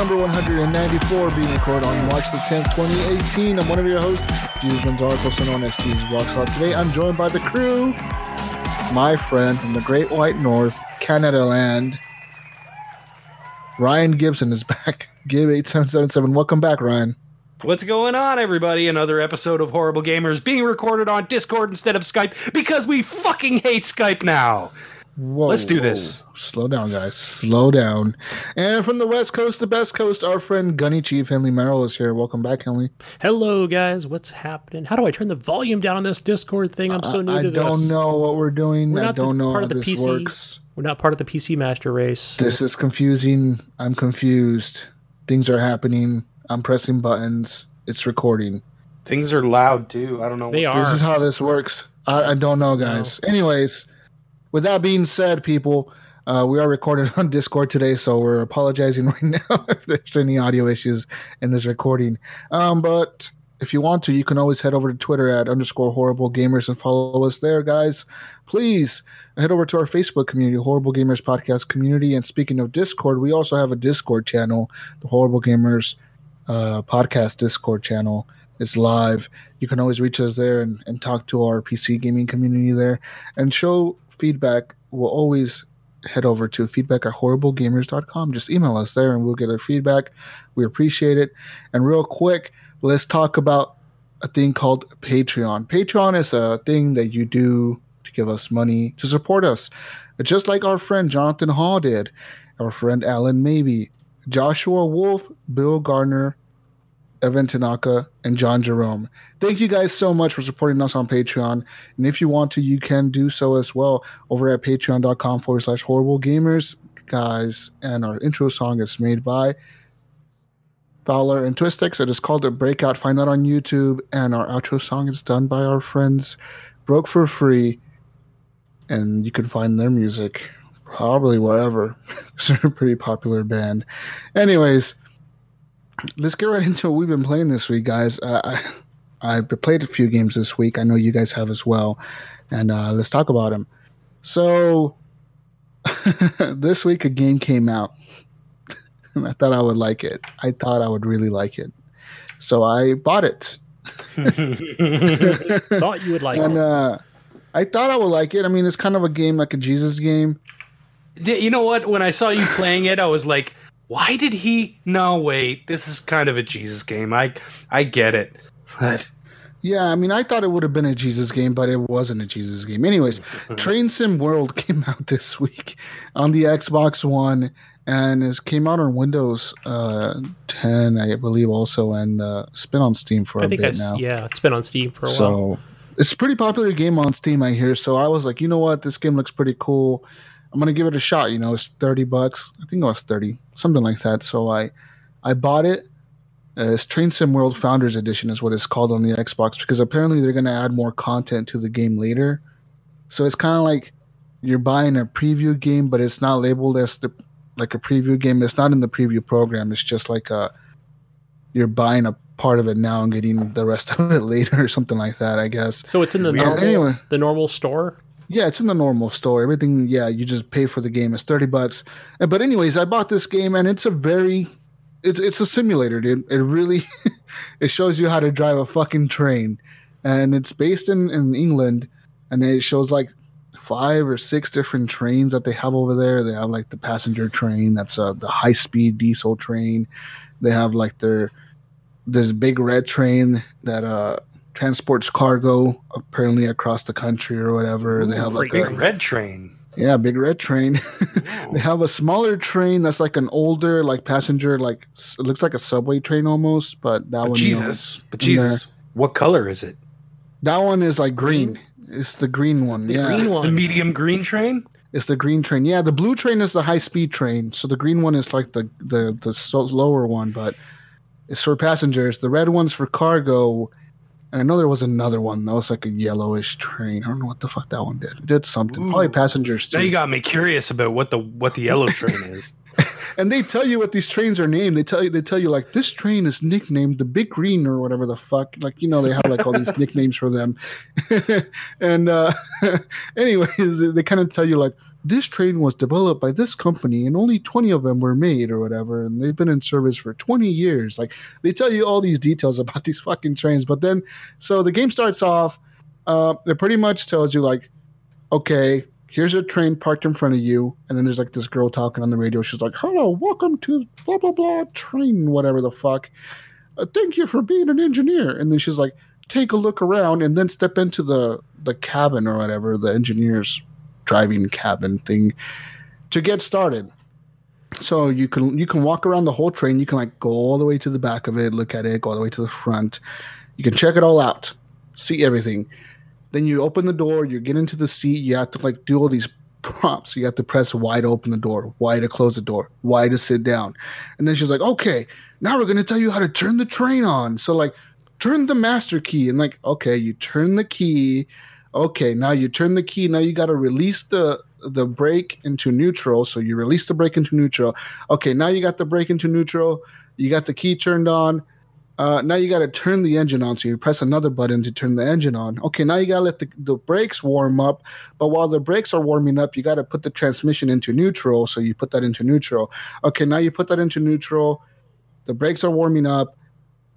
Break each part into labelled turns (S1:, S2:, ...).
S1: Number 194, being recorded on March the 10th, 2018. I'm one of your hosts, Jesus Gonzalez, also known as Jesus Rockslot. Today, I'm joined by the crew, my friend from the Great White North, Canada Land. Ryan Gibson is back. Gib8777. Welcome back, Ryan.
S2: What's going on, everybody? Another episode of Horrible Gamers being recorded on Discord instead of Skype because we fucking hate Skype now.
S1: Whoa,
S2: Let's do
S1: whoa.
S2: this.
S1: Slow down, guys. Slow down. And from the West Coast, the best coast, our friend Gunny Chief Henley Merrill is here. Welcome back, Henley.
S3: Hello, guys. What's happening? How do I turn the volume down on this Discord thing? I'm so new
S1: I
S3: to this.
S1: don't know what we're doing.
S3: We're
S1: I
S3: not the
S1: don't know
S3: part
S1: how
S3: of the
S1: this
S3: PC.
S1: works.
S3: We're not part of the PC Master Race.
S1: This is confusing. I'm confused. Things are happening. I'm pressing buttons. It's recording.
S2: Things are loud too. I don't know.
S3: They
S2: what-
S3: are.
S1: This is how this works. I, I don't know, guys. Anyways, with that being said, people, uh, we are recorded on Discord today, so we're apologizing right now if there's any audio issues in this recording. Um, but if you want to, you can always head over to Twitter at underscore horrible gamers and follow us there, guys. Please head over to our Facebook community, Horrible Gamers Podcast Community. And speaking of Discord, we also have a Discord channel, the Horrible Gamers uh, Podcast Discord channel. It's live. You can always reach us there and, and talk to our PC gaming community there and show feedback. We'll always head over to feedback at horriblegamers.com. Just email us there and we'll get our feedback. We appreciate it. And real quick, let's talk about a thing called Patreon. Patreon is a thing that you do to give us money to support us, just like our friend Jonathan Hall did, our friend Alan Maybe, Joshua Wolf, Bill Gardner, Evan Tanaka, and John Jerome. Thank you guys so much for supporting us on Patreon. And if you want to, you can do so as well over at patreon.com forward slash horrible gamers, guys. And our intro song is made by Fowler and Twistix. It is called The Breakout. Find that on YouTube. And our outro song is done by our friends Broke for Free. And you can find their music probably wherever. They're a pretty popular band. Anyways, let's get right into what we've been playing this week, guys. Uh, I I played a few games this week. I know you guys have as well, and uh, let's talk about them. So this week a game came out, and I thought I would like it. I thought I would really like it, so I bought it.
S3: Thought you would like
S1: and
S3: it.
S1: uh, I thought I would like it. I mean, it's kind of a game like a Jesus game.
S2: You know what? When I saw you playing it, I was like, "Why did he?" No, wait. This is kind of a Jesus game. I I get it. But
S1: Yeah, I mean, I thought it would have been a Jesus game, but it wasn't a Jesus game. Anyways, Train Sim World came out this week on the Xbox One, and it came out on Windows uh, 10, I believe, also, and uh, it's been on Steam for
S3: I
S1: a
S3: think I,
S1: bit now.
S3: yeah, it's been on Steam for a while.
S1: So it's a pretty popular game on Steam, I hear. So I was like, you know what, this game looks pretty cool. I'm gonna give it a shot. You know, it's 30 bucks. I think it was 30, something like that. So I, I bought it. Uh, it's Train Sim World Founders Edition is what it's called on the Xbox because apparently they're gonna add more content to the game later. So it's kind of like you're buying a preview game, but it's not labeled as the like a preview game. It's not in the preview program. It's just like a you're buying a part of it now and getting the rest of it later or something like that. I guess.
S3: So it's in the
S2: Weird.
S3: normal,
S1: Anyway.
S3: the normal store.
S1: Yeah, it's in the normal store. Everything, yeah, you just pay for the game. It's thirty bucks. But anyways, I bought this game and it's a very, it's it's a simulator, dude. It really, it shows you how to drive a fucking train, and it's based in in England, and it shows like five or six different trains that they have over there. They have like the passenger train, that's uh, the high speed diesel train. They have like their this big red train that uh transports cargo apparently across the country or whatever. they have like
S3: freight
S1: a,
S2: Big red train.
S1: Yeah, big red train. they have a smaller train that's like an older, like passenger, like it looks like a subway train almost, but that
S2: But
S1: one, you know,
S2: Jesus, but
S1: in there.
S2: Jesus, what color is it?
S1: that one is like green. It's the green one.
S3: the
S1: yeah,
S3: green
S2: It's the medium green train.
S1: it's the green train. Yeah, the blue train is the high speed train. So the green one is like the the the so lower one, but it's for passengers. The red one's for cargo. And I know there was another one that was like a yellowish train. I don't know what the fuck that one did. It did something. Probably
S2: Ooh.
S1: passengers too.
S2: Now you got me curious about what the what the yellow train is.
S1: And they tell you what these trains are named. They tell you they tell you like this train is nicknamed the Big Green or whatever the fuck. Like you know they have like all these nicknames for them. and uh, anyways, they, they kind of tell you like this train was developed by this company and only 20 of them were made or whatever and they've been in service for 20 years like they tell you all these details about these fucking trains but then so the game starts off uh it pretty much tells you like okay here's a train parked in front of you and then there's like this girl talking on the radio. She's like hello welcome to blah blah blah train whatever the fuck. Uh, thank you for being an engineer. And then she's like take a look around and then step into the the cabin or whatever the engineer's driving cabin thing to get started. So you can you can walk around the whole train. You can like go all the way to the back of it look at it go all the way to the front. You can check it all out see everything then you open the door you get into the seat you have to like do all these prompts. You have to press to open the door Y to close the door Y to sit down. And then she's like okay now we're going to tell you how to turn the train on. So like turn the master key and like okay you turn the key. Okay now you turn the key. Now you got to release the the brake into neutral. So you release the brake into neutral. Okay now you got the brake into neutral. You got the key turned on uh, now you got to turn the engine on so you press another button to turn the engine on. Okay now you got to let the, the brakes warm up but while the brakes are warming up you got to put the transmission into neutral so you put that into neutral. Okay now you put that into neutral. The brakes are warming up.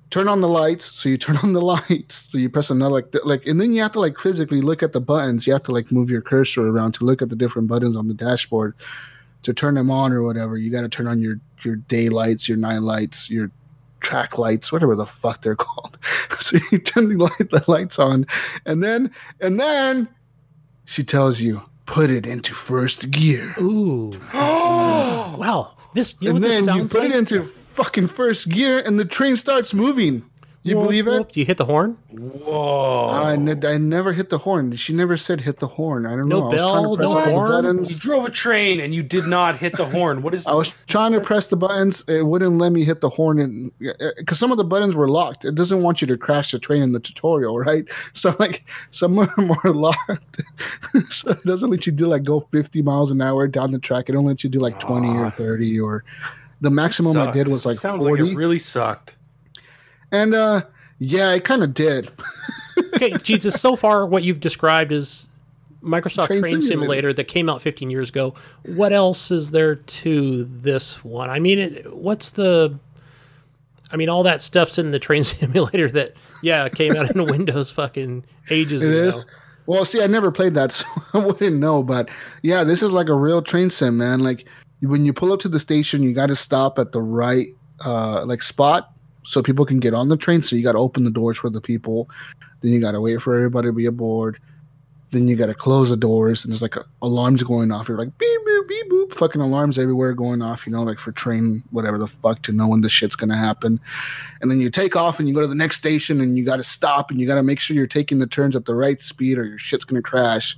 S1: Turn on the lights so you turn on the lights so you press another like like and then you have to like physically look at the buttons. You have to like move your cursor around to look at the different buttons on the dashboard to turn them on or whatever. You got to turn on your your day lights your night lights your track lights whatever the fuck they're called so you turn the, light, the lights on and then and then she tells you put it into first gear
S3: Ooh. wow. This you know
S1: and
S3: what this
S1: then you put
S3: like?
S1: it into fucking first gear and the train starts moving you
S3: Whoop,
S1: believe it
S3: whoop. You hit the horn?
S2: Whoa!
S1: I, ne- I never hit the horn. She never said hit the horn. I don't
S3: No
S1: know. I was trying
S3: bell,
S1: to press
S3: no
S1: all the
S3: horn?
S2: you drove a train and you did not hit the horn. What is?
S1: I was trying to press the buttons. It wouldn't let me hit the horn, and because some of the buttons were locked, it doesn't want you to crash the train in the tutorial, right? So like some of them were locked, so it doesn't let you do like go 50 miles an hour down the track. It only lets you do like 20 or
S2: Ah.
S1: 30 or the maximum I did was like
S2: Sounds
S1: 40.
S2: like it really sucked.
S1: And uh, yeah, it kind of did.
S3: Okay, Jesus, so far what you've described is Microsoft
S1: Train
S3: Train,
S1: Simulator.
S3: Simulator that came out 15 years ago. What else is there to this one? I mean, it, what's the I mean, all that stuff's in the Train Simulator that yeah, came out in Windows fucking ages
S1: It
S3: ago.
S1: is. Well, see, I never played that, so I wouldn't know. But yeah, this is like a real train sim, man. Like when you pull up to the station, you got to stop at the right uh, like spot so people can get on the train. So you got to open the doors for the people. Then you got to wait for everybody to be aboard. Then you got to close the doors, and there's like alarms going off. You're like beep boop beep boop, fucking alarms everywhere going off. You know, like for train whatever the fuck to know when the shit's gonna happen. And then you take off and you go to the next station, and you got to stop, and you got to make sure you're taking the turns at the right speed, or your shit's gonna crash.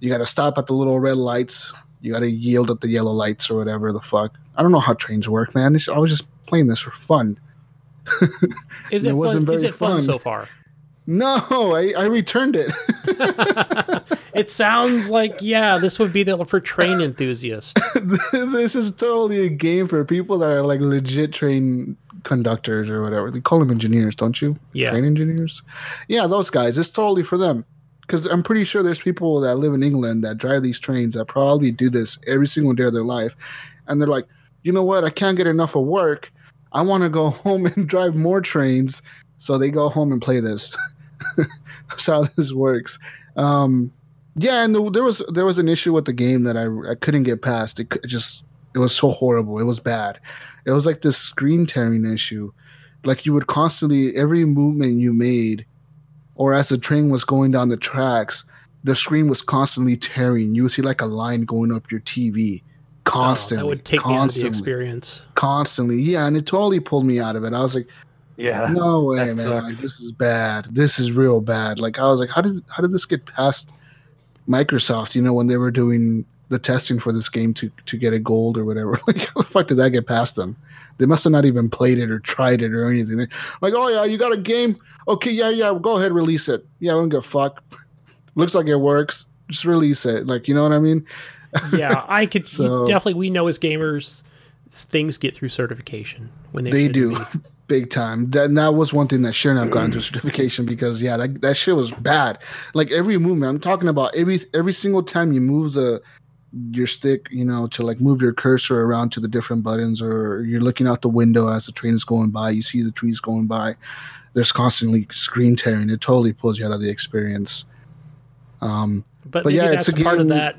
S1: You got to stop at the little red lights. You got to yield at the yellow lights or whatever the fuck. I don't know how trains work, man. This- I was just playing this for fun.
S3: Is
S1: It
S3: it,
S1: wasn't
S3: fun? Is it fun
S1: fun.
S3: so far?
S1: No, I, I returned it.
S3: it sounds like yeah, this would be the for train enthusiasts.
S1: this is totally a game for people that are like legit train conductors or whatever. They call them engineers, don't you?
S3: Yeah.
S1: Train engineers. Yeah, those guys. It's totally for them. Because I'm pretty sure there's people that live in England that drive these trains that probably do this every single day of their life. And they're like, you know what? I can't get enough of work. I want to go home and drive more trains. So they go home and play this. That's how this works. Um, yeah, and there was there was an issue with the game that I I couldn't get past. It, it just it was so horrible. It was bad. It was like this screen tearing issue. Like you would constantly every movement you made, or as the train was going down the tracks, the screen was constantly tearing. You would see like a line going up your TV constantly.
S3: Oh, that would take me out of the experience.
S1: constantly. Yeah, and it totally pulled me out of it. I was like,
S2: Yeah.
S1: no way, man. Like, this is bad. This is real bad. Like I was like, how did how did this get past Microsoft? You know, when they were doing the testing for this game to to get a gold or whatever. Like how the fuck did that get past them? They must have not even played it or tried it or anything. They- Like, oh yeah, you got a game. Okay, yeah, yeah. Go ahead, release it. Yeah, I don't give a fuck. Looks like it works. Just release it. Like, you know what I mean?
S3: Yeah, I could
S1: So-
S3: definitely. We know as gamers, things get through certification when they,
S1: They do.
S3: be.
S1: big time. That that was one thing that shouldn't have gone to certification because yeah, that that shit was bad. Like every movement, I'm talking about every every single time you move the your stick, you know, to like move your cursor around to the different buttons, or you're looking out the window as the train is going by, you see the trees going by. There's constantly screen tearing. It totally pulls you out of the experience. Um,
S3: But,
S1: But yeah,
S3: that's
S1: it's a
S3: part of that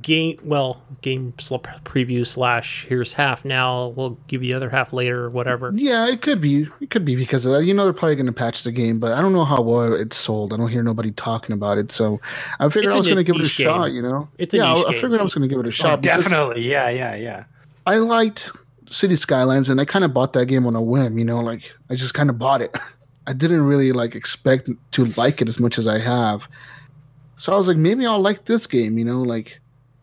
S3: game. Well, game preview slash here's half. Now we'll give you the other half later or whatever.
S1: Yeah, it could be. It could be because of that. You know, they're probably going to patch the game, but I don't know how well it's sold. I don't hear nobody talking about it, so I figured
S3: It's
S1: I was going to give it a
S3: game.
S1: shot. You know,
S3: It's a
S1: yeah, I,
S3: niche
S1: I
S3: game.
S1: figured I was going to give it a
S2: Oh,
S1: shot. because
S2: definitely. Yeah, yeah, yeah.
S1: I liked City Skylines, and I kind of bought that game on a whim. You know, like I just kind of bought it. I didn't really like expect to like it as much as I have. So I was like, maybe I'll like this game. You know, like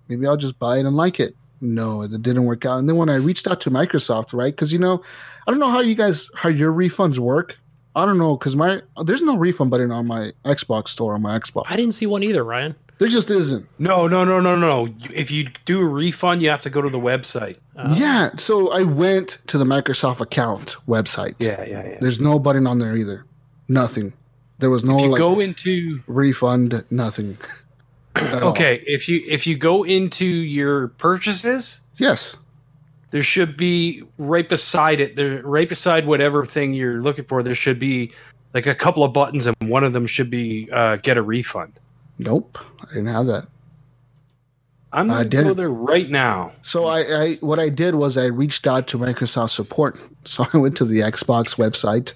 S1: maybe I'll just buy it and like it. No, it didn't work out. And then when I reached out to Microsoft, right? Because you know, I don't know how you guys how your refunds work. I don't know because my there's no refund button on my Xbox store on my Xbox.
S3: I didn't see one either, Ryan.
S1: There just isn't.
S2: No, no, no, no, no. If you do a refund, you have to go to the website.
S3: Uh,
S1: yeah. So I went to the Microsoft account website.
S2: Yeah, yeah, yeah.
S1: There's no button on there either. Nothing. There was no
S2: If you
S1: like
S2: go into
S1: refund. Nothing. at all.
S2: okay, if you if you go into your purchases,
S1: Yes.
S2: there should be right beside it, there right beside whatever thing you're looking for, there should be like a couple of buttons, and one of them should be uh, get a refund.
S1: Nope. I didn't have that.
S2: I'm gonna go there right now.
S1: So I, I what I did was I reached out to Microsoft support. So I went to the Xbox website,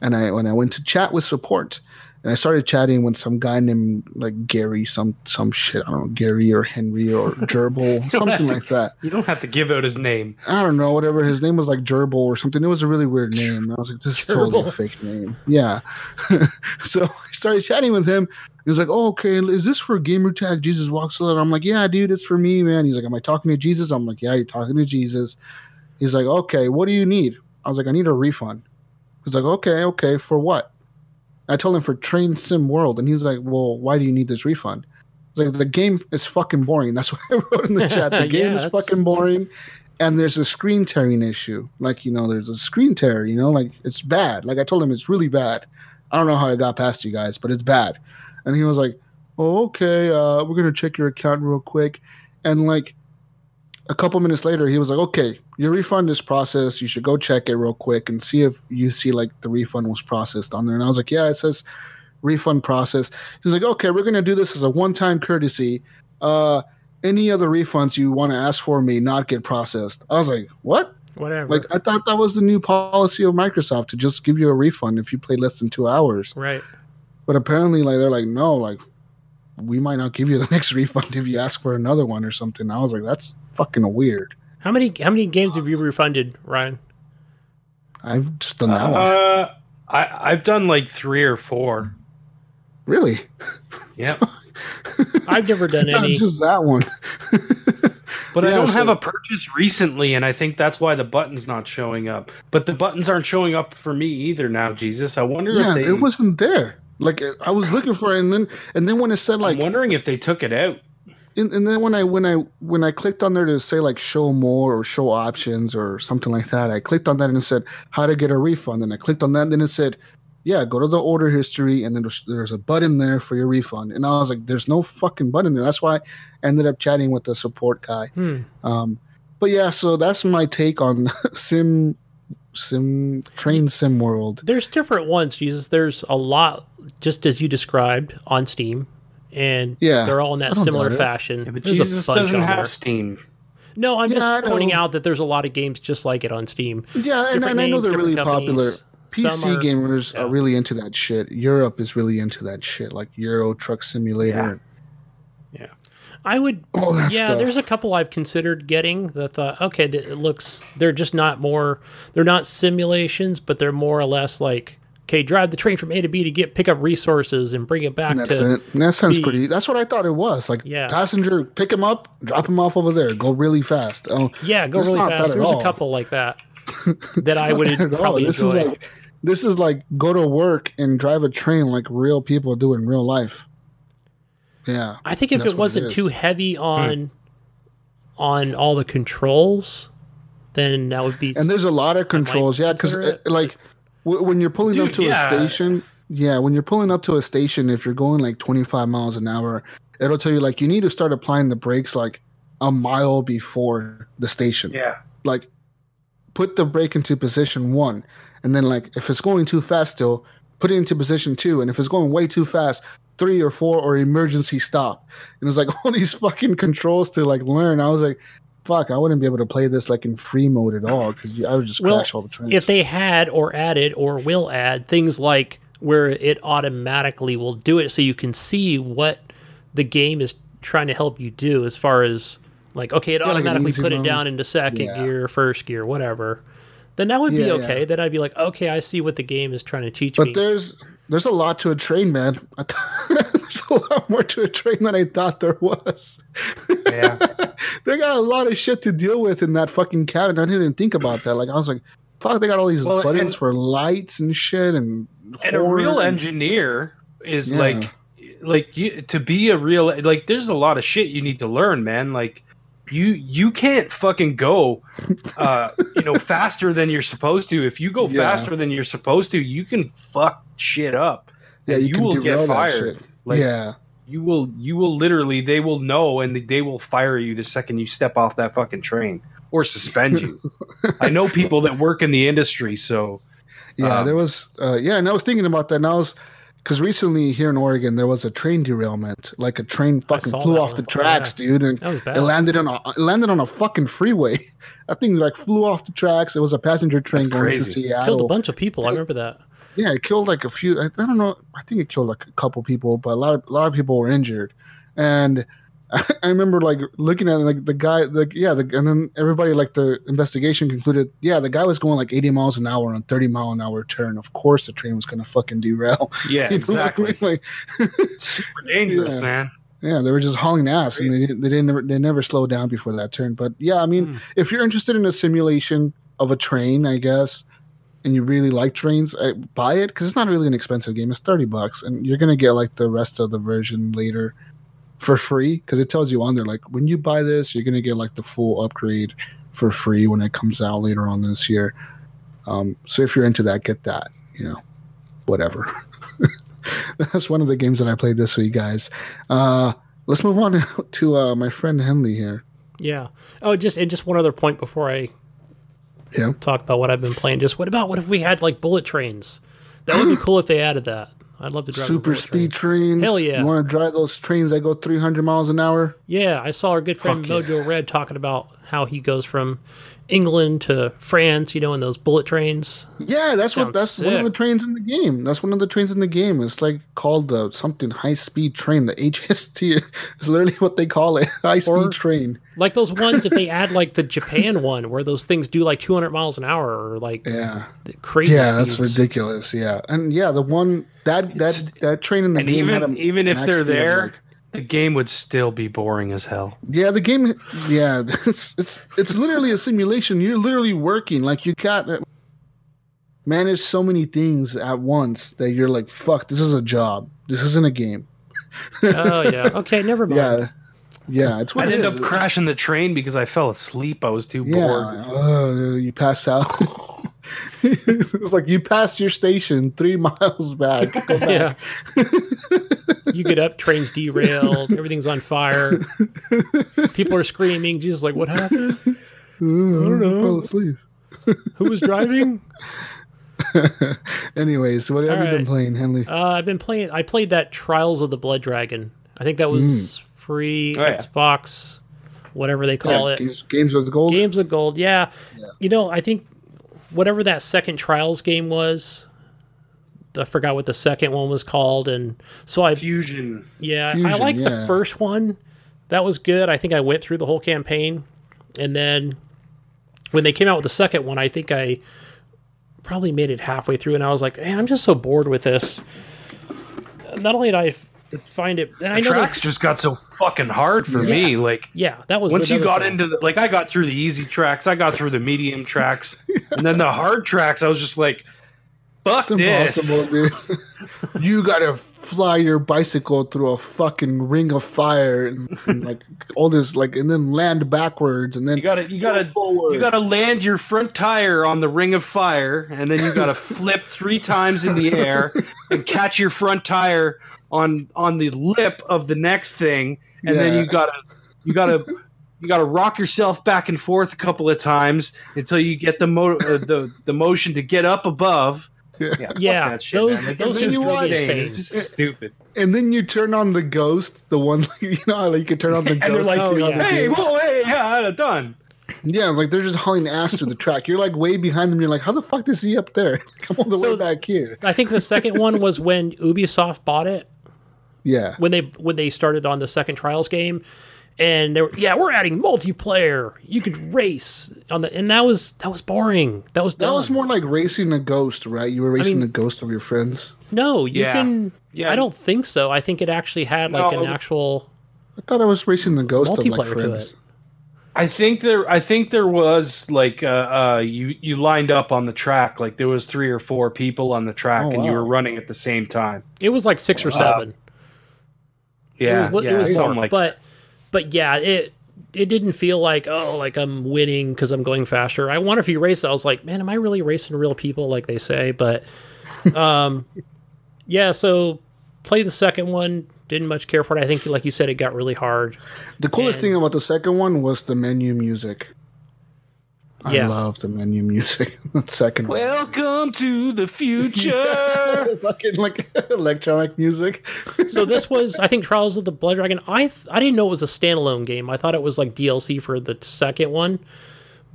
S1: and I when I went to chat with support, and I started chatting with some guy named like Gary, some some shit. I don't know Gary or Henry or Gerbil, something like that.
S2: You don't have to give out his name.
S1: I don't know, whatever. His name was like Gerbil or something. It was a really weird name. I was like, this is totally a
S3: Gerbil.
S1: fake name. Yeah. so I started chatting with him. He was like, oh, okay, is this for gamer tag Jesus walks out? I'm like, yeah, dude, it's for me, man. He's like, am I talking to Jesus? I'm like, yeah, you're talking to Jesus. He's like, okay, what do you need? I was like, I need a refund. He's like, okay, okay, for what? I told him for Train Sim World, and he's like, well, why do you need this refund? He's like, the game is fucking boring. That's what I wrote in the chat. The game
S3: Yeah,
S1: is fucking boring and there's a screen tearing issue. Like, you know, there's a screen tear, you know, like it's bad. Like I told him it's really bad. I don't know how I got past you guys, but it's bad. And he was like, Oh, okay, uh, we're gonna check your account real quick. And like a couple minutes later, he was like, Okay, your refund is processed. You should go check it real quick and see if you see like the refund was processed on there. And I was like, Yeah, it says refund processed. He's like, Okay, we're gonna do this as a one-time courtesy. Uh any other refunds you want to ask for may not get processed. I was like, what?
S3: Whatever.
S1: Like, I thought that was the new policy of Microsoft to just give you a refund if you play less than two hours.
S3: right.
S1: But apparently, like, they're like, no, like, we might not give you the next refund if you ask for another one or something. I was like, that's fucking weird.
S3: How many how many games have you refunded, Ryan?
S1: I've just done that one.
S2: Uh, I I've done like three or four.
S1: Really?
S2: Yep.
S3: I've never done
S1: Not
S3: any.
S1: just that one.
S2: But I don't
S1: so-
S2: have a purchase recently, and I think that's why the button's not showing up. But the buttons aren't showing up for me either now, Jesus. I wonder
S1: yeah,
S2: if they.
S1: it wasn't there. Like I was looking for it, and then and then when it said like
S2: I'm wondering if they took it out.
S1: and, and then when I when I when I clicked on there to say like show more or show options or something like that, I clicked on that and it said how to get a refund. And I clicked on that, and then it said, yeah, go to the order history, and then there's, there's a button there for your refund. And I was like, there's no fucking button there. That's why I ended up chatting with the support guy.
S3: Hmm.
S1: Um, but yeah, so that's my take on sim sim train sim world.
S3: There's different ones, Jesus. There's a lot, just as you described, on Steam, and
S1: Yeah,
S3: they're all in that similar fashion.
S2: Yeah, but
S3: There's
S2: Jesus
S3: bunch
S2: doesn't
S3: on
S2: have. Steam.
S3: No, I'm
S1: Yeah,
S3: just pointing out that there's a lot of games just like it on Steam.
S1: Yeah, and,
S3: Different
S1: and I know
S3: names,
S1: they're really
S3: different
S1: popular. PC
S3: are-
S1: gamers
S3: yeah.
S1: are really into that shit. Europe is really into that shit, like Euro Truck Simulator. Yeah.
S3: I would.
S1: All that
S3: yeah,
S1: stuff.
S3: there's a couple I've considered getting that thought, okay, it looks. They're just not more. They're not simulations, but they're more or less like, okay, drive the train from A to B to get pick up resources and bring it back
S1: And
S3: to.
S1: it. That sounds
S3: be-
S1: pretty. That's what I thought it was. Like
S3: Yeah.
S1: passenger, pick him up, drop him off over there, go really fast. Oh,
S3: Yeah, go really fast. There's a couple like that that I would probably
S1: This
S3: enjoy.
S1: is like this is like go to work and drive a train like real people do in real life. Yeah,
S3: I think if it wasn't
S1: is.
S3: too heavy hmm. on on all the controls, then that would be.
S1: and there's a lot of controls. Yeah, because
S3: it.
S1: like when you're pulling up to
S2: yeah.
S1: a station, yeah, when you're pulling up to a station, if you're going like 25 miles an hour, it'll tell you like you need to start applying the brakes like a mile before the station.
S2: Yeah.
S1: like put the brake into position one and then like if it's going too fast still put it into position two and if it's going way too fast three or four or emergency stop and it's like all these fucking controls to like learn i was like fuck i wouldn't be able to play this like in free mode at all because i would just
S3: Well,
S1: crash all the trains
S3: if they had or added or will add things like where it automatically will do it so you can see what the game is trying to help you do as far as like okay it
S1: like an
S3: automatically
S1: easy
S3: put it down into second
S1: Yeah.
S3: gear first gear whatever. Then that would be okay
S1: yeah.
S3: then i'd be like okay i see what the game is trying to teach
S1: but
S3: me.
S1: there's there's a lot to a train man there's a lot more to a train than i thought there was
S2: Yeah.
S1: they got a lot of shit to deal with in that fucking cabin. I didn't even think about that. Like I was like, fuck, they got all these
S2: Well,
S1: buttons
S2: and-
S1: for lights and shit and
S2: and a real
S1: and-
S2: engineer is
S1: Yeah.
S2: like like you to be a real like there's a lot of shit you need to learn man like you you can't fucking go uh you know faster than you're supposed to if you go
S1: Yeah.
S2: faster than you're supposed to you can fuck shit up
S1: Yeah, you,
S2: you will get fired like
S1: yeah,
S2: you will you will literally they will know and they will fire you the second you step off that fucking train or suspend you i know people that work in the industry so
S1: yeah.
S2: Um,
S1: there was, uh, yeah, and I was thinking about that. And I was, because recently here in Oregon there was a train derailment. Like a train fucking flew off
S3: one.
S1: the
S3: Oh,
S1: tracks, dude, and
S3: that was bad
S1: it landed on a it landed on a fucking freeway. That thing like flew off the tracks. It was a passenger train
S2: That's
S1: going
S2: crazy.
S1: to Seattle.
S3: killed a bunch of people i remember that
S1: Yeah, it killed like a few. I, I don't know. I think it killed like a couple people, but a lot of a lot of people were injured. And I, remember like looking at it, like the guy, like yeah, the, and then everybody like the investigation concluded, yeah, the guy was going like 80 miles an hour on 30 mile an hour turn. Of course, the train was gonna fucking derail.
S2: yeah
S1: You
S2: exactly?
S1: Like,
S2: super dangerous
S1: Yeah.
S2: man
S1: yeah, they were just hauling ass, and they didn't, they didn't, never, they never slowed down before that turn. But yeah, I mean,
S2: Hmm.
S1: if you're interested in a simulation of a train, I guess, and you really like trains, I, buy it because it's not really an expensive game. It's thirty bucks, and you're gonna get like the rest of the version later for free because it tells you on there like when you buy this, you're gonna get like the full upgrade for free when it comes out later on this year. Um, so if you're into that, get that. You know, whatever. That's one of the games that I played this week, guys. Uh, let's move on to uh, my friend Henley here.
S3: Yeah. Oh, just and just one other point before I
S1: Yeah.
S3: talk about what I've been playing. Just what about what if we had like bullet trains? That would be cool if they added that. I'd love to drive
S1: Super speed
S3: train.
S1: trains.
S3: Hell yeah.
S1: You want to drive those trains that go 300 miles an hour?
S3: Yeah, I saw our good friend
S1: Fuck yeah.
S3: Mojo Red talking about how he goes from England to France, you know, in those bullet trains.
S1: Yeah, that's what
S3: Sounds
S1: that's one of the trains in the game. That's one of the trains in the game. It's like called the something high speed train. The HST is literally what they call it. High speed
S3: Or-
S1: train.
S3: Like those ones if they add like the Japan one where those things do like 200 miles an hour or like
S1: Yeah.
S3: crazy
S1: Yeah, that's ridiculous. Yeah. And yeah, the one that that
S2: It's-
S1: that train in the
S2: and
S1: game had
S2: even
S1: a
S2: even if they're there
S1: like-
S2: the game would still be boring as hell
S1: Yeah, the game. Yeah, it's it's it's literally a simulation. You're literally working like you got to manage so many things at once that you're like, fuck, this is a job. This isn't a game.
S3: Oh yeah. Okay, never mind.
S1: Yeah, yeah. It's what
S2: i'd
S1: it
S2: end
S1: is.
S2: up crashing the train because i fell asleep i was too
S1: Yeah,
S2: bored
S1: oh, you pass out. it's like you pass your station three miles back. Go back.
S3: Yeah. you get up, train's derailed, everything's on fire. People are screaming. Jesus, like, what happened?
S1: I don't
S3: know.
S1: Fell asleep.
S3: Who was driving?
S1: Anyways, what have
S3: All
S1: you been playing, Henley?
S3: Uh, I've been playing. I played that Trials of the Blood Dragon. I think that was free
S2: Oh, yeah.
S3: Xbox, whatever they call
S1: Yeah,
S3: it.
S1: games, games with gold.
S3: Games of Gold. Yeah.
S1: Yeah.
S3: You know, I think whatever that second Trials game was. I forgot what the second one was called, and so I
S2: fusion
S3: Yeah, I
S1: Fusion,
S3: like the first one, that was good. I think I went through the whole campaign, and then when they came out with the second one, I think I probably made it halfway through, and I was like, "Man, I'm just so bored with this." Not only did I f- find it, and I know
S2: tracks
S3: that,
S2: just got so fucking hard for me. Like
S3: yeah, that was
S2: once you got
S3: thing.
S2: into the like, I got through the easy tracks, I got through the medium tracks, and then the hard tracks. I was just like, "Fuck
S1: It's
S2: this!"
S1: dude. you gotta fly your bicycle through a fucking ring of fire and, and, like all this, like, and then land backwards and then
S2: You gotta, you gotta,
S1: forward.
S2: you gotta land your front tire on the ring of fire, and then you gotta flip three times in the air and catch your front tire on on the lip of the next thing, and then
S1: Yeah.
S2: you gotta, you gotta. You got to rock yourself back and forth a couple of times until you get the mo- uh, the the motion to get up above.
S1: Yeah.
S2: Yeah, fuck
S3: Yeah,
S2: shit,
S3: those-
S2: man.
S3: Those
S1: are
S2: just
S1: really
S2: insane.
S3: insane.
S2: It's just stupid.
S1: and then you turn on the ghost, the one you know, like you can turn on the
S2: And
S1: ghost.
S2: like,
S1: to see how
S3: yeah.
S1: they
S2: "Hey,
S1: do.
S2: whoa, hey, yeah, done."
S1: yeah, like they're just hauling ass through the track. You're like way behind them. You're like, how the fuck is he up there? Come all the
S3: So-
S1: way back here.
S3: I think the second one was when Ubisoft bought it.
S1: Yeah,
S3: when they when they started on the second trials game and they were yeah we're adding multiplayer you could race on the and that was that was boring that was
S1: that was more like racing a ghost, right? You were racing
S3: mean-
S1: the ghost of your friends.
S3: no you
S2: Yeah.
S3: can
S2: Yeah.
S3: i don't think so i think it actually had like
S2: No.
S3: an actual
S1: I thought I was racing the ghost of like
S3: Multiplayer to
S1: friends.
S3: it.
S2: I think there. I think there was like uh, uh, you you lined up on the track. Like there was three or four people on the track,
S1: Oh,
S2: and you were running at the same time.
S3: it was like six or seven
S2: Yeah,
S3: it was,
S2: yeah,
S3: it was
S2: something like.
S3: but but yeah it it didn't feel like oh like i'm winning because i'm going faster. I wonder if you race i was like man am i really racing real people like they say? But um yeah so play the second one. Didn't much care for it. I think like you said it got really hard.
S1: The coolest
S3: And-
S1: thing about the second one was the menu music. I
S3: Yeah.
S1: love the menu music. the second one.
S2: Welcome to the future.
S1: fucking like electronic music.
S3: so this was i think trials of the blood dragon i th- i didn't know it was a standalone game i thought it was like dlc for the second one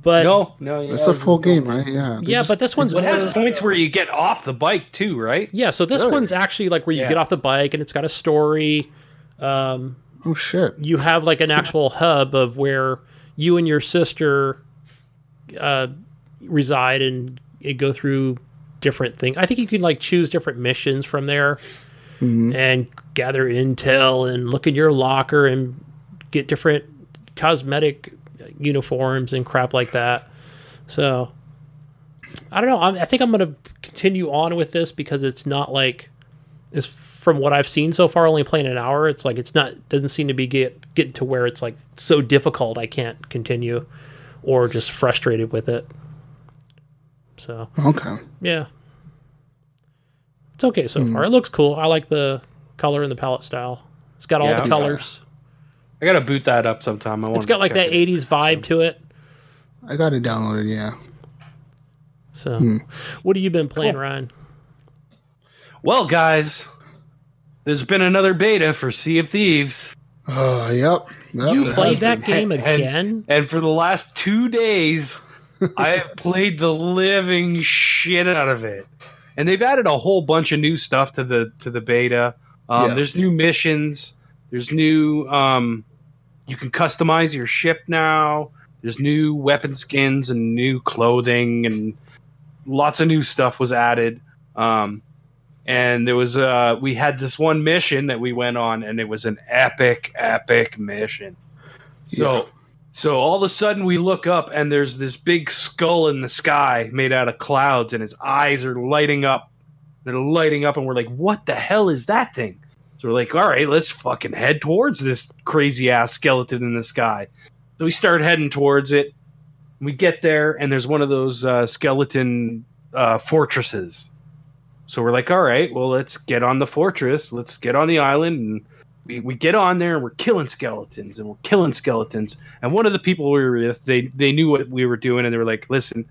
S3: but
S2: no, no, yeah,
S1: It's a full game, right? Yeah.
S3: Yeah
S1: just-
S3: but this one's
S2: It has points where you get off the bike too, right?
S3: yeah so this
S1: Really?
S3: one's actually like where you
S2: Yeah.
S3: get off the bike and it's got a story um,
S1: oh shit.
S3: you have like an actual hub of where you and your sister uh, reside and, and go through different things. I think you can like choose different missions from there and gather intel and look in your locker and get different cosmetic uniforms and crap like that. So I don't know. I'm, I think I'm going to continue on with this because it's not like it's from what I've seen so far, only playing an hour. It's like it's not doesn't seem to be get getting to where it's like so difficult I can't continue, or just frustrated with it. So
S1: Okay.
S3: yeah, it's okay so hmm. far. It looks cool. I like the color and the palette style. It's got all
S2: Yeah,
S3: the
S2: okay.
S3: colors.
S2: I gotta boot that up sometime. I want.
S3: It's got like that '80s vibe to it.
S1: I got it downloaded, yeah.
S3: So, hmm. what have you been playing, Ryan?
S2: Well, guys, there's been another beta for Sea of Thieves.
S1: Oh, yep. Yep,
S3: You played that game
S2: And-
S3: again?
S2: And for the last two days, I have played the living shit out of it. And they've added a whole bunch of new stuff to the to the beta. Um,
S1: Yeah.
S2: There's new missions. There's new. Um, you can customize your ship now. There's new weapon skins and new clothing and lots of new stuff was added. Um, and there was uh, we had this one mission that we went on, and it was an epic, epic mission. So.
S1: Yeah.
S2: So all of a sudden we look up and there's this big skull in the sky made out of clouds and his eyes are lighting up. They're lighting up and we're like, what the hell is that thing? So we're like, all right, let's fucking head towards this crazy ass skeleton in the sky. So we start heading towards it. We get there and there's one of those uh, skeleton uh, fortresses. So we're like, all right, well, let's get on the fortress. Let's get on the island and we, we get on there and we're killing skeletons and we're killing skeletons. And one of the people we were with, they they knew what we were doing and they were like, listen,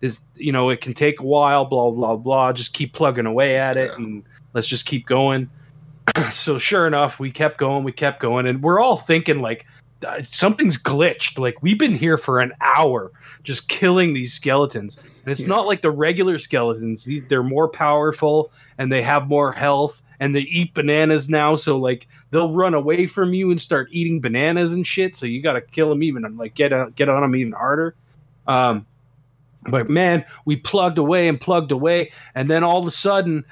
S2: this you know, it can take a while, blah blah blah. Just keep plugging away at it and let's just keep going. so sure enough, we kept going, we kept going, and we're all thinking like uh, something's glitched. Like we've been here for an hour just killing these skeletons, and it's
S1: Yeah.
S2: not like the regular skeletons. These, they're more powerful and they have more health and they eat bananas now. So like they'll run away from you and start eating bananas and shit. So you got to kill them even like get a, get on them even harder. Um, but man, we plugged away and plugged away, and then all of a sudden,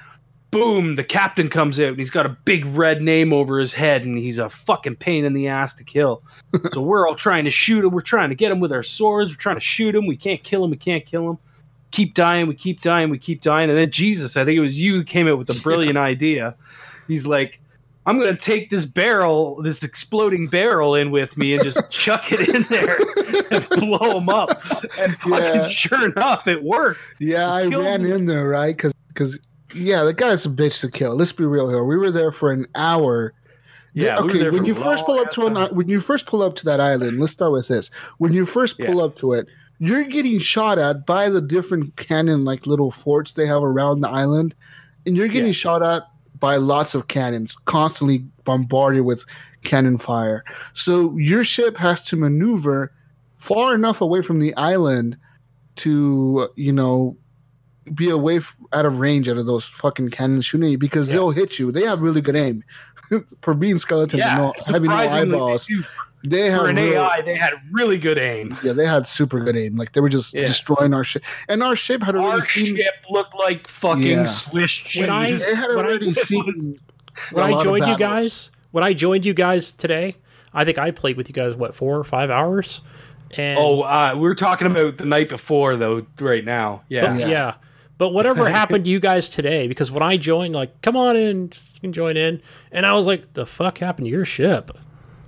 S2: boom! The captain comes out and he's got a big red name over his head, and he's a fucking pain in the ass to kill. so we're all trying to shoot him. We're trying to get him with our swords. We're trying to shoot him. We can't kill him. We can't kill him. Keep dying. We keep dying. We keep dying. And then Jesus, I think it was you who came up with a brilliant idea. He's like, I'm going to take this barrel, this exploding barrel in with me and just chuck it in there and blow him up. And fucking
S1: Yeah.
S2: sure enough, it worked.
S1: Yeah, I
S2: Killed
S1: ran
S2: me.
S1: in there, right? Because, because, yeah, the guy's a bitch to kill. Let's be real here. We were there for an hour.
S2: Yeah, we
S1: okay.
S2: there
S1: when you first pull up to an, i- when you first pull up to that island, let's start with this. When you first pull up to it, you're getting shot at by the different cannon like little forts they have around the island, and you're getting
S2: Yeah.
S1: shot at by lots of cannons, constantly bombarded with cannon fire. So your ship has to maneuver far enough away from the island to, you know, be away f- out of range out of those fucking cannons shooting you because
S2: Yeah.
S1: they'll hit you. They have really good aim. For being skeletons and no, having no eyeballs,
S2: they do.
S1: they have
S2: for an
S1: real-
S2: AI, they had really good aim.
S1: yeah, they had super good aim. Like they were just
S2: Yeah.
S1: destroying our ship, and our ship had already
S2: Our
S1: seen.
S2: ship looked like fucking
S1: Yeah.
S2: Swiss cheese.
S3: When I-
S1: They had
S3: When I-
S1: already
S2: it
S1: seen.
S2: was-
S3: when
S1: a
S3: I
S1: lot of
S3: joined you guys, when I joined you guys today, I think I played with you guys what four or five hours. And
S2: Oh, uh, we were talking about the night before, though. Right now, yeah,
S3: But,
S1: Yeah.
S3: yeah. But whatever happened to you guys today? Because when I joined, like, come on in, you can join in, and I was like, the fuck happened to your ship?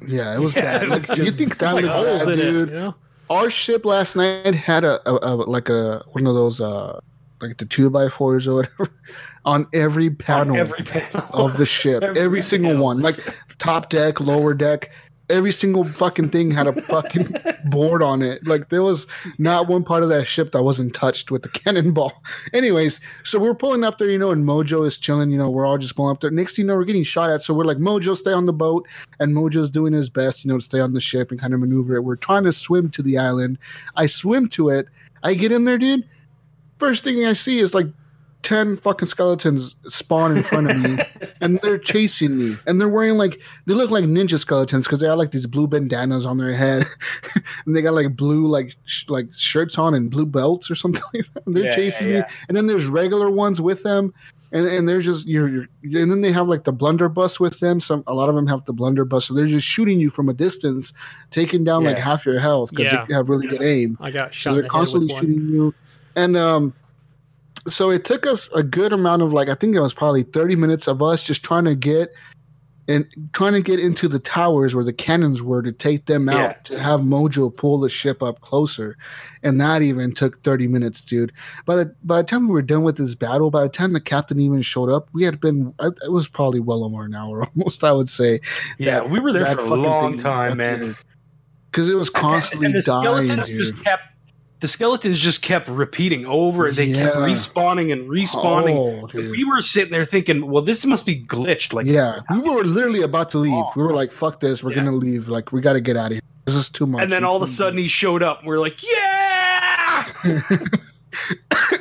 S1: Yeah, it was
S2: Yeah,
S1: bad.
S2: it was
S1: Like, you think that
S3: Like
S1: was bad,
S3: in it,
S1: dude?
S3: you know?
S1: Our ship last night had a, a, a like a one of those uh like the two by fours or whatever on every panel
S2: every panel.
S1: of the ship, every,
S2: Every
S1: single
S2: panel.
S1: one, like top deck, lower deck. Every single fucking thing had a fucking board on it. Like there was not one part of that ship that wasn't touched with the cannonball. Anyways, so we're pulling up there, you know, and Mojo is chilling. You know, we're all just pulling up there. Next thing you know, we're getting shot at. So we're like, Mojo, stay on the boat, and Mojo's doing his best, you know, to stay on the ship and kind of maneuver it. We're trying to swim to the island. I swim to it. I get in there, dude. First thing I see is like 10 fucking skeletons spawn in front of me and they're chasing me. And they're wearing like they look like ninja skeletons because they have like these blue bandanas on their head. And they got like blue like sh- like shirts on and blue belts or something like that. And they're
S2: Yeah,
S1: chasing
S2: yeah,
S1: me. and then there's regular ones with them. And, and they're just you're, you're and then they have like the blunderbuss with them. Some a lot of them have the blunderbuss. So they're just shooting you from a distance taking down like half your health because
S3: Yeah.
S1: they have really good aim.
S3: I got shot.
S1: so they're
S3: the
S1: constantly shooting you. And um so it took us a good amount of like i think it was probably 30 minutes of us just trying to get and trying to get into the towers where the cannons were to take them out
S2: Yeah.
S1: to have mojo pull the ship up closer and that even took 30 minutes dude by the by the time we were done with this battle by the time the captain even showed up we had been I- it was probably well over an hour almost i would say
S2: Yeah, we were there for a long time, man.
S1: because it was constantly
S2: and the
S1: dying
S2: skeletons
S1: dude.
S2: just kept the skeletons just kept repeating over. They kept respawning and respawning.
S1: Oh,
S2: And we were sitting there thinking, well, this must be glitched. Like,
S1: yeah, we were literally about to leave.
S2: Oh.
S1: We were like, "Fuck this, we're
S2: Yeah.
S1: gonna leave. Like, we got to get out of here. This is too much."
S2: and then all of a sudden he showed up. And we are like, yeah.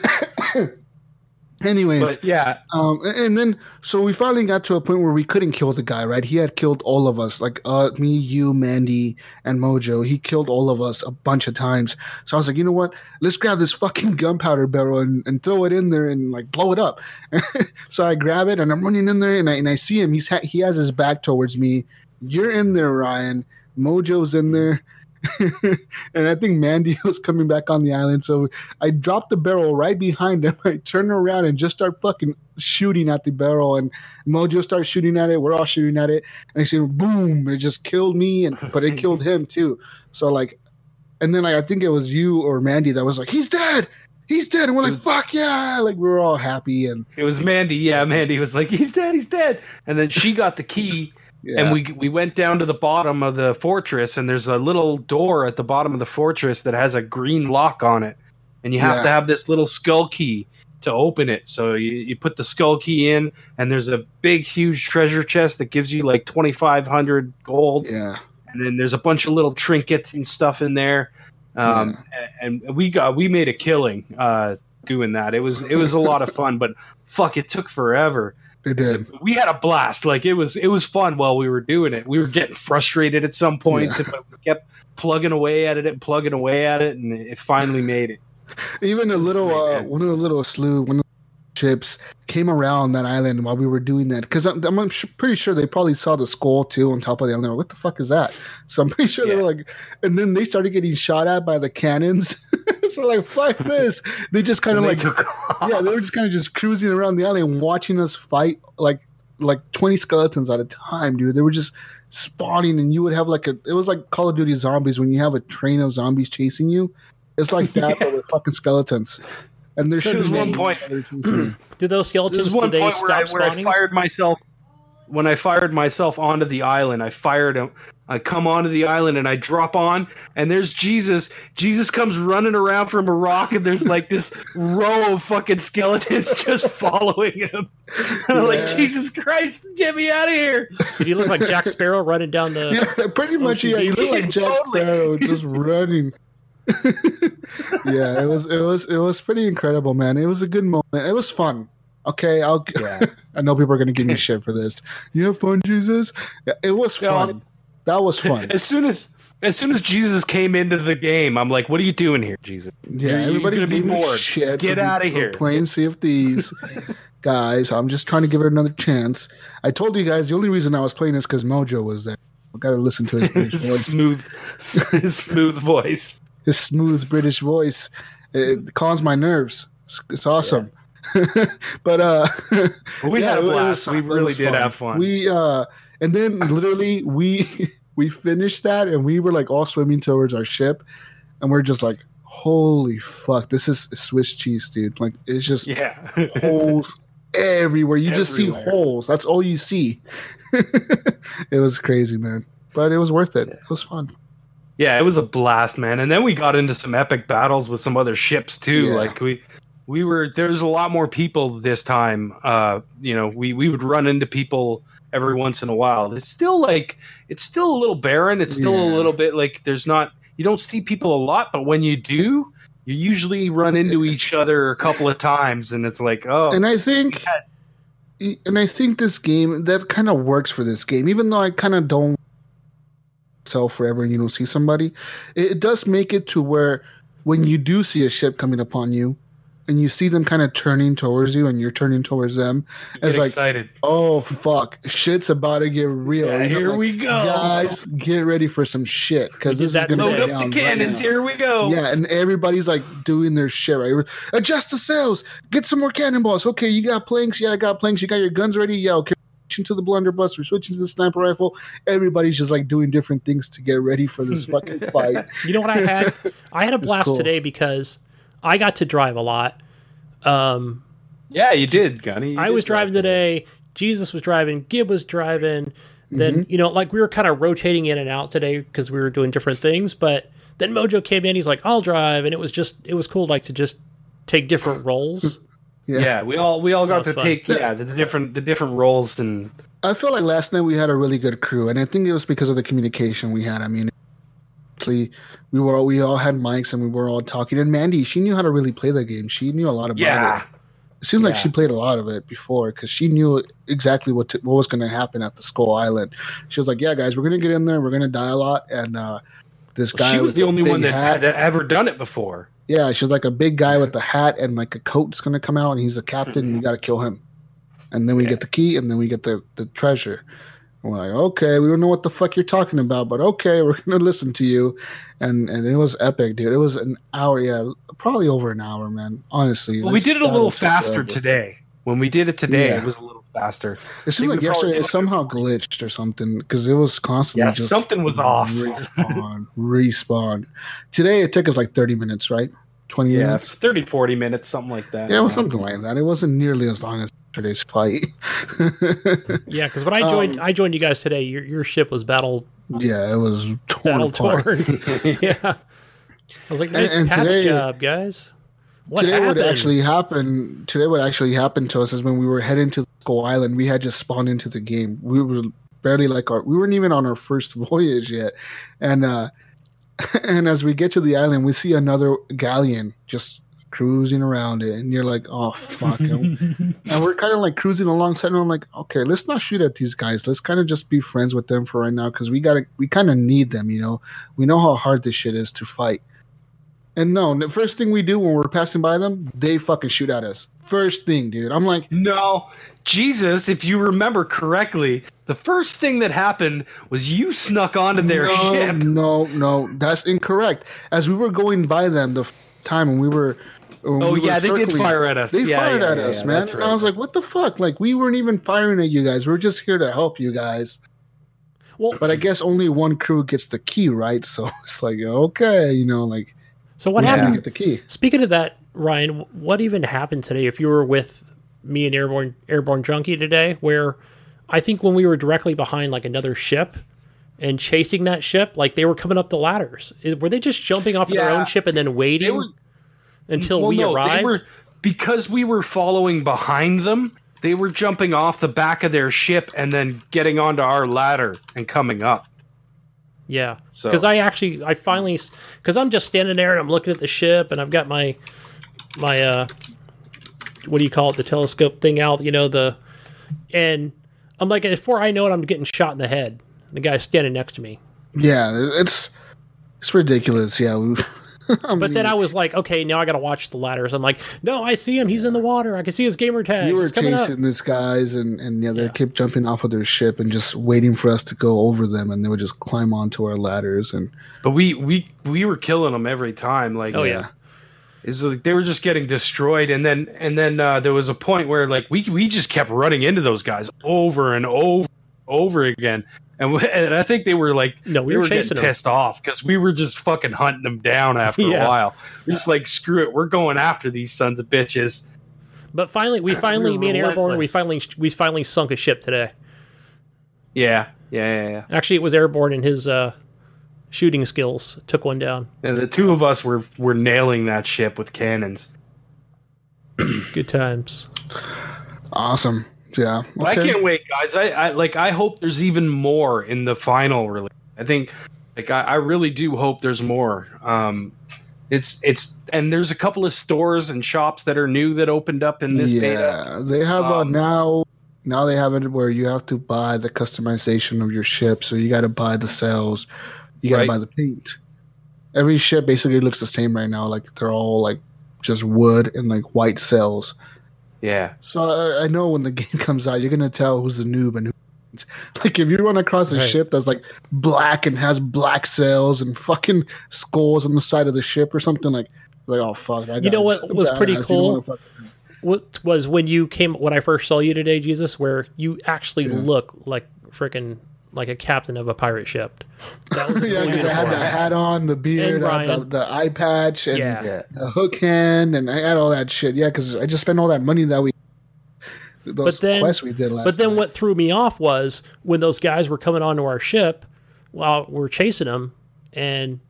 S1: Anyways,
S2: But yeah,
S1: um, and and then so we finally got to a point where we couldn't kill the guy. Right? He had killed all of us, like uh, me, you, Mandy, and Mojo. He killed all of us a bunch of times. So I was like, you know what? Let's grab this fucking gunpowder barrel and, and throw it in there and like blow it up. so I grab it and I'm running in there and I and I see him. He's ha- he has his back towards me. You're in there, Ryan. Mojo's in there. and I think Mandy was coming back on the island. So I dropped the barrel right behind him. I turn around and just start fucking shooting at the barrel. And Mojo starts shooting at it. We're all shooting at it. And I see boom, it just killed me, and but it killed him too. So like, and then like, I think it was you or Mandy that was like, he's dead. He's dead. And we're
S2: It
S1: like,
S2: was-
S1: fuck yeah. Like we were all happy. And
S2: it was Mandy. Yeah, Mandy was like, he's dead, he's dead. And then she got the key.
S1: Yeah.
S2: and we we went down to the bottom of the fortress and there's a little door at the bottom of the fortress that has a green lock on it. And you have
S1: Yeah.
S2: to have this little skull key to open it. So you, you put the skull key in and there's a big huge treasure chest that gives you like 2500 gold.
S1: Yeah.
S2: and then there's a bunch of little trinkets and stuff in there. Um, and, and we got we made a killing uh, doing that. It was it was a lot of fun but fuck it took forever
S1: They did.
S2: we had a blast. Like it was, it was fun while we were doing it. We were getting frustrated at some points, but we kept plugging away at it and plugging away at it, and it finally made it.
S1: Even a little, uh, one of the little slew, one of the ships came around that island while we were doing that. Because I'm, I'm pretty sure they probably saw the skull too on top of the island. They were, What the fuck is that? So I'm pretty sure they
S2: Yeah.
S1: were like, and then they started getting shot at by the cannons. so like, fuck this. They just kind of like, yeah, they were just kind of just cruising around the island, watching us fight like like 20 skeletons at a time, dude. They were just spawning, and you would have like a. It was like Call of Duty Zombies when you have a train of zombies chasing you. It's like that, but with fucking skeletons. And they're
S3: So
S2: There was
S1: shooting
S2: one
S1: at
S2: point-
S1: each other chasing
S3: Did those skeletons
S2: There's one
S3: did they
S2: point where I,
S3: stop
S2: where I
S3: spawning?
S2: fired myself. When I fired myself onto the island, I fired him. I come onto the island and I drop on, and there's Jesus. Jesus comes running around from a rock, and there's like this row of fucking skeletons just following him. And I'm like, Jesus Christ, get me out of here!
S3: Did he look like Jack Sparrow running down the?
S1: yeah, pretty much. Yeah, you look like Jack
S2: Totally.
S1: Sparrow just running. yeah, it was it was it was pretty incredible, man. It was a good moment. It was fun. Okay, I'll. Yeah. I know people are gonna give me shit for this. You have fun, Jesus. Yeah, it was fun. That was fun.
S2: As soon as as soon as Jesus came into the game, I'm like, what are you doing here, Jesus?
S1: Yeah,
S2: You're- you're
S1: everybody
S2: gonna be bored.
S1: shit.
S2: Get out
S1: of
S2: here.
S1: Playing Sea of Thieves, guys. I'm just trying to give it another chance. I told you guys the only reason I was playing is because Mojo was there. I got to listen to his voice.
S2: smooth, smooth voice.
S1: His smooth British voice. It calms my nerves. It's, it's awesome. but uh,
S2: We
S1: yeah,
S2: had a
S1: it was-
S2: blast. we really did have fun.
S1: We uh, and then literally we we finished that and we were like all swimming towards our ship, and we're just like, holy fuck, this is Swiss cheese, dude. Like it's just
S2: yeah.
S1: holes everywhere. You just see holes. That's all you see. it was crazy, man. But it was worth it. It was fun.
S2: Yeah, it was a blast, man. And then we got into some epic battles with some other ships too.
S1: Yeah.
S2: Like we we were there's a lot more people this time. Uh, you know, we we would run into people every once in a while. It's still like it's still a little barren. It's still a little bit like there's not you don't see people a lot, but when you do, you usually run into each other a couple of times and it's like, oh,
S1: And I think and I think this game that kind of works for this game, even though I kind of don't forever and you don't see somebody, it, does make it to where when you do see a ship coming upon you and you see them kind of turning towards you and you're turning towards them, it's like
S2: excited.
S1: oh fuck, shit's about to get real.
S2: Yeah,
S1: You know,
S2: here
S1: like,
S2: we go.
S1: guys, get ready for some shit because this is
S3: that
S1: gonna
S2: Load up the cannons.
S1: now.
S2: Here we go.
S1: Yeah, and everybody's like doing their shit, right? Adjust the sails. Get some more cannonballs. Okay, you got planks. Yeah, I got planks. You got your guns ready. Yeah, okay. Switching to the blunderbuss. We're switching to the sniper rifle. Everybody's just like doing different things to get ready for this fucking fight.
S3: You know what I had? I had a blast
S1: cool.
S3: today because I got to drive a lot. Um,
S2: Yeah, you did, Gunny. You
S3: I
S2: did
S3: was driving today. Jesus was driving. Gib was driving. Then you know, like we were kind of rotating in and out today because we were doing different things. But then Mojo came in. He's like, "I'll drive," and it was just it was cool, like to just take different roles.
S1: Yeah.
S2: Yeah, we all we all got to
S3: fun.
S2: take yeah the, the different the different roles and
S1: I feel like last night we had a really good crew, and I think it was because of the communication we had. I mean, obviously, we were all, we all had mics and we were all talking. And Mandy, she knew how to really play the game. She knew a lot about it.
S2: yeah
S1: It seems like she played a lot of it before because she knew exactly what to, what was going to happen at the Skull Island. She was like, "Yeah, guys, we're going to get in there. We're going to die a lot." And uh, this guy
S2: she was
S1: with
S2: the only one that
S1: hat,
S2: had ever done it before.
S1: Yeah, she's like a big guy with a hat and like a coat's going to come out, and he's a captain, and we got to kill him. And then we
S2: Yeah.
S1: get the key, and then we get the the treasure. And we're like, okay, we don't know what the fuck you're talking about, but okay, we're gonna listen to you. And and it was epic, dude. It was an hour, yeah, probably over an hour, man. Honestly,
S2: Well, we did it a little faster
S1: forever.
S2: today. When we did it today,
S1: Yeah.
S2: it was a little faster.
S1: It seemed like yesterday it
S2: did-
S1: somehow glitched or something because it was constantly
S2: Yeah,
S1: just
S2: something was off.
S1: Respawn, respawn. Today it took us like thirty minutes, right? Twenty
S2: Yeah,
S1: minutes.
S2: 30, 40 minutes, something like that.
S1: Yeah, it was something like that. It wasn't nearly as long as yesterday's fight.
S3: Yeah, because when I joined,
S1: Um,
S3: I joined you guys today. Your your ship was battle
S1: yeah, it was torn
S3: battle
S1: apart.
S3: torn. yeah, I was like, nice
S1: and
S3: patch
S1: today-
S3: job, guys. What
S1: today,
S3: happened?
S1: what actually happened? Today, what actually happened to us is when we were heading to Skull Island, we had just spawned into the game. We were barely like our, we weren't even on our first voyage yet, and uh, and as we get to the island, we see another galleon just cruising around it, and you're like, oh fuck, and, and we're kind of like cruising alongside, and I'm like, okay, let's not shoot at these guys. Let's kind of just be friends with them for right now because we gotta, we kind of need them, you know. We know how hard this shit is to fight. And no, the first thing we do when we're passing by them, they fucking shoot at us. First thing, dude. I'm like,
S2: No, Jesus, if you remember correctly, the first thing that happened was you snuck onto their
S1: no,
S2: ship.
S1: no, no, that's incorrect. As we were going by them the f- time when we were. when
S2: Oh
S1: we were
S2: yeah, they did fire at us.
S1: They
S2: Yeah,
S1: fired
S2: yeah,
S1: at
S2: yeah,
S1: us,
S2: yeah,
S1: man.
S2: that's
S1: And. I was like, what the fuck? Like, we weren't even firing at you guys. We are just here to help you guys.
S3: Well,
S1: But I guess only one crew gets the key, right? So it's like, okay, you know, like,
S3: so what
S1: we have to
S3: happened?
S1: get the key.
S3: Speaking of that, Ryan, what even happened today? If you were with me and Airborne Airborne Junkie today, where I think when we were directly behind like another ship and chasing that ship, like they were coming up the ladders. Were they just jumping off of their own ship and then waiting
S2: were
S3: until
S2: well,
S3: we
S2: no,
S3: arrived?
S2: They were because we were following behind them. They were jumping off the back of their ship and then getting onto our ladder and coming up.
S3: Yeah,
S2: So-
S3: because I actually I finally because I'm just standing there and I'm looking at the ship and I've got my my uh what do you call it the telescope thing out you know the and I'm like before I know it I'm getting shot in the head. The guy's standing next to me.
S1: Yeah, it's it's ridiculous. Yeah. We,
S3: But then I was like, okay, now I got to watch the ladders. I'm like, no, I see him. He's in the water. I can see his gamer tag.
S1: you were
S3: He's coming up.
S1: chasing these guys, and and yeah, they
S3: Yeah.
S1: kept jumping off of their ship and just waiting for us to go over them, and they would just climb onto our ladders. And
S2: But we we we were killing them every time. Like
S3: Oh yeah.
S2: is like they were just getting destroyed and then and then uh, there was a point where like we we just kept running into those guys over and over over again and, we, and I think they were like
S3: No, we were
S2: were
S3: chasing
S2: getting
S3: 'em.
S2: pissed off because we were just fucking hunting them down after
S3: Yeah.
S2: a while. We're just like screw it, we're going after these sons of bitches.
S3: But finally, we finally,
S2: were
S3: me and Airborne, we finally, we finally sunk a ship today.
S2: Yeah, yeah, yeah, yeah.
S3: Actually, it was Airborne and his uh, shooting skills took one down.
S2: And the two of us were were nailing that ship with cannons.
S3: Good times.
S1: awesome. Yeah.
S2: But I can't wait, guys. I, I like. I hope there's even more in the final release. I think, like, I, I really do hope there's more. Um, it's it's and there's a couple of stores and shops that are new that opened up in this
S1: yeah,
S2: beta.
S1: they have uh,
S2: Um,
S1: now. Now they have it where you have to buy the customization of your ship. So you got to buy the cells, you got to
S2: Right.
S1: buy the paint. Every ship basically looks the same right now. Like they're all like just wood and like white cells.
S2: Yeah,
S1: So I, I know when the game comes out, you're gonna tell who's the noob and who. isn't. Like if you run across a
S3: Right.
S1: ship that's like black and has black sails and fucking skulls on the side of the ship or something like, like oh fuck. that
S3: You know
S1: guy's
S3: what was pretty
S1: badass. You
S3: cool? What was when you came when I first saw you today, Jesus, where you actually
S1: Yeah.
S3: look like freaking like a captain of a pirate ship. That was
S1: yeah, because I had the hat on, the beard, uh, the, the eye patch, and
S3: Yeah.
S2: yeah.
S1: the hook hand, and I had all that shit. Yeah, because I just spent all that money that we. Those
S3: But then-
S1: quests we did last.
S3: But then
S1: night.
S3: what threw me off was when those guys were coming onto our ship while we're chasing them, and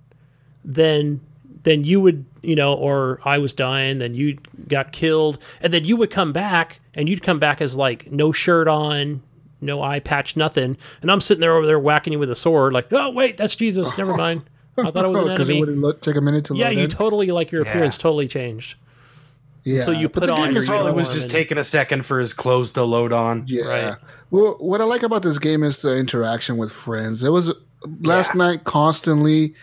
S3: then then you would you know, or I was dying, then you got killed, and then you would come back, and you'd come back as like no shirt on, no eye patch, nothing, and I'm sitting there over there whacking you with a sword, like, oh wait, that's Jesus, never mind. I thought it was an
S1: because it
S3: enemy.
S1: wouldn't look take a minute to
S3: Yeah, you
S1: in.
S3: totally like your
S2: Yeah.
S3: appearance totally changed.
S1: yeah.
S3: until you
S1: but
S3: put
S1: the
S3: on
S1: game
S3: your
S1: is
S2: He probably was just
S3: and
S2: taking a second for his clothes to load on.
S1: Yeah.
S3: Right.
S1: Well, what I like about this game is the interaction with friends. It was last
S2: Yeah.
S1: night constantly.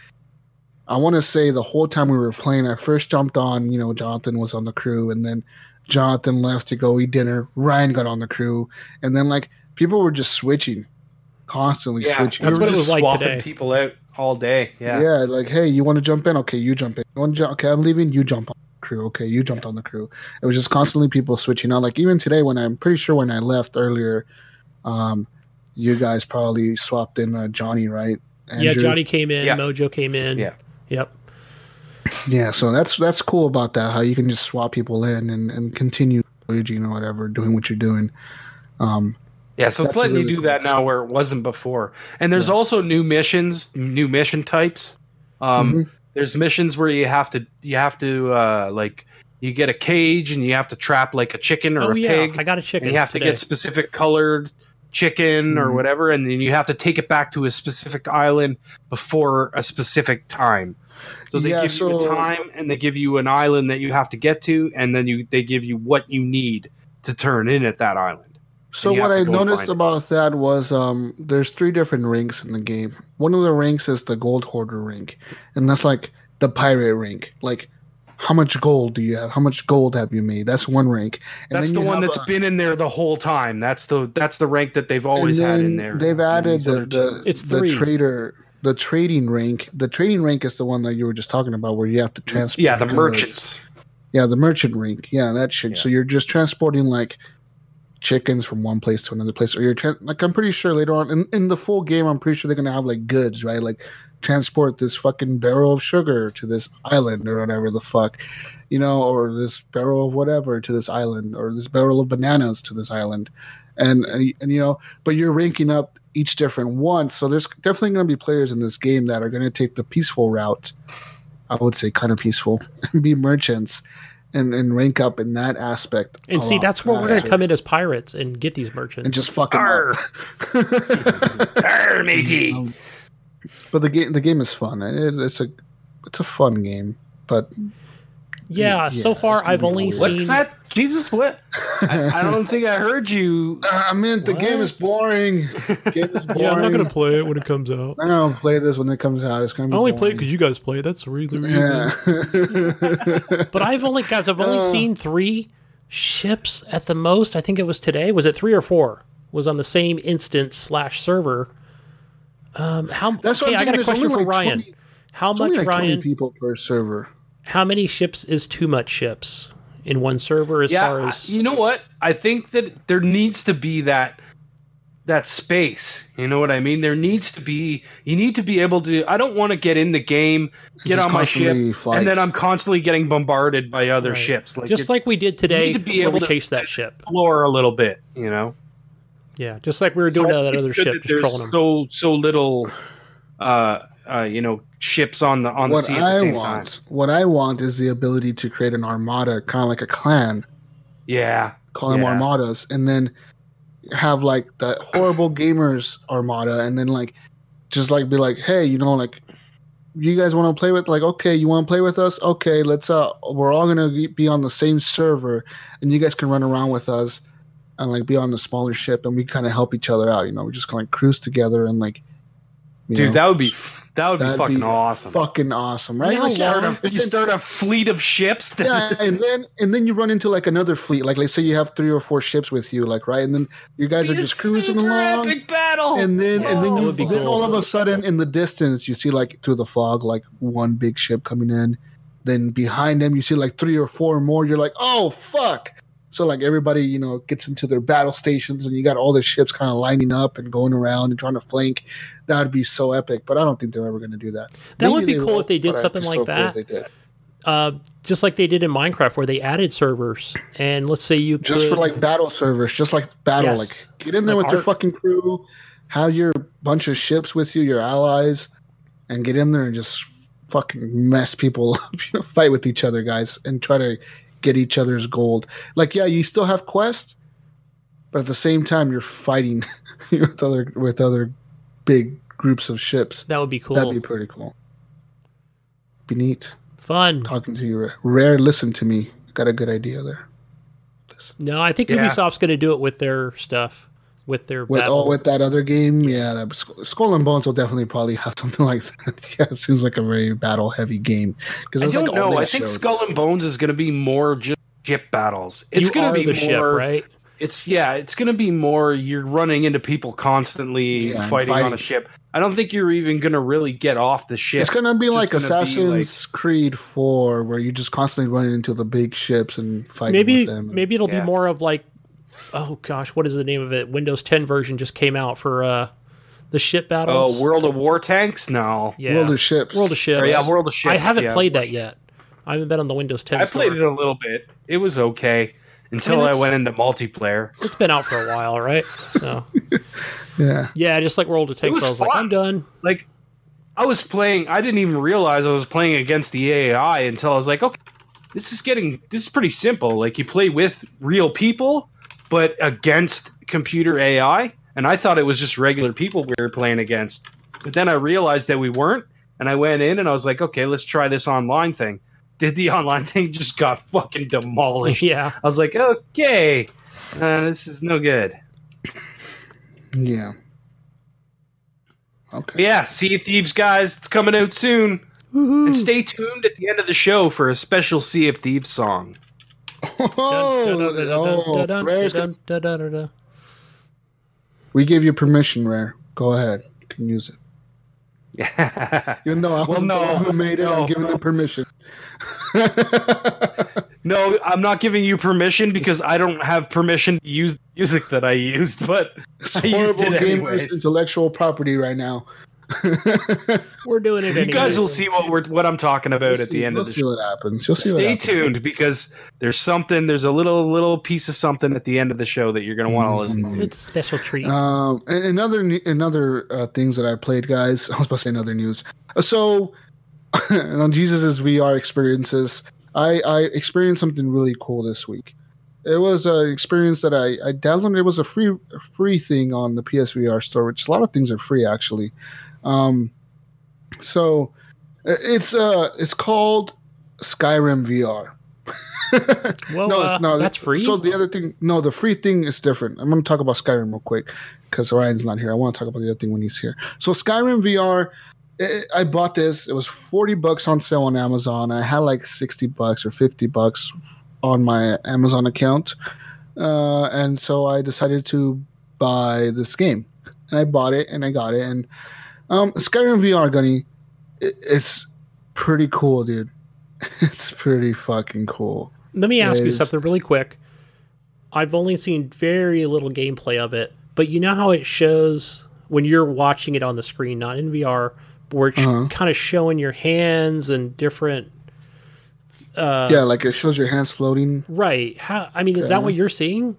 S1: I want to say the whole time we were playing, I first jumped on. You know, Jonathan was on the crew, and then Jonathan left to go eat dinner. Ryan got on the crew, and then like people were just switching, constantly
S2: Yeah,
S1: switching.
S2: we
S3: That's
S2: were
S3: what it
S2: just
S3: was like
S2: swapping
S3: today.
S2: people out all day.
S1: Yeah.
S2: Yeah,
S1: like hey, you want to jump in? Okay, you jump in. You want to jump? Okay, I'm leaving. You jump on the crew. Okay, you jumped on the crew. It was just constantly people switching out. Like even today, when I'm pretty sure when I left earlier, um, you guys probably swapped in uh, Johnny, right?
S3: Yeah, Johnny came in,
S2: Yeah.
S3: Mojo came in.
S2: Yeah.
S3: Yep.
S1: Yeah, so that's that's cool about that. How you can just swap people in and and continue waging or whatever, doing what you're doing. Um,
S2: yeah. So it's letting
S1: really
S2: you do
S1: cool.
S2: that now where it wasn't before. And there's also new missions, new mission types. Um,
S1: Mhm.
S2: There's missions where you have to you have to uh, like you get a cage and you have to trap like a chicken or
S3: Oh
S2: a
S3: yeah,
S2: pig.
S3: I got a chicken.
S2: and you have
S3: today.
S2: to get specific colored chicken or
S1: Mhm.
S2: whatever, and then you have to take it back to a specific island before a specific time. So they
S1: Yeah,
S2: give you
S1: so-
S2: a time and they give you an island that you have to get to, and then you they give you what you need to turn in at that island.
S1: So what I noticed
S2: find it.
S1: about that was um, there's three different ranks in the game. One of the ranks is the gold hoarder rank, and that's like the pirate rank. Like, how much gold do you have? How much gold have you made? That's one rank. And
S2: That's the one
S1: have
S2: that's
S1: a-
S2: been in there the whole time. That's the that's the rank that they've always had in there.
S1: They've added the, the
S3: It's
S1: the
S3: three.
S1: trader the trading rank. The trading rank is the one that you were just talking about, where you have to transport.
S2: yeah, the
S1: goods.
S2: merchants.
S1: Yeah, the merchant rank. Yeah, that shit. So you're just transporting like chickens from one place to another place, or you're tra- like I'm pretty sure later on in, in the full game, I'm pretty sure they're gonna have like goods, right? Like transport this fucking barrel of sugar to this island or whatever the fuck, you know, or this barrel of whatever to this island, or this barrel of bananas to this island, and and, and you know, but you're ranking up each different one. So there's definitely gonna be players in this game that are gonna take the peaceful route. I would say kind of peaceful and be merchants and, and rank up in that aspect.
S3: And see,
S1: lot
S3: that's where we're going to come in as pirates and get these merchants.
S1: and just fucking
S2: Arr.
S1: up.
S2: Arr, matey.
S1: Um, but the game the game is fun. It, it's a it's a fun game, but
S3: yeah,
S1: yeah,
S3: so far I've only
S1: weird.
S3: seen.
S2: What's that? Jesus, what? I, I don't think I heard you.
S1: I meant the game
S3: What?
S1: is boring. game is boring.
S3: Yeah, I'm not going to play it when it comes out.
S1: I don't play this when it comes out. It's gonna
S3: I
S1: be
S3: only play it because you guys play it. That's really, reason. reason.
S1: Yeah.
S3: But I've only guys, I've only
S1: Oh.
S3: seen three ships at the most. I think it was today. Was it three or four? Was on the same instance slash server. Um, how?
S1: That's what
S3: okay,
S1: I'm
S3: I got a question for
S1: like
S3: Ryan.
S1: 20
S3: how much,
S1: like
S3: Ryan?
S1: people per server.
S3: How many ships is too much ships in one server? As
S2: yeah,
S3: far
S2: I-
S3: as
S2: you know what? I think that there needs to be that that space. You know what I mean? There needs to be. You need to be able to. I don't want to get in the game, get
S1: Just
S2: on my ship,
S1: constantly
S2: and then I'm constantly getting bombarded by other
S3: Right.
S2: ships. Like
S3: just like we did today,
S2: need to be
S3: where
S2: able to-
S3: chased that ship.
S2: explore a little bit. You know.
S3: Yeah, just like we were doing
S2: So
S3: that other ship,
S2: that
S3: just
S2: there's
S3: trolling them.
S2: so so little, uh, uh, you know, ships on the on the
S1: what
S2: sea at the
S1: I
S2: same
S1: want,
S2: time.
S1: what I want, is the ability to create an armada, kind of like a clan.
S2: Yeah,
S1: call them
S2: Yeah.
S1: armadas, and then have like the horrible gamers armada, and then like just like be like, hey, you know, like you guys want to play with, like, okay, you want to play with us? Okay, let's uh, we're all gonna be- be on the same server, and you guys can run around with us, and like be on the smaller ship, and we kind of help each other out. You know, we just kind of cruise together and like,
S2: dude,
S1: know,
S2: that would be that would be
S1: that'd
S2: fucking
S1: be
S2: awesome.
S1: fucking awesome, right?
S2: You
S1: Like,
S2: start
S3: long-
S2: a you start a fleet of ships. That,
S1: yeah, and then and then you run into like another fleet. Like let's say you have three or four ships with you, like right, and then you guys are
S2: Be a
S1: just cruising
S2: super
S1: along.
S2: Epic battle.
S1: And then and then you
S3: That would be
S1: then
S3: cool.
S1: all of a sudden in the distance you see like through the fog like one big ship coming in. Then behind them you see like three or four more. You're like, oh fuck. So like everybody, you know, gets into their battle stations and you got all the ships kind of lining up and going around and trying to flank. That would be so epic. But I don't think they're ever going to do that.
S3: That would be cool
S1: will,
S3: if they did something like
S1: so
S3: that.
S1: did.
S3: uh, just like they did in Minecraft, where they added servers, and let's say you
S1: just for like battle servers, just like battle,
S3: Yes.
S1: like get in there
S3: Like
S1: with your fucking crew, have your bunch of ships with you, your allies, and get in there and just fucking mess people up, you know, fight with each other, guys, and try to get each other's gold. Like, yeah, you still have quests, but at the same time, you're fighting with other with other big groups of ships.
S3: that would be cool,
S1: That'd be pretty cool. Be neat
S3: fun.
S1: talking to you. Rare, listen to me. Got a good idea there.
S3: No, I think
S2: Yeah.
S3: Ubisoft's going to do it with their stuff, with their
S1: with oh,
S3: battle.
S1: oh, with that other game, yeah, that Skull- Skull and Bones will definitely probably have something like that. yeah, it seems like a very battle heavy game because
S2: I don't know. I think Skull and Bones is going to be more just ship battles. It's going to be
S3: the
S2: more.
S3: ship, right?
S2: It's yeah. It's going to be more. You're running into people constantly
S1: Yeah, and
S2: fighting, on
S1: fighting.
S2: a ship. I don't think you're even going to really get off the ship.
S1: It's gonna be like
S2: gonna be
S1: Assassin's Creed Four, where you're just constantly running into the big ships and fighting
S3: Maybe
S1: with them.
S3: maybe it'll
S2: Yeah.
S3: be more of like, oh gosh, what is the name of it? Windows 10 version just came out for uh, the ship battles.
S2: Oh, World of War tanks? No.
S3: yeah,
S1: World of Ships.
S3: World of Ships.
S2: Or, yeah, World of Ships.
S3: I haven't
S2: yeah.
S3: played that yet. I haven't been on the Windows 10.
S2: I played it a little bit. It was okay until I,
S3: that's-
S2: went into multiplayer.
S3: It's been out for a while, right? So
S1: Yeah,
S3: yeah, just like World of Tanks,
S2: was
S3: I was like. I'm done.
S2: Like, I was playing. I didn't even realize I was playing against the AI until I was like, okay, this is getting. This is pretty simple. Like, you play with real people, but against computer AI. And I thought it was just regular people we were playing against. But then I realized that we weren't. And I went in and I was like, okay, let's try this online thing. Did the online thing just got fucking demolished?
S3: Yeah.
S2: I was like, okay, uh, this is no good.
S1: Yeah. Okay.
S2: yeah, Sea of Thieves, guys, it's coming out soon. And stay tuned at the end of the show for a special Sea of Thieves song.
S1: Oh, oh, we give you permission, Rare. Go ahead. You can use it.
S2: Yeah.
S1: Even though I
S2: Well,
S1: wasn't the
S2: no,
S1: one who made it,
S2: no.
S1: I'm giving them permission.
S2: No, I'm not giving you permission because I don't have permission to use the music that I used, but
S1: It's
S2: I used
S1: horrible
S2: it
S1: gamers'
S2: anyways.
S1: intellectual property right now.
S3: We're doing it
S2: you guys will see what we're what I'm talking about at the end
S1: You'll
S2: of the
S1: see
S2: show.
S1: what happens. You'll see what
S2: Stay
S1: happens.
S2: tuned because there's something, there's a little little piece of something at the end of the show that you're going to want to listen to.
S3: It's a special treat.
S1: Um, and another another uh, things that I played, guys. I was about to say another news. Uh, So, on Jesus's VR experiences, I I experienced something really cool this week. It was an experience that I I downloaded. It was a free free thing on the PSVR store, which a lot of things are free actually. Um, so it's uh it's called Skyrim VR.
S3: well,
S1: no,
S3: uh,
S1: it's not.
S3: that's free.
S1: So the other thing, no, the free thing is different. I'm going to talk about Skyrim real quick because Ryan's not here. I want to talk about the other thing when he's here. So Skyrim VR, eh, I bought this. It was 40 bucks on sale on Amazon. I had like 60 bucks or 50 bucks on my Amazon account, uh, and so I decided to buy this game. And I bought it and I got it. And um, Skyrim VR, Gunny, it, it's pretty cool, dude. It's pretty fucking cool.
S3: Let me ask you
S1: is-
S3: something really quick. I've only seen very little gameplay of it, but you know how it shows when you're watching it on the screen, not in VR, where it's
S1: Uh-huh.
S3: kind of showing your hands and different. Uh,
S1: yeah, like it shows your hands floating.
S3: Right. How? I mean, is that what you're seeing?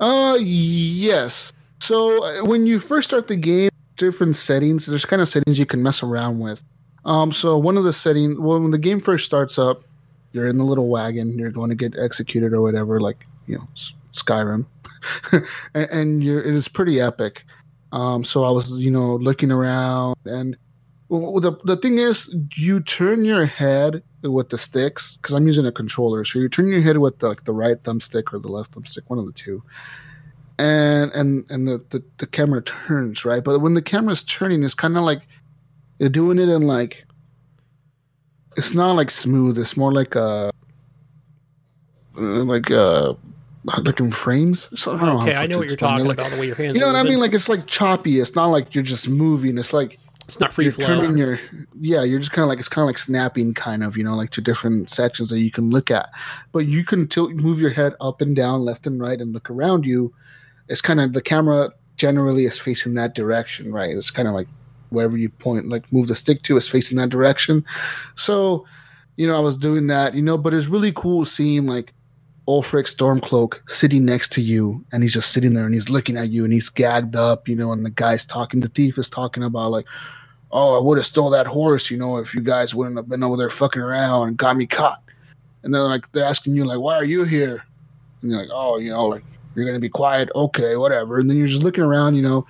S1: Uh, yes. So uh, when you first start the game, different settings. There's kind of settings you can mess around with. Um, so one of the settings, well, when the game first starts up, you're in the little wagon. You're going to get executed or whatever, like you know, Skyrim, and, and you're it is pretty epic. Um, so I was, you know, looking around, and well, the the thing is, you turn your head with the sticks because I'm using a controller. So you turn your head with the, like the right thumbstick or the left thumbstick, one of the two, and and and the the, the camera turns right. But when the camera's turning, it's kind of like you're doing it in like it's not like smooth. It's more like a uh, like uh like in frames. So I don't know
S3: Okay, I know what you're talking
S1: Like,
S3: about. The way your hands.
S1: You know what I mean? Like it's like choppy. It's not like you're just moving. It's like
S3: it's not free
S1: you're
S3: flow.
S1: turning your yeah you're just kind of like it's kind of like snapping kind of you know like to different sections that you can look at but you can tilt move your head up and down left and right and look around you it's kind of the camera generally is facing that direction right it's kind of like wherever you point like move the stick to is facing that direction so you know i was doing that you know but it's really cool seeing like Ulfric Stormcloak sitting next to you, and he's just sitting there and he's looking at you and he's gagged up, you know, and the guy's talking, the thief is talking about like, oh, I would have stole that horse, you know, if you guys wouldn't have been over there fucking around and got me caught. And then like they're asking you like, why are you here? And you're like, oh, you know, like you're gonna be quiet, okay, whatever. And then you're just looking around, you know.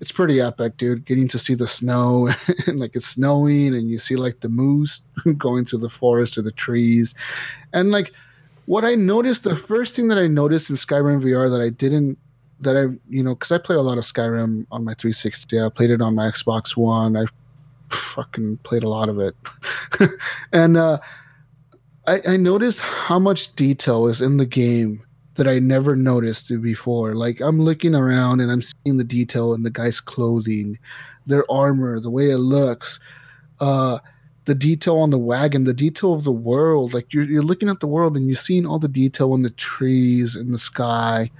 S1: It's pretty epic, dude. Getting to see the snow and like it's snowing, and you see like the moose going through the forest or the trees, and like what I noticed, the first thing that I noticed in Skyrim VR that I didn't, that I, you know, because I played a lot of Skyrim on my 360. I played it on my Xbox One. I fucking played a lot of it. and uh, I, I noticed how much detail is in the game that I never noticed before. Like I'm looking around and I'm seeing the detail in the guy's clothing, their armor, the way it looks. Uh, the detail on the wagon, the detail of the world. Like you're you're looking at the world and you're seeing all the detail in the trees, in the sky,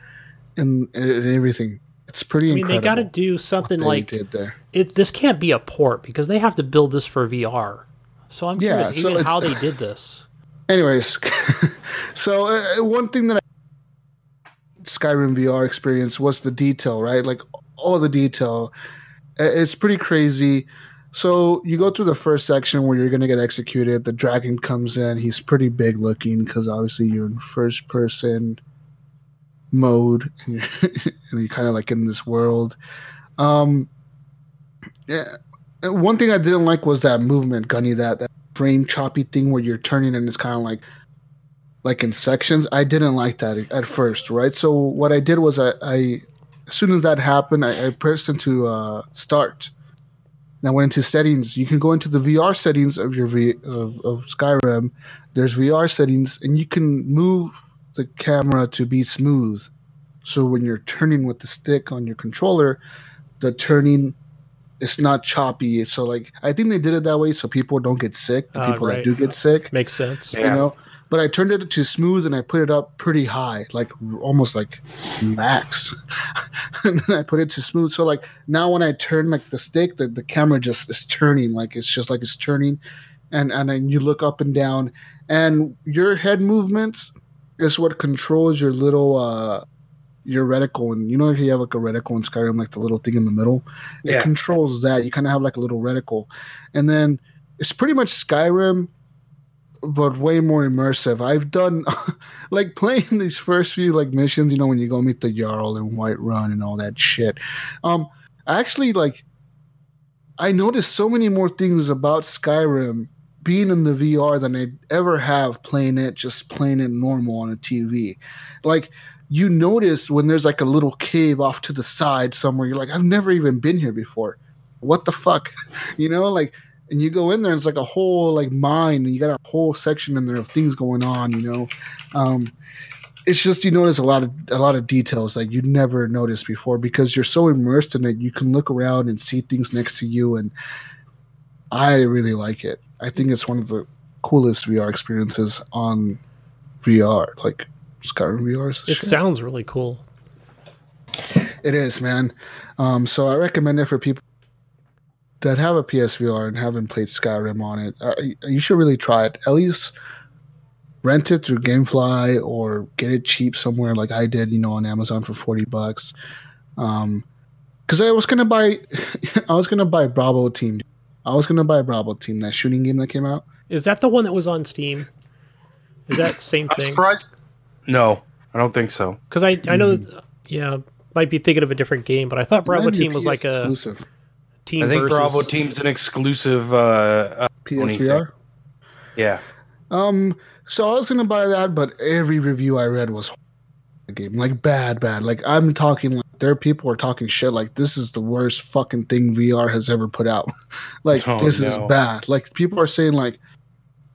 S1: and, and everything. It's pretty
S3: I mean, they got to do something like it. This can't be a port because they have to build this for VR. So I'm
S1: Yeah,
S3: curious
S1: so
S3: even how they did this.
S1: Anyways, so uh, one thing that I, Skyrim VR experience was the detail, right? Like all the detail. It's pretty crazy. So you go through the first section where you're gonna get executed. The dragon comes in. He's pretty big looking because obviously you're in first person mode and you're, you're kind of like in this world. Um, yeah, one thing I didn't like was that movement, Gunny. That that brain choppy thing where you're turning and it's kind of like like in sections. I didn't like that at first, right? So what I did was I, I as soon as that happened, I, I pressed into uh, start. And I went into settings. You can go into the VR settings of your v, of, of Skyrim. There's VR settings, and you can move the camera to be smooth. So when you're turning with the stick on your controller, the turning it's not choppy. So like I think they did it that way so people don't get sick. The
S3: Ah,
S1: people
S3: right.
S1: that do get sick,
S3: Makes sense.
S2: Yeah.
S1: you know. But I turned it to smooth and I put it up pretty high, like almost like max. and then I put it to smooth. So like now when I turn like the stick, the, the camera just is turning, like it's just like it's turning, and and then you look up and down, and your head movements is what controls your little uh your reticle and you know if you have like a reticle in Skyrim like the little thing in the middle it
S2: Yeah.
S1: controls that you kind of have like a little reticle and then it's pretty much Skyrim but way more immersive I've done like playing these first few like missions you know when you go meet the Jarl and Whiterun and all that shit um actually like I noticed so many more things about Skyrim being in the VR than I'd ever have playing it just playing it normal on a TV. Like you notice when there's like a little cave off to the side somewhere, you're like, I've never even been here before. What the fuck? You know, like and you go in there and it's like a whole like mine and you got a whole section in there of things going on, you know. Um it's just you notice a lot of a lot of details that you never noticed before because you're so immersed in it you can look around and see things next to you and I really like it. I think it's one of the coolest VR experiences on VR. Like Skyrim VR is
S3: It
S1: shit.
S3: sounds really cool.
S1: It is, man. Um, so I recommend it for people that have a PSVR and haven't played Skyrim on it. Uh, you should really try it. At least rent it through GameFly or get it cheap somewhere, like I did, you know, on Amazon for forty bucks. Um, because I was gonna buy, I was gonna buy Bravo Team. I was gonna buy Bravo Team, that shooting game that came out.
S3: Is that the one that was on Steam? Is that same
S2: I'm
S3: thing?
S2: surprised. No, I don't think so.
S3: Because I I know, that- yeah, might be thinking of a different game, but I thought Bravo Team was
S1: PS
S3: like a
S1: exclusive
S3: team.
S2: I think
S3: versus,
S2: Bravo Team's an exclusive. Uh, uh,
S1: PSVR.
S2: yeah,
S1: Um, so I was gonna buy that, but every review I read was the game like bad, bad. Like I'm talking like there are people are talking shit like this is the worst fucking thing VR has ever put out. like
S2: Oh,
S1: this is bad. Like people are saying like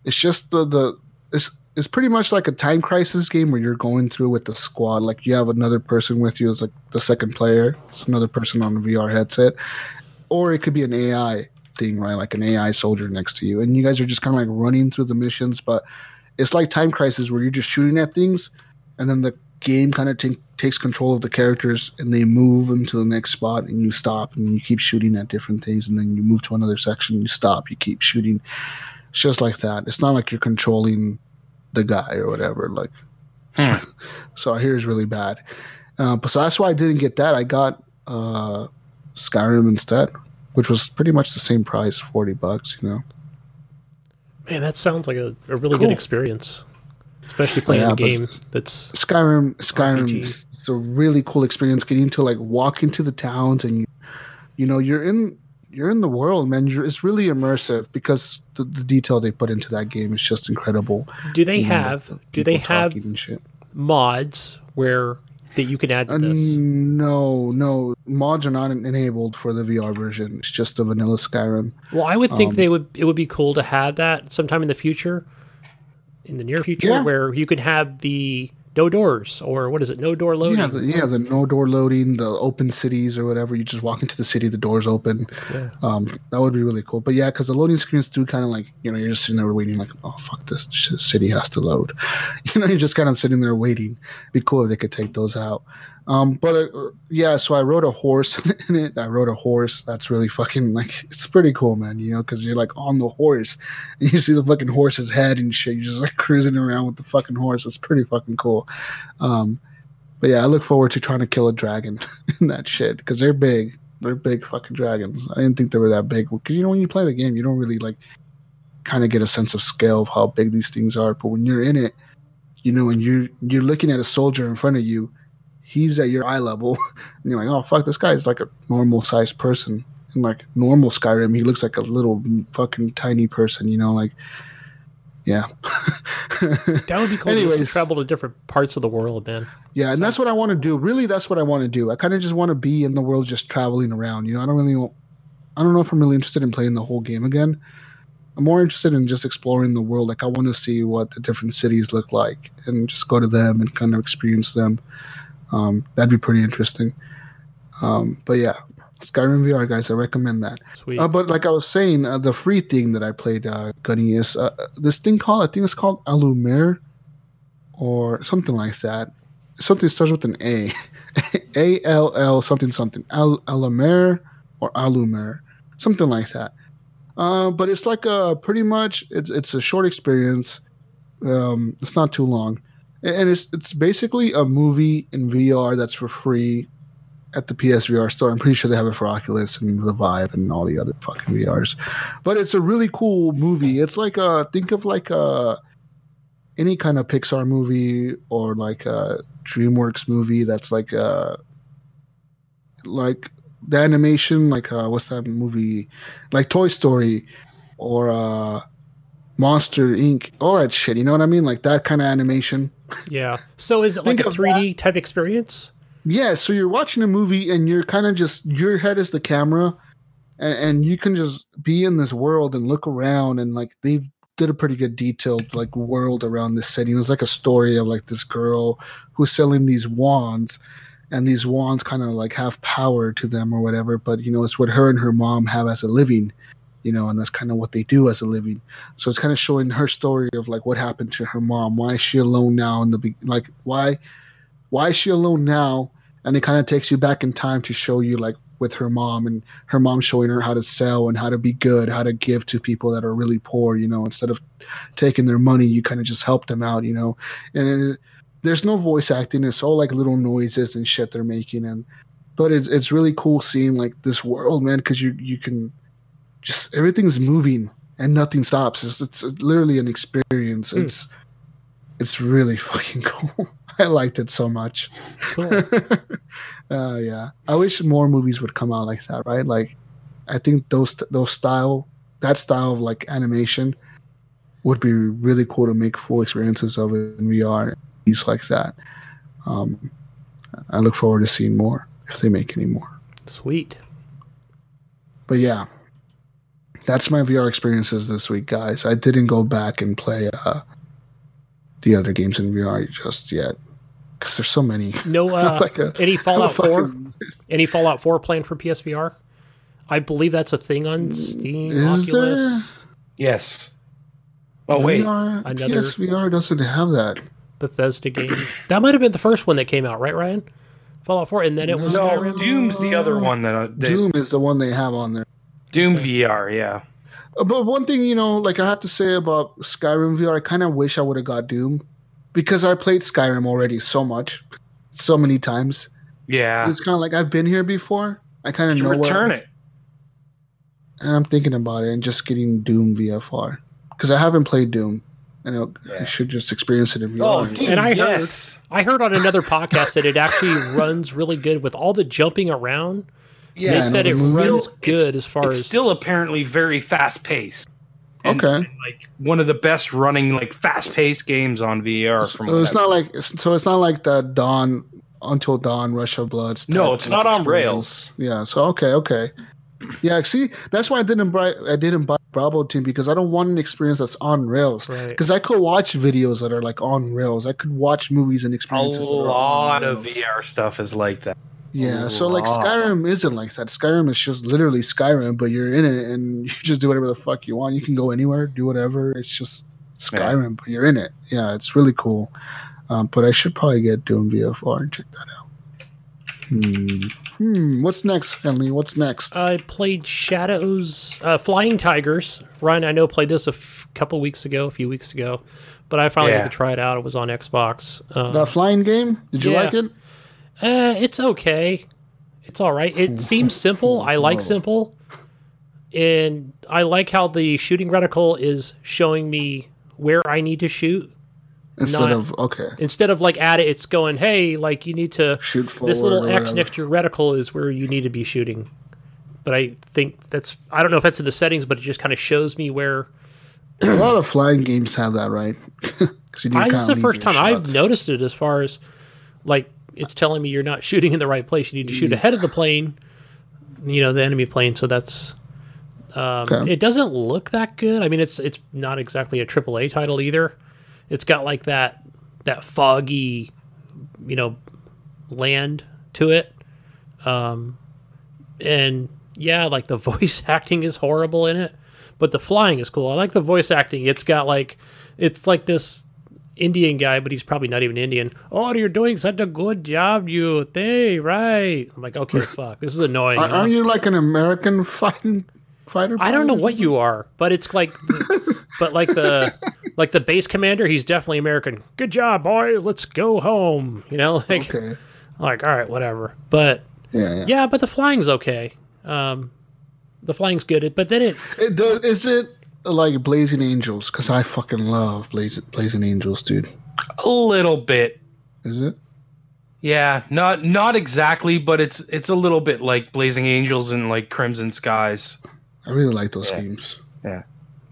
S1: it's just the the it's it's pretty much like a time crisis game where you're going through with the squad. Like you have another person with you as like the second player. It's another person on the VR headset, or it could be an AI thing, right? Like an AI soldier next to you, and you guys are just kind of like running through the missions, but it's like time crisis where you're just shooting at things and then the game kind of t- takes control of the characters and they move them to the next spot and you stop and you keep shooting at different things and then you move to another section you stop you keep shooting it's just like that it's not like you're controlling the guy or whatever like
S2: Hmm.
S1: so i hear it's really bad uh, but so that's why i didn't get that i got uh skyrim instead which was pretty much the same price 40 bucks you know
S3: Man, that sounds like a, a really
S2: Cool.
S3: good experience, especially playing oh,
S1: Yeah,
S3: a game that's
S1: Skyrim, Skyrim,
S3: RPG.
S1: is it's a really cool experience getting to like walk into the towns and you, you know, you're in you're in the world, man. You're, it's really immersive because the, the detail they put into that game is just incredible.
S3: Do they
S1: You know,
S3: have
S1: the
S3: do they have
S1: talking and shit?
S3: mods where that you can add to
S1: Uh,
S3: this?
S1: no, no, mods are not enabled for the VR version. It's just the vanilla Skyrim.
S3: Well, I would think
S1: um,
S3: they would it would be cool to have that sometime in the future, in the near future,
S1: Yeah.
S3: where you could have the no doors or what is it, no door loading.
S1: Yeah, the, yeah, the no door loading, the open cities or whatever. You just walk into the city, the doors open.
S3: Yeah.
S1: Um, that would be really cool. But yeah, because the loading screens do kind of like you know you're just sitting there waiting, like oh fuck, this city has to load. You know, you're just kind of sitting there waiting. Be cool if they could take those out. Um, but uh, yeah, so I rode a horse in it. I rode a horse. That's really fucking like it's pretty cool, man. You know, because you're like on the horse, and you see the fucking horse's head and shit. You're just like cruising around with the fucking horse. It's pretty fucking cool. Um, but yeah, I look forward to trying to kill a dragon in that shit because they're big. They're big fucking dragons. I didn't think they were that big because you know when you play the game, you don't really like kind of get a sense of scale of how big these things are. But when you're in it, you know, and you're you're looking at a soldier in front of you, he's at your eye level, and you're like, oh fuck, this guy's like a normal sized person. in like normal Skyrim, he looks like a little fucking tiny person. You know, like yeah.
S3: That would be cool. Anyways, to travel to different parts of the world, man.
S1: Yeah, and that's what I want to do. Really, that's what I want to do. I kind of just want to be in the world, just traveling around. You know, I don't really, I don't know if I'm really interested in playing the whole game again. I'm more interested in just exploring the world. Like I want to see what the different cities look like and just go to them and kind of experience them. Um, that'd be pretty interesting. Um, but yeah, Skyrim VR, guys, I recommend that.
S3: Sweet.
S1: Uh, but like I was saying, uh, the free thing that I played, uh, Gunny, is uh, this thing called, I think it's called Allumer or something like that. Something starts with an A. A L L something something. Al- Allumer or Allumer. Something like that. Uh, but it's like a pretty much, it's, it's a short experience. Um, it's not too long. And it's, it's basically a movie in VR that's for free at the PSVR store. I'm pretty sure they have it for Oculus and the Vive and all the other fucking VRs. But it's a really cool movie. It's like a think of like a any kind of Pixar movie or like a DreamWorks movie that's like a like the animation like uh what's that movie like Toy Story or uh Monster Inc. All that shit. You know what I mean? Like that kind of animation.
S3: Yeah. So is it like a 3D type experience?
S1: Yeah, so you're watching a movie and you're kind of just your head is the camera, and, and, you can just be in this world and look around and like they've did a pretty good detailed like world around this setting. It's like a story of like this girl who's selling these wands, and these wands kind of like have power to them or whatever. But you know, it's what her and her mom have as a living, you know, and that's kind of what they do as a living. So it's kind of showing her story of like what happened to her mom, why is she alone now, in the be- like why why is she alone now? And it kind of takes you back in time to show you like with her mom and her mom showing her how to sell and how to be good, how to give to people that are really poor, you know, instead of taking their money, you kind of just help them out, you know. And it, there's no voice acting, it's all like little noises and shit they're making and but it's it's really cool seeing like this world, man, cuz you you can just everything's moving and nothing stops. It's, it's literally an experience. Mm. It's it's really fucking cool. I liked it so much. Cool. uh, yeah, I wish more movies would come out like that. Right? Like, I think those those style that style of like animation would be really cool to make full experiences of it in VR. Things like that. Um, I look forward to seeing more if they make any more.
S3: Sweet.
S1: But yeah, that's my VR experiences this week, guys. I didn't go back and play uh, the other games in VR just yet because there's so many.
S3: No, uh, like a, any Fallout Four, any Fallout Four planned for PSVR. I believe that's a thing on Steam. Is Oculus. There?
S2: Yes. Oh
S1: wait, another PSVR doesn't have that.
S3: Bethesda game. that might have been the first one that came out, right, Ryan? Fallout 4, and then it was
S2: no. Doom's the other one that, uh, that
S1: Doom is the one they have on there.
S2: Doom VR, yeah.
S1: Uh, but one thing you know, like I have to say about Skyrim VR, I kind of wish I would have got Doom because I played Skyrim already so much, so many times.
S2: Yeah,
S1: it's kind of like I've been here before. I kind of know
S2: return it.
S1: And I'm thinking about it and just getting Doom VFR because I haven't played Doom. And yeah. I should just experience it in VR.
S3: Oh, dude, and I yes. heard I heard on another podcast that it actually runs really good with all the jumping around. Yeah, they said it runs good as far
S2: it's
S3: as
S2: still apparently very fast paced.
S1: And, okay. And
S2: like one of the best running like fast paced games on VR.
S1: From so it's not like so it's not like the Dawn until Dawn Rush of Bloods.
S2: No, it's not on rails.
S1: Yeah. So okay, okay. Yeah. See, that's why I didn't buy I didn't buy Bravo Team because I don't want an experience that's on rails. Because right. I could watch videos that are like on rails. I could watch movies and experiences.
S2: A lot of VR stuff is like that.
S1: Yeah, so like Skyrim isn't like that. Skyrim is just literally Skyrim, but you're in it and you just do whatever the fuck you want. You can go anywhere, do whatever. It's just Skyrim, yeah. but you're in it. Yeah, it's really cool. Um, but I should probably get Doom VFR and check that out. Hmm. hmm. What's next, Henley? What's next?
S3: I played Shadows, uh, Flying Tigers. Ryan, I know played this a f- couple weeks ago, a few weeks ago, but I finally yeah. got to try it out. It was on Xbox.
S1: Um, the flying game? Did you yeah. like it?
S3: Uh, it's okay. It's all right. It seems simple. I like simple. And I like how the shooting reticle is showing me where I need to shoot.
S1: Instead Not, of okay.
S3: Instead of like at it, it's going, hey, like you need to
S1: shoot forward.
S3: This little X next to your reticle is where you need to be shooting. but I think that's I don't know if that's in the settings, but it just kind of shows me where.
S1: a lot of flying games have that, right? 'Cause you need to
S3: I, this is the first time I've noticed it as far as like it's telling me you're not shooting in the right place. You need to shoot ahead of the plane, you know, the enemy plane. So that's um,
S1: Okay.
S3: it doesn't look that good. I mean, it's it's not exactly a AAA title either. It's got like that that foggy, you know, land to it. Um, and yeah, like the voice acting is horrible in it, but the flying is cool. I like the voice acting. It's got like it's like this Indian guy, but he's probably not even Indian. Oh, you're doing such a good job, you. Hey, right. I'm like, okay, fuck. This is annoying.
S1: Are,
S3: huh?
S1: aren't you like an American fighting fighter?
S3: I don't know what you are, but it's like, but like the like the base commander, he's definitely American. Good job, boys. Let's go home. You know, like?
S1: Okay.
S3: like all right, whatever. But
S1: Yeah, yeah.
S3: yeah, but the flying's okay. Um, the flying's good, but then it
S1: It does, is it like Blazing Angels? Because I fucking love Blazing Blazing Angels, dude.
S2: A little bit.
S1: Is it?
S2: Yeah, not not exactly, but it's it's a little bit like Blazing Angels and like Crimson Skies.
S1: I really like those
S2: Yeah.
S1: games.
S3: yeah,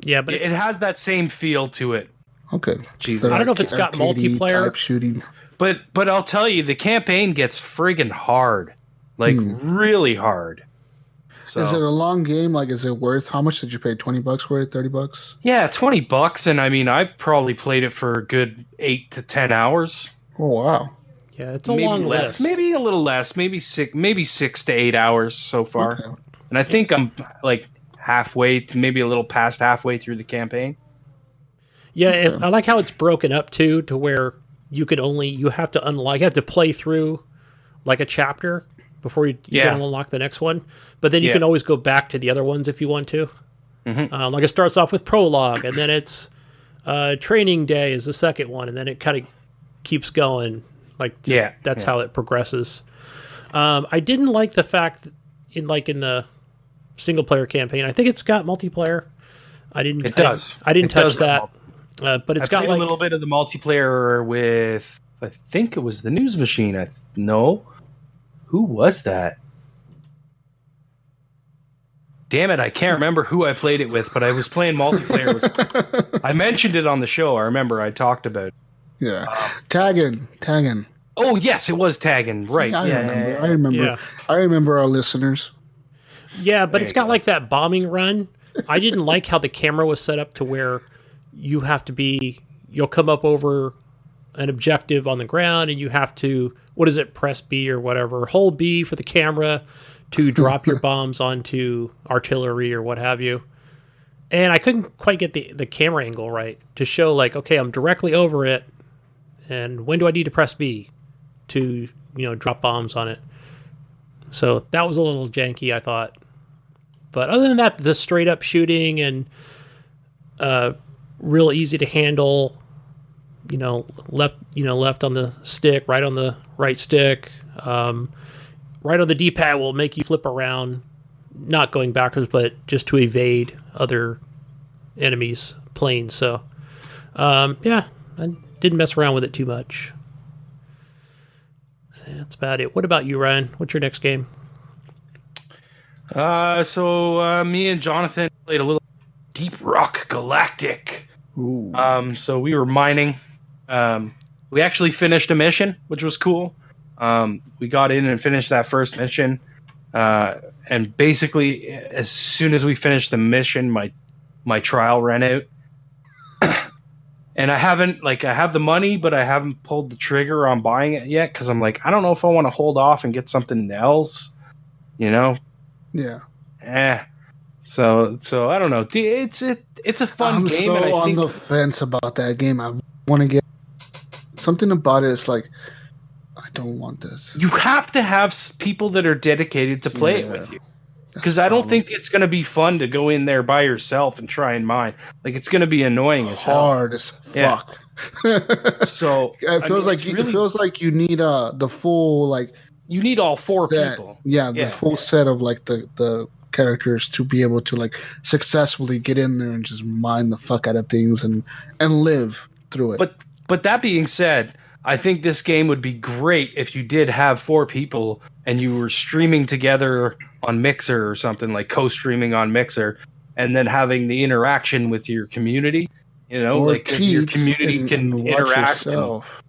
S3: yeah, but
S2: It, it has that same feel to it.
S1: Okay.
S2: Jesus.
S3: I don't know if it's got multiplayer.
S1: type shooting.
S2: But but I'll tell you, the campaign gets friggin' hard, like hmm. really hard. So
S1: Is it a long game? Like, is it worth? How much did you pay? Twenty bucks for it? Thirty bucks?
S2: yeah, twenty bucks, and I mean, I probably played it for a good eight to ten hours.
S1: Oh wow!
S3: yeah, it's a
S2: maybe
S3: long
S2: less,
S3: list.
S2: maybe a little less, maybe six, maybe six to eight hours so far.
S1: Okay.
S2: And I think I'm like halfway, to maybe a little past halfway through the campaign.
S3: Yeah, it, I like how it's broken up too, to where you can only you have to unlock, you have to play through like a chapter before you, you
S2: Yeah.
S3: can unlock the next one. But then you
S2: Yeah.
S3: can always go back to the other ones if you want to.
S2: Mhm.
S3: Um, like it starts off with prologue, and then it's uh, training day is the second one, and then it kind of keeps going. Like
S2: Yeah,
S3: that's
S2: yeah.
S3: how it progresses. Um, I didn't like the fact that in like in the single player campaign. I think it's got multiplayer. I didn't.
S2: It does.
S3: I, didn't
S2: It
S3: touch that. Uh, but it's
S2: I
S3: got like
S2: a little bit of the multiplayer with, I think it was the news machine. I th- no, who was that? Damn it, I can't remember who I played it with, but I was playing multiplayer. with, I mentioned it on the show. I remember I talked about. It.
S1: Yeah,
S2: Um,
S1: tagging, tagging.
S2: Oh yes, it was tagging. Right.
S1: I
S2: yeah,
S1: remember.
S2: yeah, yeah.
S1: I remember.
S3: Yeah.
S1: I remember our listeners.
S3: Yeah, but
S2: There
S3: it's
S2: you
S3: got
S2: go.
S3: like that bombing run. I didn't like how the camera was set up to where you have to be you'll come up over an objective on the ground and you have to what is it press B or whatever hold B for the camera to drop your bombs onto artillery or what have you. And I couldn't quite get the the camera angle right to show like okay, I'm directly over it and when do I need to press B to, you know, drop bombs on it. So that was a little janky, I thought. But other than that, the straight up shooting and uh, real easy to handle. You know, left you know left on the stick, right on the right stick, um, right on the D pad will make you flip around, not going backwards, but just to evade other enemies' planes. So, um, yeah, I didn't mess around with it too much. So that's about it. What about you, Ryan? What's your next game?
S2: Uh, so uh, me and Jonathan played a little Deep Rock Galactic.
S1: Ooh.
S2: Um, so we were mining. Um, we actually finished a mission, which was cool. Um, we got in and finished that first mission. Uh, and basically, as soon as we finished the mission, my my trial ran out. and I haven't like I have the money, but I haven't pulled the trigger on buying it yet because I'm like I don't know if I want to hold off and get something else. You know,
S1: yeah.
S2: eh. So so I don't know. It's it it's a fun
S1: I'm
S2: game,
S1: so
S2: and I
S1: on
S2: think
S1: the fence about that game. I want to get something about it. Is like I don't want this.
S2: you have to have people that are dedicated to play it with you. Because I don't think it's going to be fun to go in there by yourself and try and mine. Like it's going to be annoying as hell.
S1: hard as
S2: Yeah.
S1: fuck.
S2: So
S1: it
S2: I
S1: feels
S2: mean,
S1: like you,
S2: really-
S1: it feels like you need uh the full like
S2: you need all four
S1: set.
S2: people.
S1: Yeah,
S2: Yeah.
S1: the full set of like the the characters to be able to like successfully get in there and just mine the fuck out of things and and live through it.
S2: But but that being said, I think this game would be great if you did have four people and you were streaming together on Mixer or something like co-streaming on Mixer, and then having the interaction with your community. You know,
S1: Or
S2: like 'cause your community
S1: and-
S2: can
S1: and watch
S2: interact. and-
S1: yourself.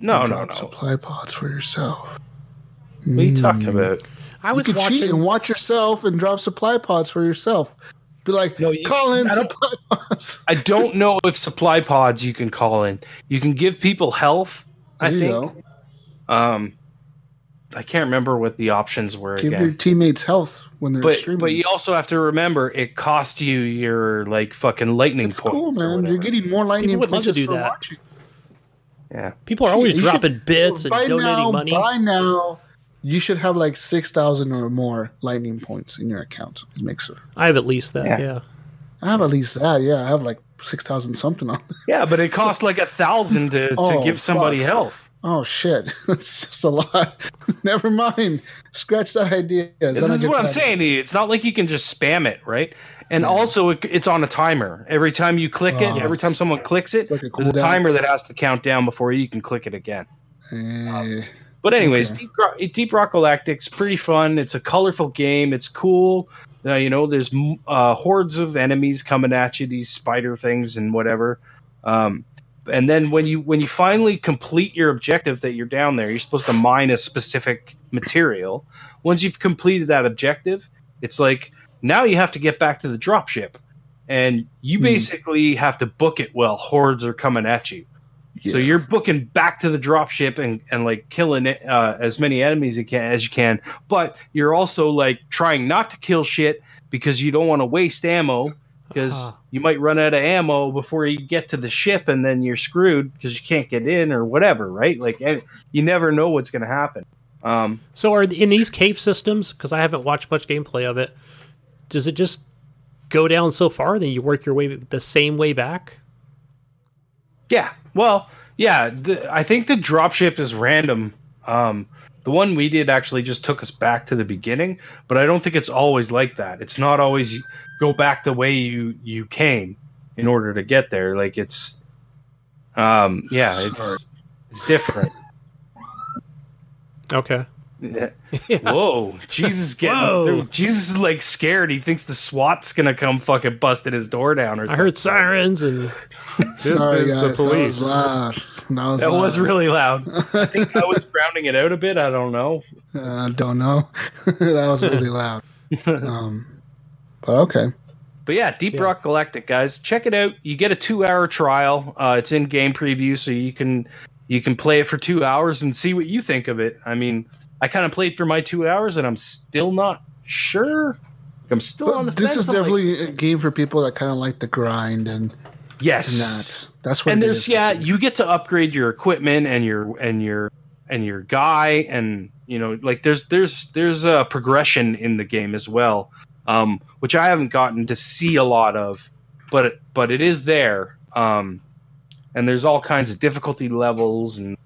S2: no, no,
S1: Drop
S2: no.
S1: Supply pods for yourself.
S2: What are you talking
S1: Mm.
S2: about?
S3: I
S1: You
S3: was
S1: could cheat
S3: watching.
S1: and watch yourself and drop supply pods for yourself. Be like,
S2: No, you-
S1: call in
S2: I don't-
S1: supply pods.
S2: I don't know if supply pods you can call in. You can give people health. I
S1: There you
S2: think. Um, I can't remember what the options were
S1: Give
S2: again.
S1: your teammates health when they're
S2: but
S1: streaming.
S2: but you also have to remember it cost you your like fucking lightning
S1: it's cool,
S2: points. or
S1: man. You're getting more lightning
S3: would love to
S1: punches
S3: do
S1: for
S3: that.
S1: watching.
S2: yeah.
S3: People are always
S1: You should-
S3: dropping bits and donating
S1: now,
S3: money.
S1: By now, you should have like six thousand or more lightning points in your account. Mixer.
S3: I have at least that.
S2: Yeah.
S3: Yeah.
S1: I have at least that. Yeah, I have like six thousand something on. There.
S2: Yeah, but it costs like a thousand to, to
S1: Oh,
S2: give somebody
S1: fuck.
S2: health.
S1: Oh shit, that's just a lot. Never mind. Scratch that idea. Is
S2: This
S1: a
S2: is what I'm
S1: plan?
S2: saying to you. It's not like you can just spam it, right? And also, it, it's on a timer. Every time you click it,
S1: Oh.
S2: every time someone clicks it,
S1: like a
S2: there's a timer that has to count down before you can click it again.
S1: Eh,
S2: But anyways,
S1: Okay.
S2: Deep, Rock, Deep Rock Galactic's pretty fun. It's a colorful game. It's cool. Uh, you know, there's uh, hordes of enemies coming at you, these spider things and whatever. Um, and then when you when you finally complete your objective that you're down there, you're supposed to mine a specific material. Once you've completed that objective, it's like now you have to get back to the dropship, and you
S1: Hmm.
S2: basically have to book it while hordes are coming at you. So you're booking back to the dropship and, and like killing uh, as many enemies you can, as you can, but you're also like trying not to kill shit because you don't want to waste ammo because
S3: Ah.
S2: you might run out of ammo before you get to the ship and then you're screwed because you can't get in or whatever, right? Like eh, you never know what's going to happen. Um,
S3: So are in these cave systems? Because I haven't watched much gameplay of it. Does it just go down so far, then you work your way the same way back?
S2: Yeah. Well, yeah. The, I think the dropship is random. Um, the one we did actually just took us back to the beginning, but I don't think it's always like that. It's not always go back the way you you came in order to get there. Like it's, um, yeah,
S1: Sorry.
S2: it's it's different.
S3: Okay.
S2: Yeah.
S3: Yeah.
S2: Whoa, Jesus is getting
S3: Whoa.
S2: Jesus is like scared. He thinks the SWAT's gonna come fucking busting his door down or
S3: I
S2: something.
S3: heard sirens and
S4: This
S1: Sorry,
S4: is
S1: guys,
S4: the police.
S1: That was loud. That was,
S2: That was really loud. I think I was grounding it out a bit. I don't know.
S1: I don't know. that was really loud. Um, but okay.
S2: But yeah, Deep
S3: Yeah.
S2: Rock Galactic, guys, check it out. You get a two-hour trial. Uh, it's in game preview, so you can you can play it for two hours and see what you think of it. I mean, I kind of played for my two hours, and I'm still not sure. I'm still on the
S1: But this
S2: fence.
S1: is
S2: I'm like,
S1: definitely a game for people that kind of like the grind and, and
S2: yes.
S1: that. That's what.
S2: and there's
S1: is.
S2: yeah you get to upgrade your equipment and your and your and your guy and you know like there's there's there's a progression in the game as well um which i haven't gotten to see a lot of but it, but it is there um and there's all kinds of difficulty levels and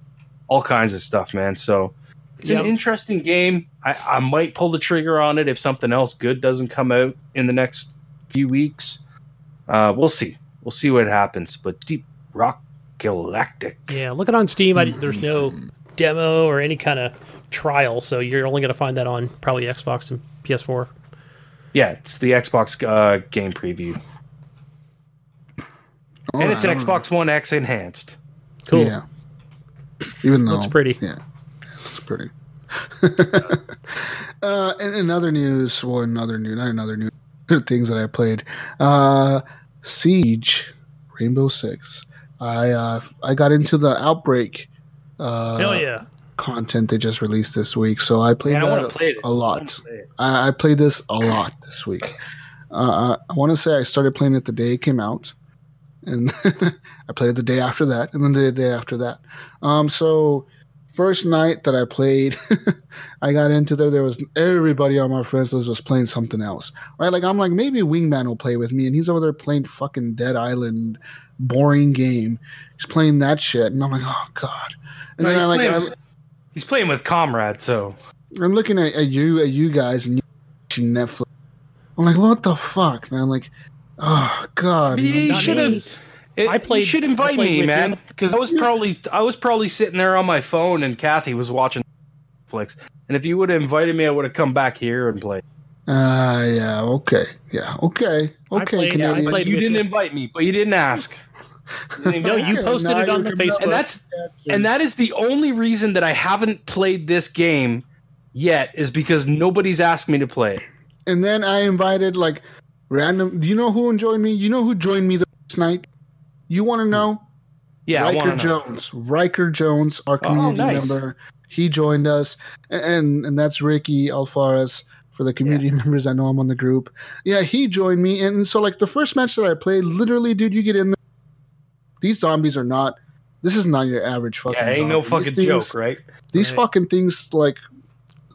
S2: all kinds of stuff man so it's
S3: Yep.
S2: an interesting game I, I might pull the trigger on it if something else good doesn't come out in the next few weeks uh we'll see we'll see what happens but deep rock galactic
S3: yeah, look it on Steam. I, there's no demo or any kind of trial, so you're only going to find that on probably Xbox and PS4.
S2: yeah it's the xbox uh, game preview
S1: All
S2: and it's an
S1: right,
S2: xbox one x enhanced
S3: Cool.
S1: Yeah. Even though
S3: Looks pretty.
S1: Yeah, looks pretty. uh, and in other news, well, in other news, not in other news, things that I played, uh, Siege, Rainbow Six. I uh, I got into the Outbreak. Uh,
S3: Hell yeah.
S1: Content they just released this week, so I played that
S2: to play
S1: a
S2: I
S1: lot.
S2: play.
S1: I, I played this a lot this week. Uh, I want to say I started playing it the day it came out, and I played it the day after that, and then the day after that. Um, so first night that I played, I got into there. There was everybody on my friends list was playing something else, right? Like I'm like maybe Wingman will play with me, and he's over there playing fucking Dead Island, boring game. He's playing that shit, and I'm like, oh god. And
S2: No,
S1: then
S2: he's,
S1: I like
S2: playing,
S1: I,
S2: he's playing with comrade so
S1: I'm looking at, at you, at you guys, and you watching Netflix. I'm like, what the fuck, man? Like, oh god.
S2: you,
S1: you know?
S3: Not
S2: should
S3: me.
S2: Have
S3: I played-
S2: you should invite me man because i was probably i was probably sitting there on my phone and kathy was watching Netflix. And if you would have invited me, I would have come back here and played.
S1: Uh, yeah, okay. Yeah, okay.
S3: I
S1: Okay,
S3: played- yeah, I played-
S2: you didn't
S3: you.
S2: invite me, but you didn't ask. You didn't
S3: No, you posted it on the Facebook.
S2: and that's and that is the only reason that I haven't played this game yet is because nobody's asked me to play
S1: and then I invited like random. Do you know who joined me? You know who joined me the first night? You want to hmm. know?
S2: Yeah,
S1: Riker
S2: want know.
S1: Jones. Riker Jones, our
S2: Oh,
S1: community
S2: nice.
S1: member. He joined us, and and that's Ricky Alfares for the community members. I know I'm on the group. Yeah, he joined me, and so like the first match that I played, literally, dude, you get in there. These zombies are not. This is not your average fucking.
S2: Yeah, ain't no
S1: zombie. These
S2: fucking
S1: things-
S2: joke, right?
S1: These
S2: Right.
S1: fucking things, like,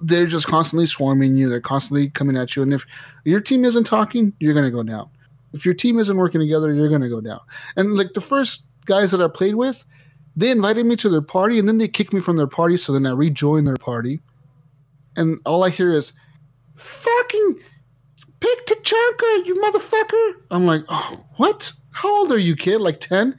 S1: they're just constantly swarming you. They're constantly coming at you. And if your team isn't talking, you're going to go down. If your team isn't working together, you're going to go down. And, like, the first guys that I played with, they invited me to their party and then they kicked me from their party. So then I rejoined their party. And all I hear is, fucking pick Tachanka, you motherfucker. I'm like, oh, what? How old are you, kid? Like 10?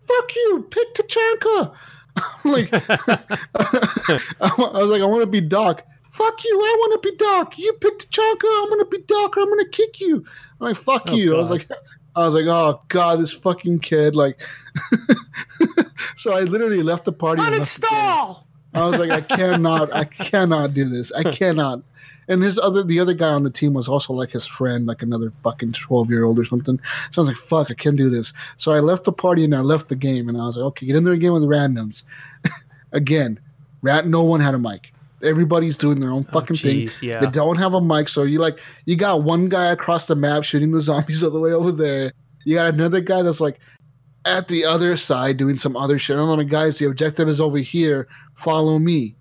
S1: Fuck you, pick Tachanka. I'm like, I I was like, I want to be Doc. Fuck you, I want to be Doc. You picked Tachanka, I'm gonna be Doc, I'm gonna kick you. I'm like, fuck
S3: Oh,
S1: you. I was like, I was like, oh god, this fucking kid. Like, so I literally left the party. and left the.
S2: Uninstall.
S1: I was like, I cannot, I cannot do this. I cannot. And his other, the other guy on the team was also like his friend, like another fucking twelve year old or something. So I was like, fuck, I can't do this. So I left the party and I left the game, and I was like, okay, get in there again with the randoms. again, rat. No one had a mic. Everybody's doing their own oh, fucking thing.
S3: Yeah.
S1: They don't have a mic, so you like you got one guy across the map shooting the zombies all the way over there. You got another guy that's like at the other side doing some other shit. I'm like, guys, the objective is over here. Follow me.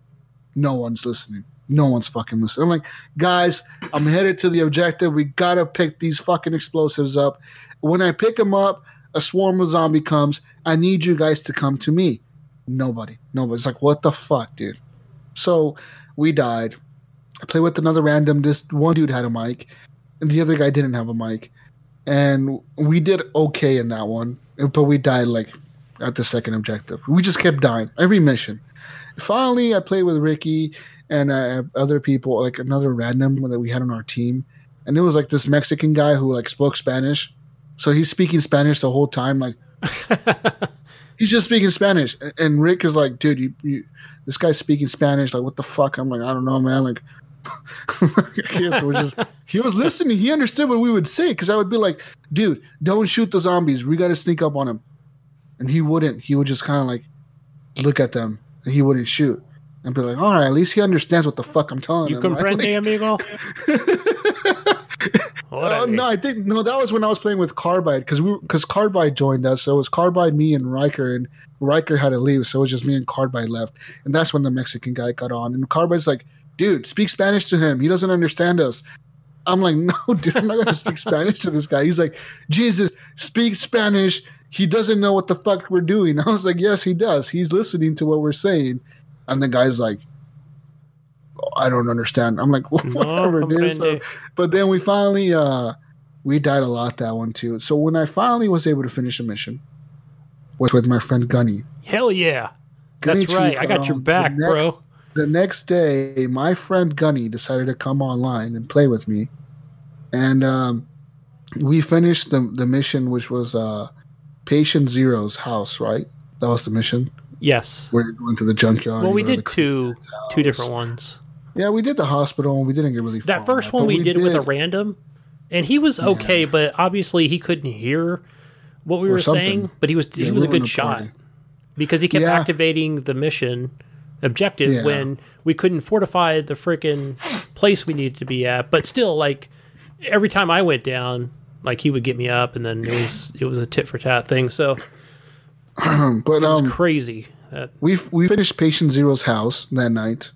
S1: No one's listening. No one's fucking listening. I'm like, guys, I'm headed to the objective. We gotta pick these fucking explosives up. When I pick them up, a swarm of zombie comes. I need you guys to come to me. Nobody. Nobody's like, what the fuck, dude? So we died. I played with another random. This one dude had a mic, and the other guy didn't have a mic. And we did okay in that one, but we died like at the second objective. We just kept dying every mission. Finally, I played with Ricky and uh, other people, like another random that we had on our team, and it was like this Mexican guy who like spoke Spanish. So he's speaking Spanish the whole time, like he's just speaking Spanish. And- And Rick is like, dude, you, you this guy's speaking Spanish. Like, what the fuck? I'm like, I don't know, man. Like, yeah, so we're just, he was listening. He understood what we would say because I would be like, dude, don't shoot the zombies. We got to sneak up on him. And he wouldn't. He would just kind of like look at them and he wouldn't shoot. And be like, all right, at least he understands what the fuck I'm telling
S3: you
S1: him. right?
S3: comprende, amigo?
S1: Oh no, I think no. That was when I was playing with Carbide because we because Carbide joined us. So it was Carbide, me, and Riker, and Riker had to leave, so it was just me and Carbide left. And that's when the Mexican guy got on. And Carbide's like, "Dude, speak Spanish to him. He doesn't understand us." I'm like, "No, dude, I'm not gonna speak Spanish to this guy." He's like, "Jesus, speak Spanish." He doesn't know what the fuck we're doing. I was like, "Yes, he does. He's listening to what we're saying." And the guy's like, "Oh, "I don't understand." I'm like,
S3: No,
S1: "Whatever, dude." So- but then we finally uh we died a lot that one too so when i finally was able to finish a mission was with my friend gunny
S3: Hell yeah.
S1: Gunny
S3: That's right. I got your back,
S1: the next,
S3: bro.
S1: the next day my friend gunny decided to come online and play with me and um we finished the the mission which was uh patient zero's house right that was the mission
S3: Yes.
S1: where you're going to the junkyard
S3: Well, we did two two different ones.
S1: Yeah we did the hospital and we didn't get really far
S3: That first one
S1: but
S3: we, did, with a random, and he was okay, but obviously he couldn't hear what we
S1: Or
S3: were
S1: something.
S3: saying. But he was
S1: Yeah,
S3: he was
S1: we
S3: a good shot
S1: party.
S3: because he kept
S1: Yeah.
S3: activating the mission objective
S1: Yeah.
S3: when we couldn't fortify the freaking place we needed to be at. But still, like every time I went down, like he would get me up, and then it was it was a tit for tat thing. So
S1: but it
S3: was
S1: um
S3: crazy. That
S1: we we finished patient zero's house that night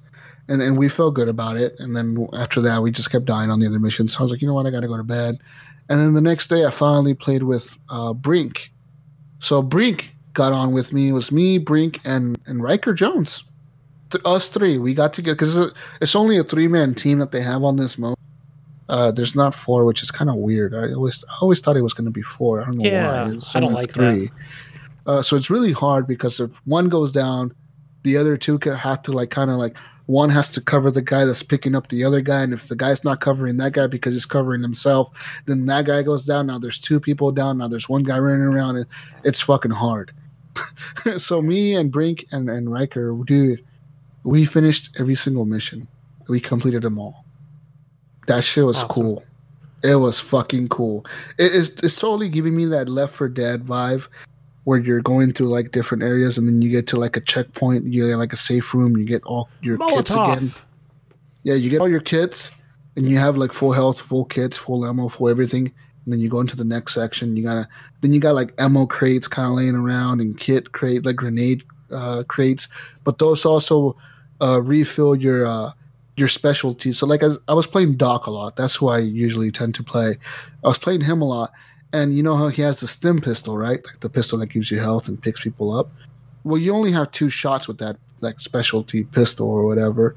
S1: and and we felt good about it and then after that we just kept dying on the other missions so i was like you know what i gotta go to bed and then the next day i finally played with uh brink so brink got on with me it was me brink and and riker jones Th- us three we got together because it's, it's only a three-man team that they have on this mode uh, there's not four, which is kind of weird. I always, I always thought it was going to be four. I don't know
S3: Yeah,
S1: why.
S3: I don't like that.
S1: Uh, so it's really hard because if one goes down, the other two have to like kind of like one has to cover the guy that's picking up the other guy, and if the guy's not covering that guy because he's covering himself, then that guy goes down. Now there's two people down. Now there's one guy running around, and it's fucking hard. so me and Brink and and Riker, dude, we finished every single mission. We completed them all. That shit was
S3: Awesome.
S1: cool. It was fucking cool. It is it's totally giving me that Left 4 Dead vibe where you're going through like different areas and then you get to like a checkpoint, you get like a safe room, you get all your kits again. Yeah, you get all your kits and you have like full health, full kits, full ammo, full everything. And then you go into the next section. You gotta then you got like ammo crates kind of laying around and kit crate like grenade uh, crates, but those also uh, refill your uh, your specialty. So like I, I was playing Doc a lot. That's who I usually tend to play. I was playing him a lot, and you know how he has the stim pistol, right? Like the pistol that gives you health and picks people up. Well, you only have two shots with that like specialty pistol or whatever.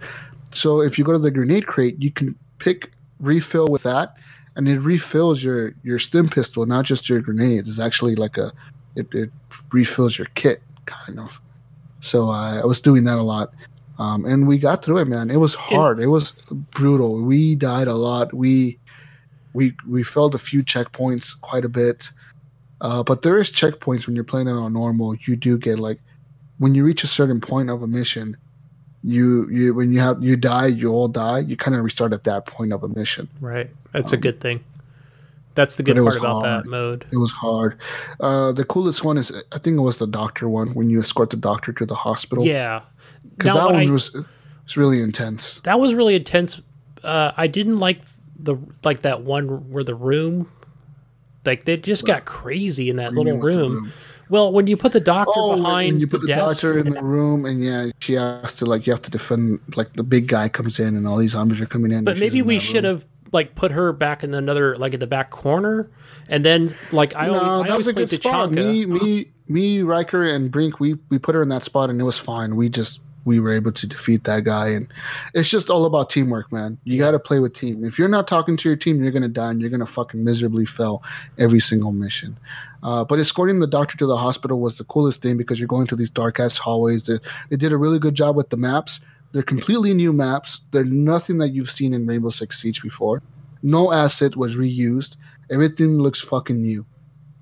S1: So if you go to the grenade crate, you can pick refill with that, and it refills your your stim pistol, not just your grenades. It's actually like a it, it refills your kit kind of. So I, I was doing that a lot, um, and we got through it, man. It was hard. It was brutal. We died a lot. We we we failed a few checkpoints quite a bit, uh, but there is checkpoints when you're playing it on normal. You do get like when you reach a certain point of a mission, you you when you have you die, you all die. You kind of restart at that point of a mission.
S3: Right. That's a good thing. That's the good
S1: Um,
S3: part about
S1: hard.
S3: that mode.
S1: It was hard. Uh, the coolest one is I think it was the doctor one when you escort the doctor to the hospital.
S3: Yeah.
S1: because that one
S3: I-
S1: was was really intense.
S3: that was really intense. Uh, I didn't like the like that one where the room, like they just got crazy in that
S1: you
S3: little
S1: mean with the
S3: room. Well, when you put the doctor
S1: Oh,
S3: behind
S1: you put the,
S3: desk,
S1: doctor in the room, and yeah, she has to like you have to defend. Like the big guy comes in, and all these zombies are coming in.
S3: but maybe
S1: in
S3: we should have like put her back in another like in the back corner, and then like I,
S1: no,
S3: always, I
S1: that
S3: always
S1: was a
S3: played
S1: good
S3: the
S1: spot. Me, me, me, Riker, and Brink. We we put her in that spot, and it was fine. We just we were able to defeat that guy, and it's just all about teamwork, man. You got to play with team. If you're not talking to your team, you're gonna die, and you're gonna fucking miserably fail every single mission. Uh, but escorting the doctor to the hospital was the coolest thing because you're going to these dark ass hallways. They, they did a really good job with the maps. They're completely new maps. They're nothing that you've seen in Rainbow Six Siege before. No asset was reused. Everything looks fucking new.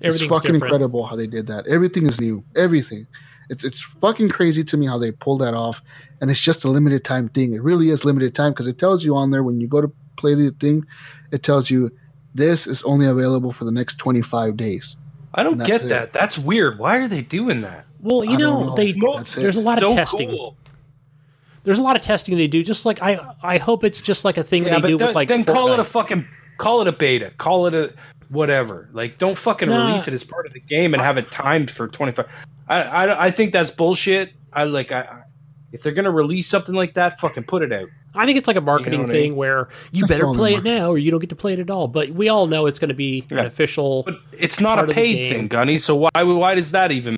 S1: It's fucking
S3: different.
S1: incredible how they did that. Everything is new. Everything. It's it's fucking crazy to me how they pull that off, and it's just a limited time thing. It really is limited time because it tells you on there when you go to play the thing, it tells you this is only available for the next 25 days.
S2: I don't
S1: And that's
S2: get
S1: it.
S2: that. That's weird. Why are they doing that?
S3: Well, you know,
S1: know.
S3: they there's a lot of testing.
S2: cool.
S3: There's a lot of testing they do. Just like I, I hope it's just like a thing
S2: Yeah,
S3: they
S2: but
S3: do
S2: th-
S3: with like
S2: then call it a fucking call it a beta. Call it a whatever. Like don't fucking
S3: Nah.
S2: release it as part of the game and have it timed for 25. I I, I think that's bullshit. I like I, I if they're gonna release something like that, fucking put it out.
S3: I think it's like a marketing
S2: what I
S3: thing
S2: mean?
S3: where you
S1: That's
S3: better play it now or you don't get to play it at all. But we all know it's going to be
S2: Yeah.
S3: an official.
S2: But it's not
S3: Part
S2: a paid thing, Gunny. So why why does that even?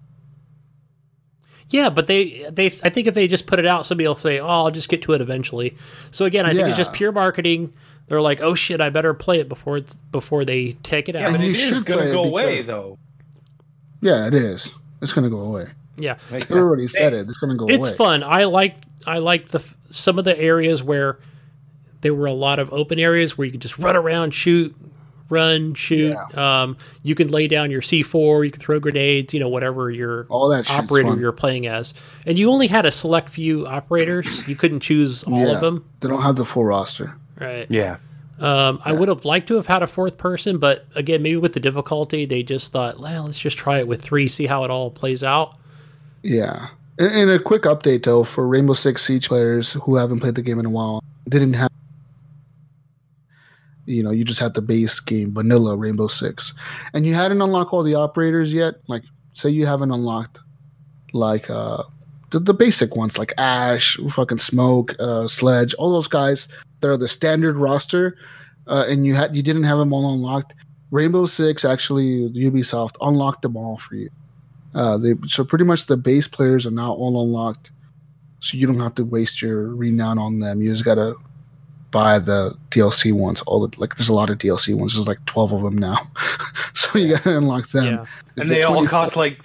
S3: Yeah, but they they I think if they just put it out, somebody will say, "Oh, I'll just get to it eventually." So again, I think it's just pure marketing. They're like, "Oh shit, I better play it before it's, before they take it
S2: Yeah,
S3: out."
S2: but
S1: you
S2: it is gonna
S1: play it
S2: go away though.
S1: Yeah, it is. It's gonna go away.
S3: yeah,
S2: Like,
S1: Everybody said it. It's gonna go away.
S3: it's
S1: away.
S3: fun. I like I like the some of the areas where there were a lot of open areas where you could just run around, shoot, run, shoot. Um, you can lay down your C four, you can throw grenades, you know, whatever your
S1: All that
S3: operator you're playing as, and you only had a select few operators. You couldn't choose all
S1: Yeah.
S3: of them,
S1: They don't have the full roster.
S3: right?
S2: Yeah.
S3: Um, I would have liked to have had a fourth person, but again, maybe with the difficulty, they just thought, well, let's just try it with three, see how it all plays out.
S1: Yeah. And, and a quick update though for Rainbow Six Siege players who haven't played the game in a while, didn't have. You know, you just had the base game, vanilla Rainbow Six, and you hadn't unlocked all the operators yet. Like, say you haven't unlocked, like uh, the, the basic ones like Ash, fucking Smoke, uh, Sledge, all those guys that are the standard roster, uh, and you had you didn't have them all unlocked. Rainbow Six actually Ubisoft unlocked them all for you. Uh, they so pretty much the base players are now all unlocked, so you don't have to waste your renown on them. You just gotta buy the DLC ones. All the like, there's a lot of DLC ones. There's like twelve of them now, so you gotta unlock them.
S3: Yeah.
S2: And they all cost like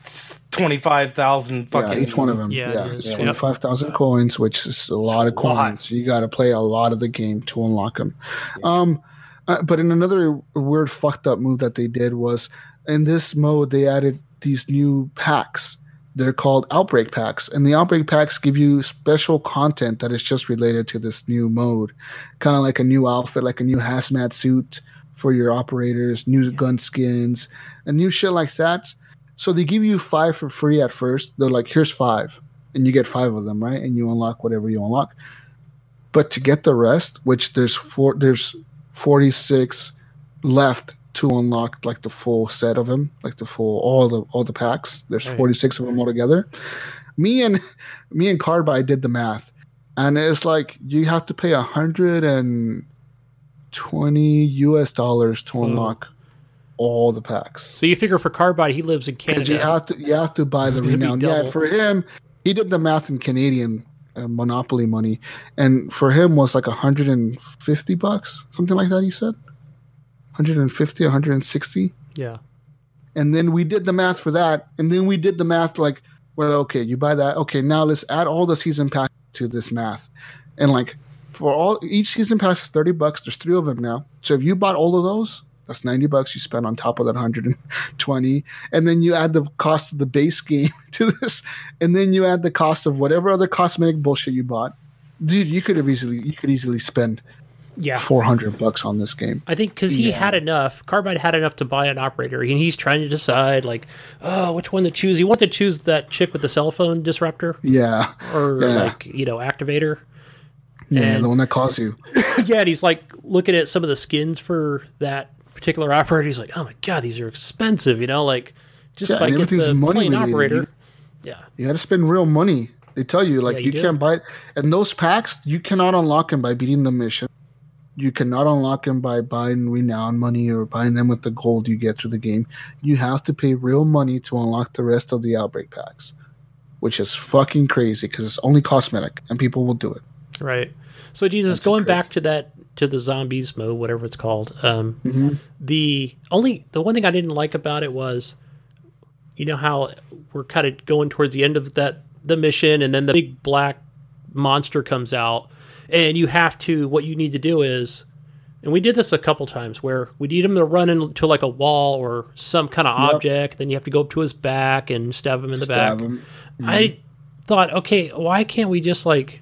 S2: twenty five thousand fucking.
S1: yeah, each one of them.
S3: Yeah,
S1: Yeah,
S3: is.
S1: it's
S3: Yep.
S1: twenty five thousand coins, which is a lot of
S2: a lot.
S1: coins. You got to play a lot of the game to unlock them. Um, uh, but in another weird fucked up move that they did was in this mode they added these new packs. They're called outbreak packs, and the outbreak packs give you special content that is just related to this new mode, kind of like a new outfit, like a new hazmat suit for your operators, new gun skins, and new shit like that. So they give you five for free at first. They're like, here's five, and you get five of them, right? And you unlock whatever you unlock. But to get the rest, which there's four, there's 46 left to unlock like the full set of them, like the full all the all the packs. There's
S3: Right.
S1: 46 of them altogether. Me and me and Carbide did the math, and it's like you have to pay hundred and twenty US dollars to
S3: Whoa.
S1: unlock all the packs.
S3: So you figure for Carbide, he lives in
S1: Because you
S3: Canada.
S1: have to you have to buy the renown. Yeah, for him, he did the math in Canadian uh, monopoly money, and for him was like 150 bucks, something like that. He said 150, 160,
S3: Yeah.
S1: and then we did the math for that, and then we did the math like, well, okay, you buy that. Okay, now let's add all the season pass to this math, and like for all each season pass is 30 bucks. There's three of them now. So if you bought all of those. That's 90 bucks you spend on top of that 120 and then you add the cost of the base game to this, and then you add the cost of whatever other cosmetic bullshit you bought. Dude, you could have easily you could easily spend
S3: Yeah.
S1: four hundred bucks on this game.
S3: I think because he
S1: Yeah.
S3: had enough, Carbide had enough to buy an operator, and he's trying to decide, like, oh, which one to choose. He wanted to choose that chick with the cell phone disruptor
S1: Yeah,
S3: or,
S1: Yeah.
S3: like, you know, activator.
S1: yeah,
S3: And-
S1: the one that calls you.
S3: yeah, and he's like looking at some of the skins for that particular operator. He's like, oh my god, these are expensive. You know, like just
S1: Yeah,
S3: if I
S1: and
S3: get
S1: everything's
S3: the
S1: money
S3: plain
S1: related.
S3: operator.
S1: You-
S3: Yeah,
S1: You got to spend real money. They tell you like
S3: Yeah,
S1: you,
S3: you
S1: can't buy it and those packs you cannot unlock them by beating the mission. You cannot unlock them by buying renown money or buying them with the gold you get through the game. You have to pay real money to unlock the rest of the outbreak packs, which is fucking crazy because it's only cosmetic and people will do it.
S3: right. So Jesus,
S1: That's
S3: going
S1: crazy.
S3: back to that to the zombies mode, whatever it's called. Um,
S1: Mhm.
S3: the only the one thing I didn't like about it was, you know how we're kind of going towards the end of that the mission, and then the big black monster comes out, and you have to what you need to do is, and we did this a couple times where we need him to run into like a wall or some kind of
S1: Yep.
S3: object, then you have to go up to his back and stab him in the
S1: Stab
S3: back.
S1: 'em.
S3: I mm-hmm. thought, okay, why can't we just like,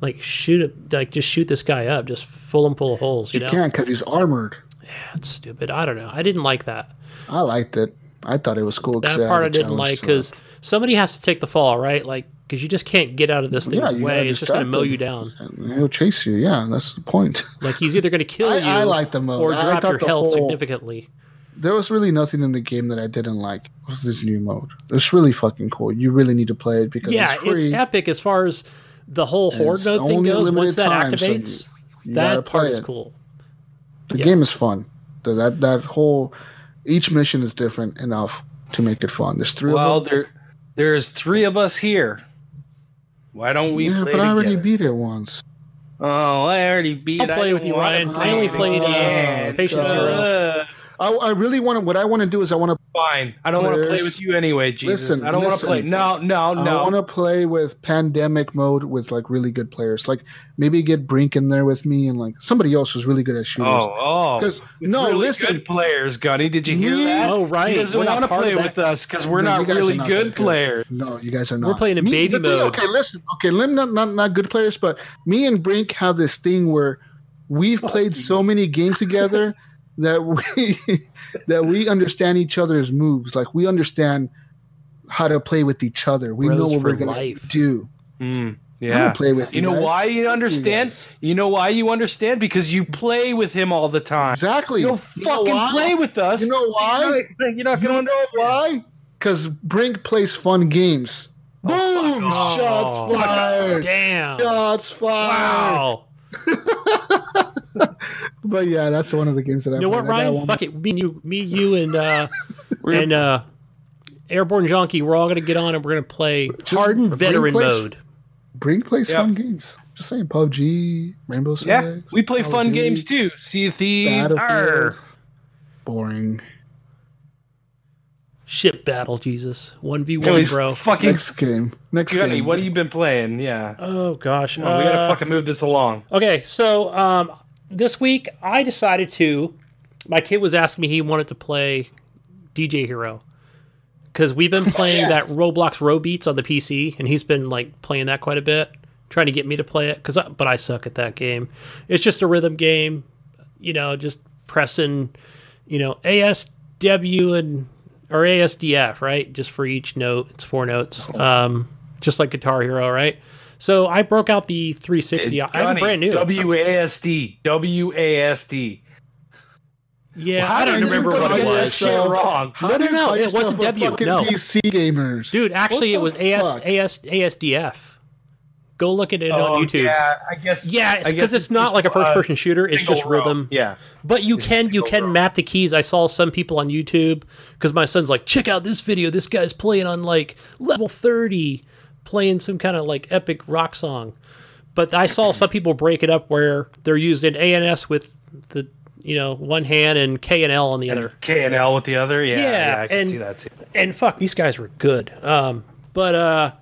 S3: like shoot it, like just shoot this guy up, just fill him full of holes, you,
S1: You
S3: know?
S1: can't because he's armored.
S3: Yeah, that's stupid. I don't know. I didn't like that.
S1: I liked it. I thought it was cool.
S3: That part I didn't like
S1: challenge to it.
S3: because somebody has to take the fall, right? Like, because you just can't get out of this thing's
S1: Yeah,
S3: way. It's just going to
S1: distract
S3: mow you down.
S1: And he'll chase you. Yeah, that's the point.
S3: Like he's either going to kill
S1: I-
S3: you
S1: I like the mode.
S3: or
S1: I
S3: drop
S1: thought
S3: your
S1: the
S3: health
S1: whole-
S3: significantly.
S1: there was really nothing in the game that I didn't like. It was this new mode. It's really fucking cool. You really need to play it because
S3: Yeah,
S1: it's free.
S3: it's epic as far as the whole horde mode thing goes.
S1: limited
S3: Once that
S1: time, so you-
S3: activates,
S1: You
S3: that part
S1: play
S3: is cool.
S1: The
S3: yeah.
S1: game is fun. The- That that whole each mission is different enough to make it fun. There's three
S2: Well,
S1: of them.
S2: there there's three of us here. Why don't we
S1: yeah,
S2: play
S1: but I already
S2: together?
S1: beat it once.
S2: Oh, I already beat
S3: I'll
S2: it. I
S3: play
S2: don't
S3: with you, Ryan. I only played, uh,
S2: again.
S3: Patient
S1: Zero.
S2: Uh,
S1: I, I really want to. What I want to do is I want to.
S2: Fine. I don't want to play with you anyway, Jesus.
S1: Listen,
S2: I don't want to
S1: listen.
S2: play. No, no, no.
S1: I
S2: no.
S1: want to play with pandemic mode with like really good players. Like maybe get Brink in there with me and like somebody else who's really good at shooters.
S2: Oh, oh.
S1: 'Cause-
S2: With
S1: no,
S2: really
S1: listen.
S2: good players, Gunny. Did you hear
S1: Me?
S2: that?
S3: Oh, right.
S2: He doesn't
S3: We're not
S2: want to play with us because we're
S1: No,
S2: not
S1: you guys are
S2: really
S1: not
S2: good
S1: that
S2: players.
S1: No, you guys are not.
S3: We're playing in
S1: Me-
S3: baby
S1: the thing-
S3: mode.
S1: Okay, listen. Okay, Lim, not, not not good players, but me and Brink have this thing where we've played so many games together that we that we understand each other's moves. Like we understand how to play with each other. We know what we're gonna
S3: life.
S1: do.
S2: Mm, yeah.
S1: play with you.
S2: You know
S1: guys.
S2: why you understand?
S1: guys.
S2: You know why you understand? Because you play with him all the time.
S1: Exactly.
S2: You don't
S1: You know
S2: fucking
S1: why?
S2: play with us.
S1: You know why?
S2: You're not, you're not
S1: You
S2: gonna
S1: know why? Because Brink plays fun games. Boom!
S2: off.
S1: Shots
S3: Oh.
S1: fired.
S3: Damn.
S1: Shots fired.
S3: Wow.
S1: But yeah, that's one of the games that I
S3: You know what,
S1: played.
S3: Ryan? Fuck it. Me and you, me, you, and uh, and uh, Airborne Junkie. We're all gonna get on and we're gonna play hardened
S1: Brink
S3: veteran
S1: plays-
S3: mode.
S1: Brink plays
S2: Yeah.
S1: fun games. Just saying, PUBG, Rainbow Six.
S2: Yeah, we play
S1: Call
S2: fun
S1: Duty,
S2: games too. Sea of Thieves.
S1: Boring.
S3: Ship battle, Jesus. 1v1,
S2: Anyways,
S3: bro.
S2: fucking
S1: Next game. Next
S2: Gunny,
S1: game.
S2: what have you been playing? Yeah.
S3: Oh, gosh.
S2: Come on, we gotta
S3: Uh,
S2: fucking move this along.
S3: Okay, so um, this week I decided to. My kid was asking me he wanted to play DJ Hero because we've been playing that Roblox RoBeats on the PC, and he's been like playing that quite a bit, trying to get me to play it. Cause I, but I suck at that game. It's just a rhythm game, you know, just pressing, you know, ASW and or ASDF, right? Just for each note, it's four notes, um, just like Guitar Hero, right? So I broke out the 360. I have a brand new.
S2: WASD. WASD.
S3: Yeah,
S2: How
S3: I don't remember what it
S2: get that
S3: was.
S2: shit wrong.
S1: How
S3: No, no, no, it wasn't
S1: a
S3: W,
S1: fucking
S3: no.
S1: PC gamers.
S3: Dude, actually, it was
S1: the
S3: AS. AS, ASDF. Go look at it
S2: Oh,
S3: on YouTube.
S2: Yeah, I guess.
S3: Yeah, because
S2: guess
S3: it's, not like a
S2: uh,
S3: first-person shooter. It's just
S2: row.
S3: rhythm.
S2: Yeah.
S3: But you
S2: It's
S3: can you can
S2: row.
S3: map the keys. I saw some people on YouTube because my son's like, check out this video. This guy's playing on like level thirty, playing some kind of like epic rock song. But I saw some people break it up where they're using ANS with the you know one hand and K and L on the other.
S2: K and L with the other. Yeah,
S3: Yeah,
S2: yeah, I can
S3: and-
S2: see that too.
S3: and fuck, these guys were good. Um, but uh,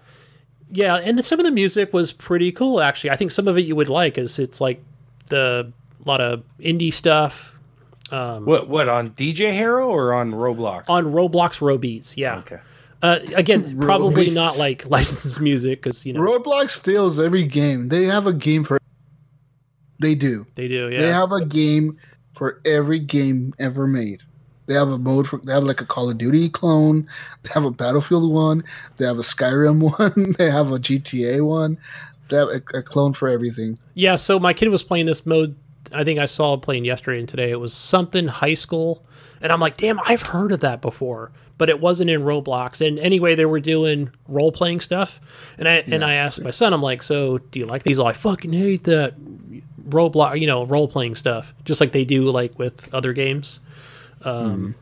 S3: yeah, and some of the music was pretty cool. Actually, I think some of it you would like, is it's like the a lot of indie stuff
S2: What? What on DJ Hero or on Roblox?
S3: on Roblox RoBeats. Yeah,
S2: okay.
S3: uh, again, probably
S1: Beats.
S3: not like licensed music because you know
S1: Roblox steals every game. They have a game for. They do.
S3: they do. Yeah,
S1: They have a game for every game ever made. They have a mode for. They have like a Call of Duty clone. They have a Battlefield one. They have a Skyrim one. They have a GTA one. They have a, a clone for everything.
S3: Yeah, so my kid was playing this mode. I think I saw it playing yesterday and today. It was something high school, and I'm like, damn, I've heard of that before, but it wasn't in Roblox. And anyway, they were doing role playing stuff, and I and I asked my son, I'm like, so do you like these? Oh, I fucking hate that Roblox, you know, role playing stuff, just like they do like with other games. Um,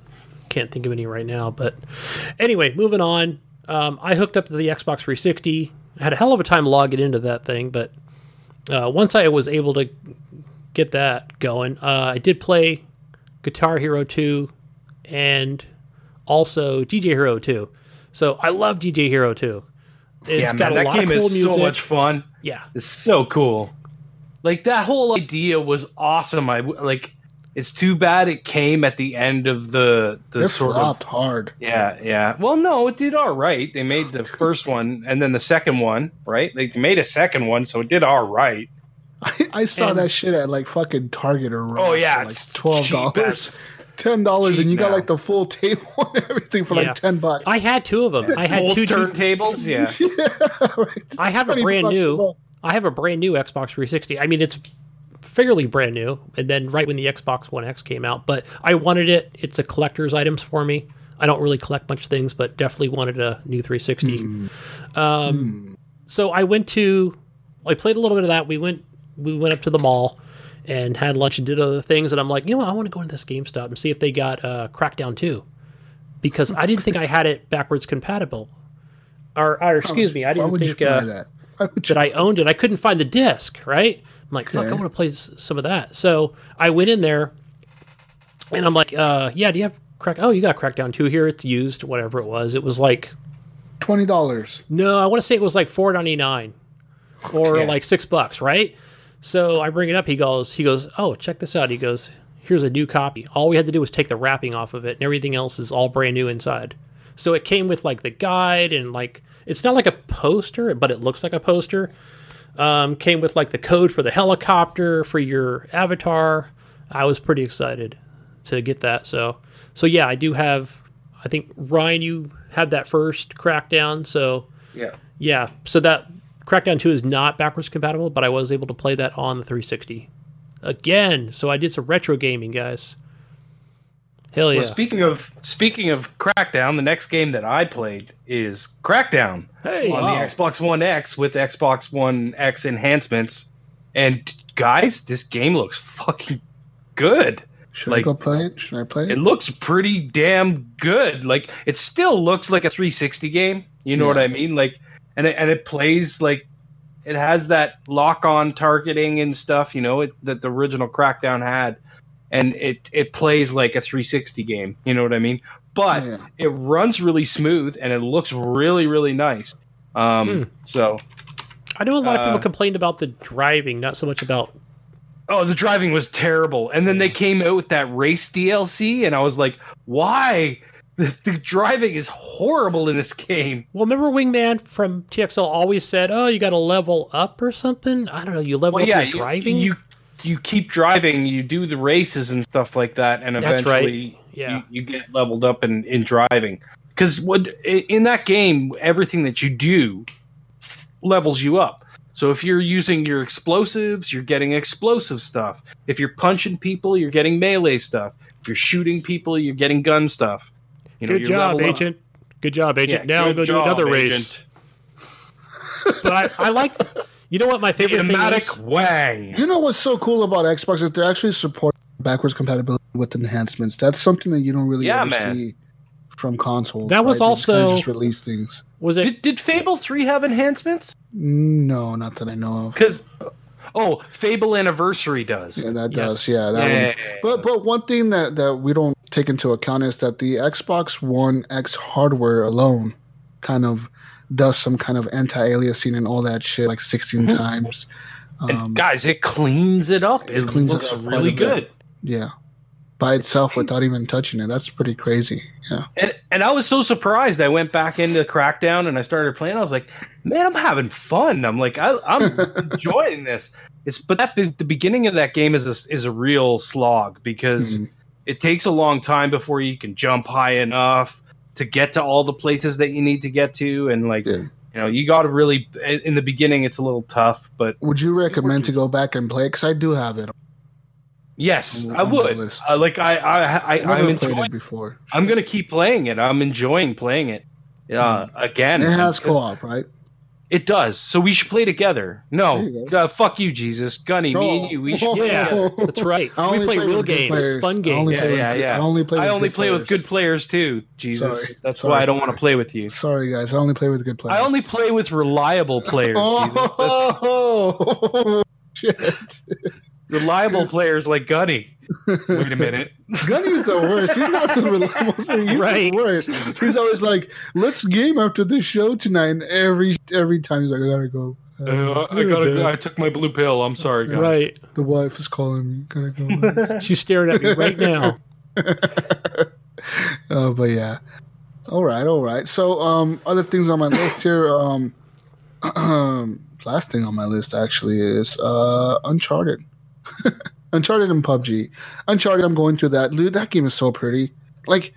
S3: Can't think of any right now, but anyway, moving on. Um, I hooked up to the Xbox 360. Had a hell of a time logging into that thing, but uh, once I was able to get that going, uh, I did play Guitar Hero 2 and also DJ Hero 2. So I love DJ Hero 2. It's
S2: yeah,
S3: got
S2: man,
S3: a
S2: that
S3: lot
S2: game
S3: of cool
S2: is
S3: music.
S2: so much fun.
S3: yeah,
S2: It's so cool. Like that whole idea was awesome. I like. It's too bad it came at the end of the the
S1: It
S2: sort
S1: flopped
S2: of
S1: hard.
S2: yeah yeah. Well, no, it did all right. They made the first one and then the second one, right? They made a second one, so it did all right.
S1: I, I saw
S3: And-
S1: that shit at like fucking Target or Ross
S2: Oh, yeah,
S1: for like
S2: it's
S1: twelve dollars, ten dollars, and
S2: cheap
S1: you got like the full table and everything for
S3: Yeah.
S1: like ten bucks.
S3: I had two of them. I had
S2: Both
S3: two.
S2: turntables, yeah.
S1: yeah, right.
S3: I have a brand new.
S1: month.
S3: I have a brand new Xbox 360. I mean, it's fairly brand new, and then right when the Xbox One X came out, but I wanted it. It's a collector's items for me. I don't really collect much things, but definitely wanted a new 360. Um, so I went to, I played a little bit of that. We went, we went up to the mall and had lunch and did other things. And I'm like, you know what? I want to go into this GameStop and see if they got uh, Crackdown 2 because I didn't think I had it backwards compatible. Or, or excuse me, I didn't think uh,
S1: that? Why would you
S3: that I owned it. I couldn't find the disc, right? I'm like, fuck, I want to play some of that. So I went in there and I'm like, uh, yeah, do you have crack? Oh, you got Crackdown 2 here. It's used, whatever it was. It was like,
S1: twenty dollars?
S3: no, I want to say it was like four ninety nine or
S2: Okay.
S3: like six bucks, right? So I bring it up. He goes, he goes, oh, check this out. He goes, here's a new copy. All we had to do was take the wrapping off of it, and everything else is all brand new inside. So it came with like the guide and like it's not like a poster, but it looks like a poster. Um, came with like the code for the helicopter for your avatar. I was pretty excited to get that. So so yeah, I do have. I think Ryan, you had that first Crackdown. So
S2: Yeah.
S3: yeah, so that Crackdown 2 is not backwards compatible, but I was able to play that on the 360 again. So I did some retro gaming, guys. Hell yeah!
S2: Well, speaking of speaking of Crackdown, the next game that I played is Crackdown
S3: hey,
S2: on
S1: Wow.
S2: the Xbox One X with Xbox One X enhancements. And guys, this game looks fucking good.
S1: Should
S2: Like-
S1: I go play it? Should I play it?
S2: It looks pretty damn good. Like it still looks like a 360 game. You know what I mean? Like, and it, and it plays like it has that lock-on targeting and stuff. You know it, that the original Crackdown had, and it it plays like a 360 game. You know what I mean? but
S1: Yeah.
S2: it runs really smooth and it looks really really nice. Um,
S3: Hmm.
S2: So
S3: I know a lot of people
S2: Uh,
S3: complained about the driving, not so much about.
S2: Oh, the driving was terrible. And then they came out with that race DLC, and I was like, why? The, the driving is horrible in this game.
S3: Well, remember Wingman from TXL always said, "Oh, you got to level up or something." I don't know. You level
S2: Well,
S3: up
S2: yeah,
S3: your driving.
S2: you you keep driving, you do the races and stuff like that, and
S3: That's right.
S2: eventually
S3: Yeah.
S2: you, you get leveled up in, in driving. Because what in that game, everything that you do levels you up. So if you're using your explosives, you're getting explosive stuff. If you're punching people, you're getting melee stuff. If you're shooting people, you're getting gun stuff. You know,
S3: Good job,
S2: up.
S3: Agent. Good job,
S2: Yeah,
S3: Agent. now go do another race.
S2: Agent.
S3: But I, I like. You know what my favorite thing
S2: Idiomatic
S3: is?
S2: Wang.
S1: You know what's so cool about Xbox is they actually support backwards compatibility with enhancements. That's something that you don't really
S2: Yeah, man.
S1: see from consoles.
S3: That was
S1: right? They just kinda
S3: also-
S1: just release things.
S3: Was it?
S2: Did, did Fable 3 have enhancements?
S1: No, not that I know of.
S2: Because, oh, Fable Anniversary does.
S1: Yeah, that
S3: Yes.
S1: does. Yeah, that
S2: Yeah.
S1: one. But but one thing that that we don't take into account is that the Xbox One X hardware alone kind of does some kind of anti-aliasing and all that shit like 16
S2: Mhm.
S1: times.
S2: And
S1: Um,
S2: guys, it cleans it up. It,
S1: cleans it
S2: looks
S1: up
S2: really
S1: bit.
S2: good.
S1: yeah, by itself without even touching it. That's pretty crazy. Yeah.
S2: And and I was so surprised. I went back into Crackdown and I started playing. I was like, man, I'm having fun. I'm like, I, I'm enjoying this. It's but that the beginning of that game is a, is a real slog because
S1: Mhm.
S2: it takes a long time before you can jump high enough to get to all the places that you need to get to, and like
S1: Yeah.
S2: you know, you got to really in the beginning. It's a little tough, but
S1: Would you recommend to go back and play? Because I do have it.
S2: yes, I would. Uh, like I I, I
S1: played
S2: enjoying.
S1: it before.
S2: I'm gonna keep playing it. I'm enjoying playing it. Uh, again,
S1: And it has co-op, right?
S2: It does. So we should play together. No,
S1: you
S2: uh, fuck you, Jesus, Gunny, me and you. We should. play
S3: Yeah, that's right.
S1: I
S3: We
S1: only
S3: play real games,
S1: players.
S3: fun games.
S2: Yeah, yeah,
S1: good-
S2: yeah.
S1: I only play.
S2: I
S1: with
S2: only
S1: good
S2: play with
S1: players.
S2: good players too. Jesus,
S1: Sorry.
S2: that's
S1: Sorry.
S2: why I don't want to play with you.
S1: Sorry, guys. I only play with good players.
S2: I only play with reliable players. Jesus. That's
S1: Oh, shit.
S2: reliable players like Gunny. Wait a minute.
S1: Gunny's the worst. He's not the reliable thing. He's
S3: Right.
S1: the worst. He's always like, "Let's game after the show tonight." And every every time he's like, "I gotta go."
S2: Uh, I gotta. I took my blue pill. I'm sorry, guys.
S3: Right.
S1: The wife is calling me. Gotta go.
S3: She's staring at me right now.
S1: oh, but yeah. All right, all right. So, um, other things on my list here. Um, last thing on my list actually is uh, Uncharted. Uncharted and PUBG. Uncharted. I'm going through that. Dude, that game is so pretty. Like,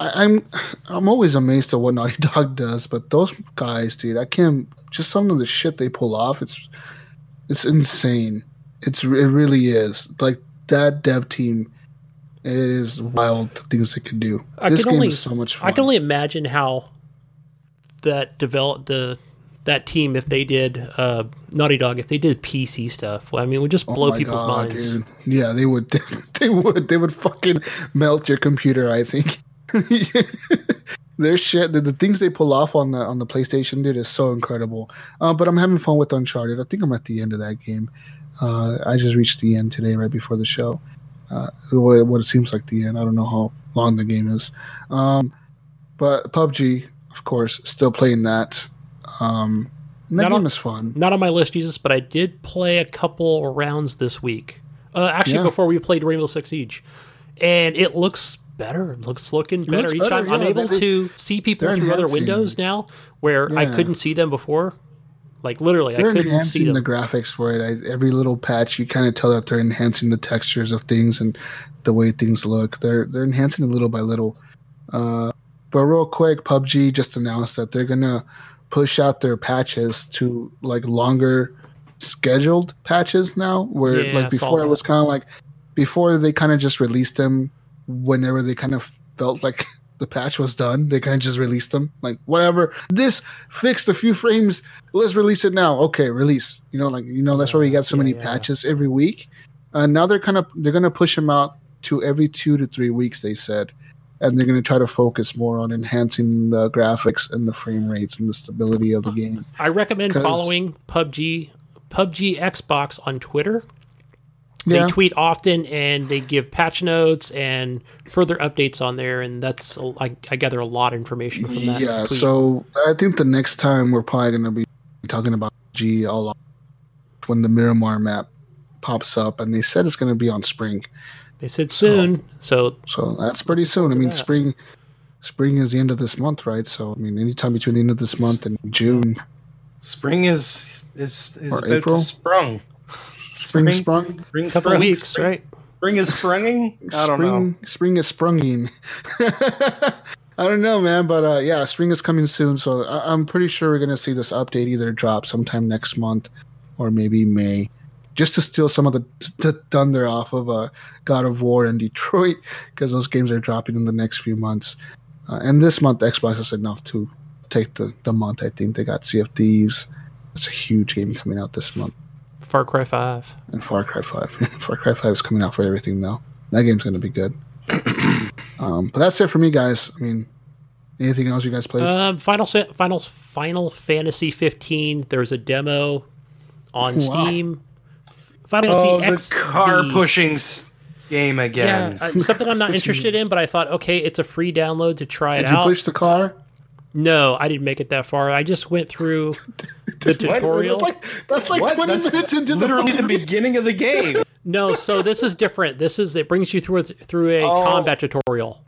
S1: I, I'm, I'm always amazed at what Naughty Dog does, but those guys, dude, I can't. Just some of the shit they pull off. It's, it's insane. It's it really is. Like that dev team it is wild the things they can do.
S3: I
S1: this
S3: can
S1: game
S3: only-
S1: is so much fun.
S3: I can only imagine how that developed the that team if they did uh, Naughty Dog if they did PC stuff. Well, I mean, it would just
S1: Oh
S3: blow
S1: my
S3: people's
S1: God,
S3: minds.
S1: dude. Yeah, they would. They would. They would fucking melt your computer. I think. Their shit, the, the things they pull off on the on the PlayStation, dude, is so incredible. Uh, but I'm having fun with Uncharted. I think I'm at the end of that game. Uh, I just reached the end today, right before the show. Uh, what, what it seems like the end. I don't know how long the game is. Um, but PUBG, of course, still playing that. Um, that
S3: Not
S1: game
S3: on-
S1: is fun.
S3: Not on my list, Jesus, but I did play a couple rounds this week. Uh, actually,
S1: Yeah.
S3: before we played Rainbow Six Siege, and it looks better. It looks looking better
S1: looks
S3: each
S1: better,
S3: time. I'm able
S1: they-
S3: to see people through other windows now, where I couldn't see them before. Like literally, I
S1: They're
S3: couldn't see them.
S1: the graphics for it. I, every little patch, you kind of tell that they're enhancing the textures of things and the way things look. They're they're enhancing it little by little. Uh, but real quick, PUBG just announced that they're gonna push out their patches to like longer scheduled patches now. Where
S3: Yeah,
S1: like before it was kind of like before they kind of just released them whenever they kind of felt like the patch was done. They kind of just released them like whatever. This fixed a few frames let's release it now. Okay, release. You know, like you know, that's why we got so
S3: Yeah,
S1: many
S3: yeah.
S1: patches every week. And now they're kind of they're gonna push them out to every two to three weeks. They said, and they're gonna try to focus more on enhancing the graphics and the frame rates and the stability of the game.
S3: I recommend following PUBG PUBG Xbox on Twitter. They
S1: Yeah.
S3: tweet often and they give patch notes and further updates on there, and that's I gather a lot of information from that.
S1: Yeah,
S3: tweet.
S1: so I think the next time we're probably going to be talking about G a lot when the Miramar map pops up, and they said it's going to be on spring.
S3: They said soon, so
S1: So that's pretty soon. I mean,
S3: that.
S1: spring, spring is the end of this month, right? So I mean, anytime between the end of this month and June,
S2: Spring is is is
S1: Or
S2: about
S1: April?
S2: to sprung.
S1: spring, sprung.
S2: Spring,
S3: couple
S2: sprung.
S3: weeks,
S2: spring,
S3: right?
S2: Spring is sprunging. I don't know.
S1: spring, spring is sprunging. I don't know, man, but uh, yeah, spring is coming soon. So I- I'm pretty sure we're gonna see this update either drop sometime next month or maybe May, just to steal some of the, the thunder off of uh, God of War and Detroit because those games are dropping in the next few months. Uh, and this month, Xbox is enough to take the, the month. I think they got Sea of Thieves. It's a huge game coming out this month,
S3: Far Cry Five.
S1: and Far Cry Five. Far Cry Five is coming out for everything now. That game's gonna be good. um, but that's it for me, guys. I mean, anything else you guys played?
S3: Um, Final Final Final Fantasy 15. There's a demo on
S1: Wow.
S3: Steam. Final
S2: Oh,
S3: Fantasy
S2: the
S3: XV.
S2: car pushing game again.
S3: Yeah, uh, something I'm not interested in, but I thought, okay, it's a free download to try it
S1: Did you
S3: out.
S1: push the car?
S3: no, I didn't make it that far. I just went through the tutorial.
S1: That's like that's like twenty
S2: That's
S1: minutes into the
S2: Literally the
S1: fucking-
S2: beginning of the game.
S3: no, so this is different. This is it brings you through a, through a
S2: Oh.
S3: combat tutorial.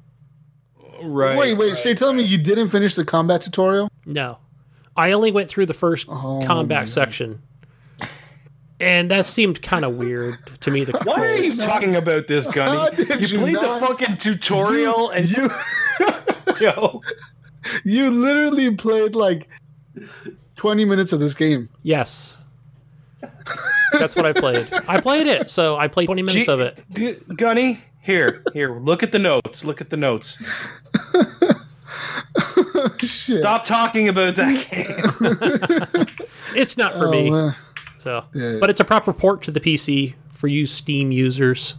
S2: right.
S1: Wait, wait. So you're telling me you didn't finish the combat tutorial?
S3: No, I only went through the first
S1: Oh,
S3: combat
S1: God.
S3: section, and that seemed kind of weird to me. The
S2: Why are you talking about this, Gunny? You
S1: you
S2: played
S1: not-
S2: the fucking tutorial and
S1: You
S2: yo.
S1: you literally played like twenty minutes of this game.
S3: Yes. That's what I played. I played it, so I played 20 minutes
S2: Gee-
S3: of it.
S2: D- Gunny, here, here. Look at the notes. Look at the notes.
S1: Oh, shit.
S2: Stop talking about that game.
S3: It's not for
S1: Oh,
S3: me.
S1: man.
S3: So,
S1: Yeah.
S3: but it's a proper port to the PC for you Steam users.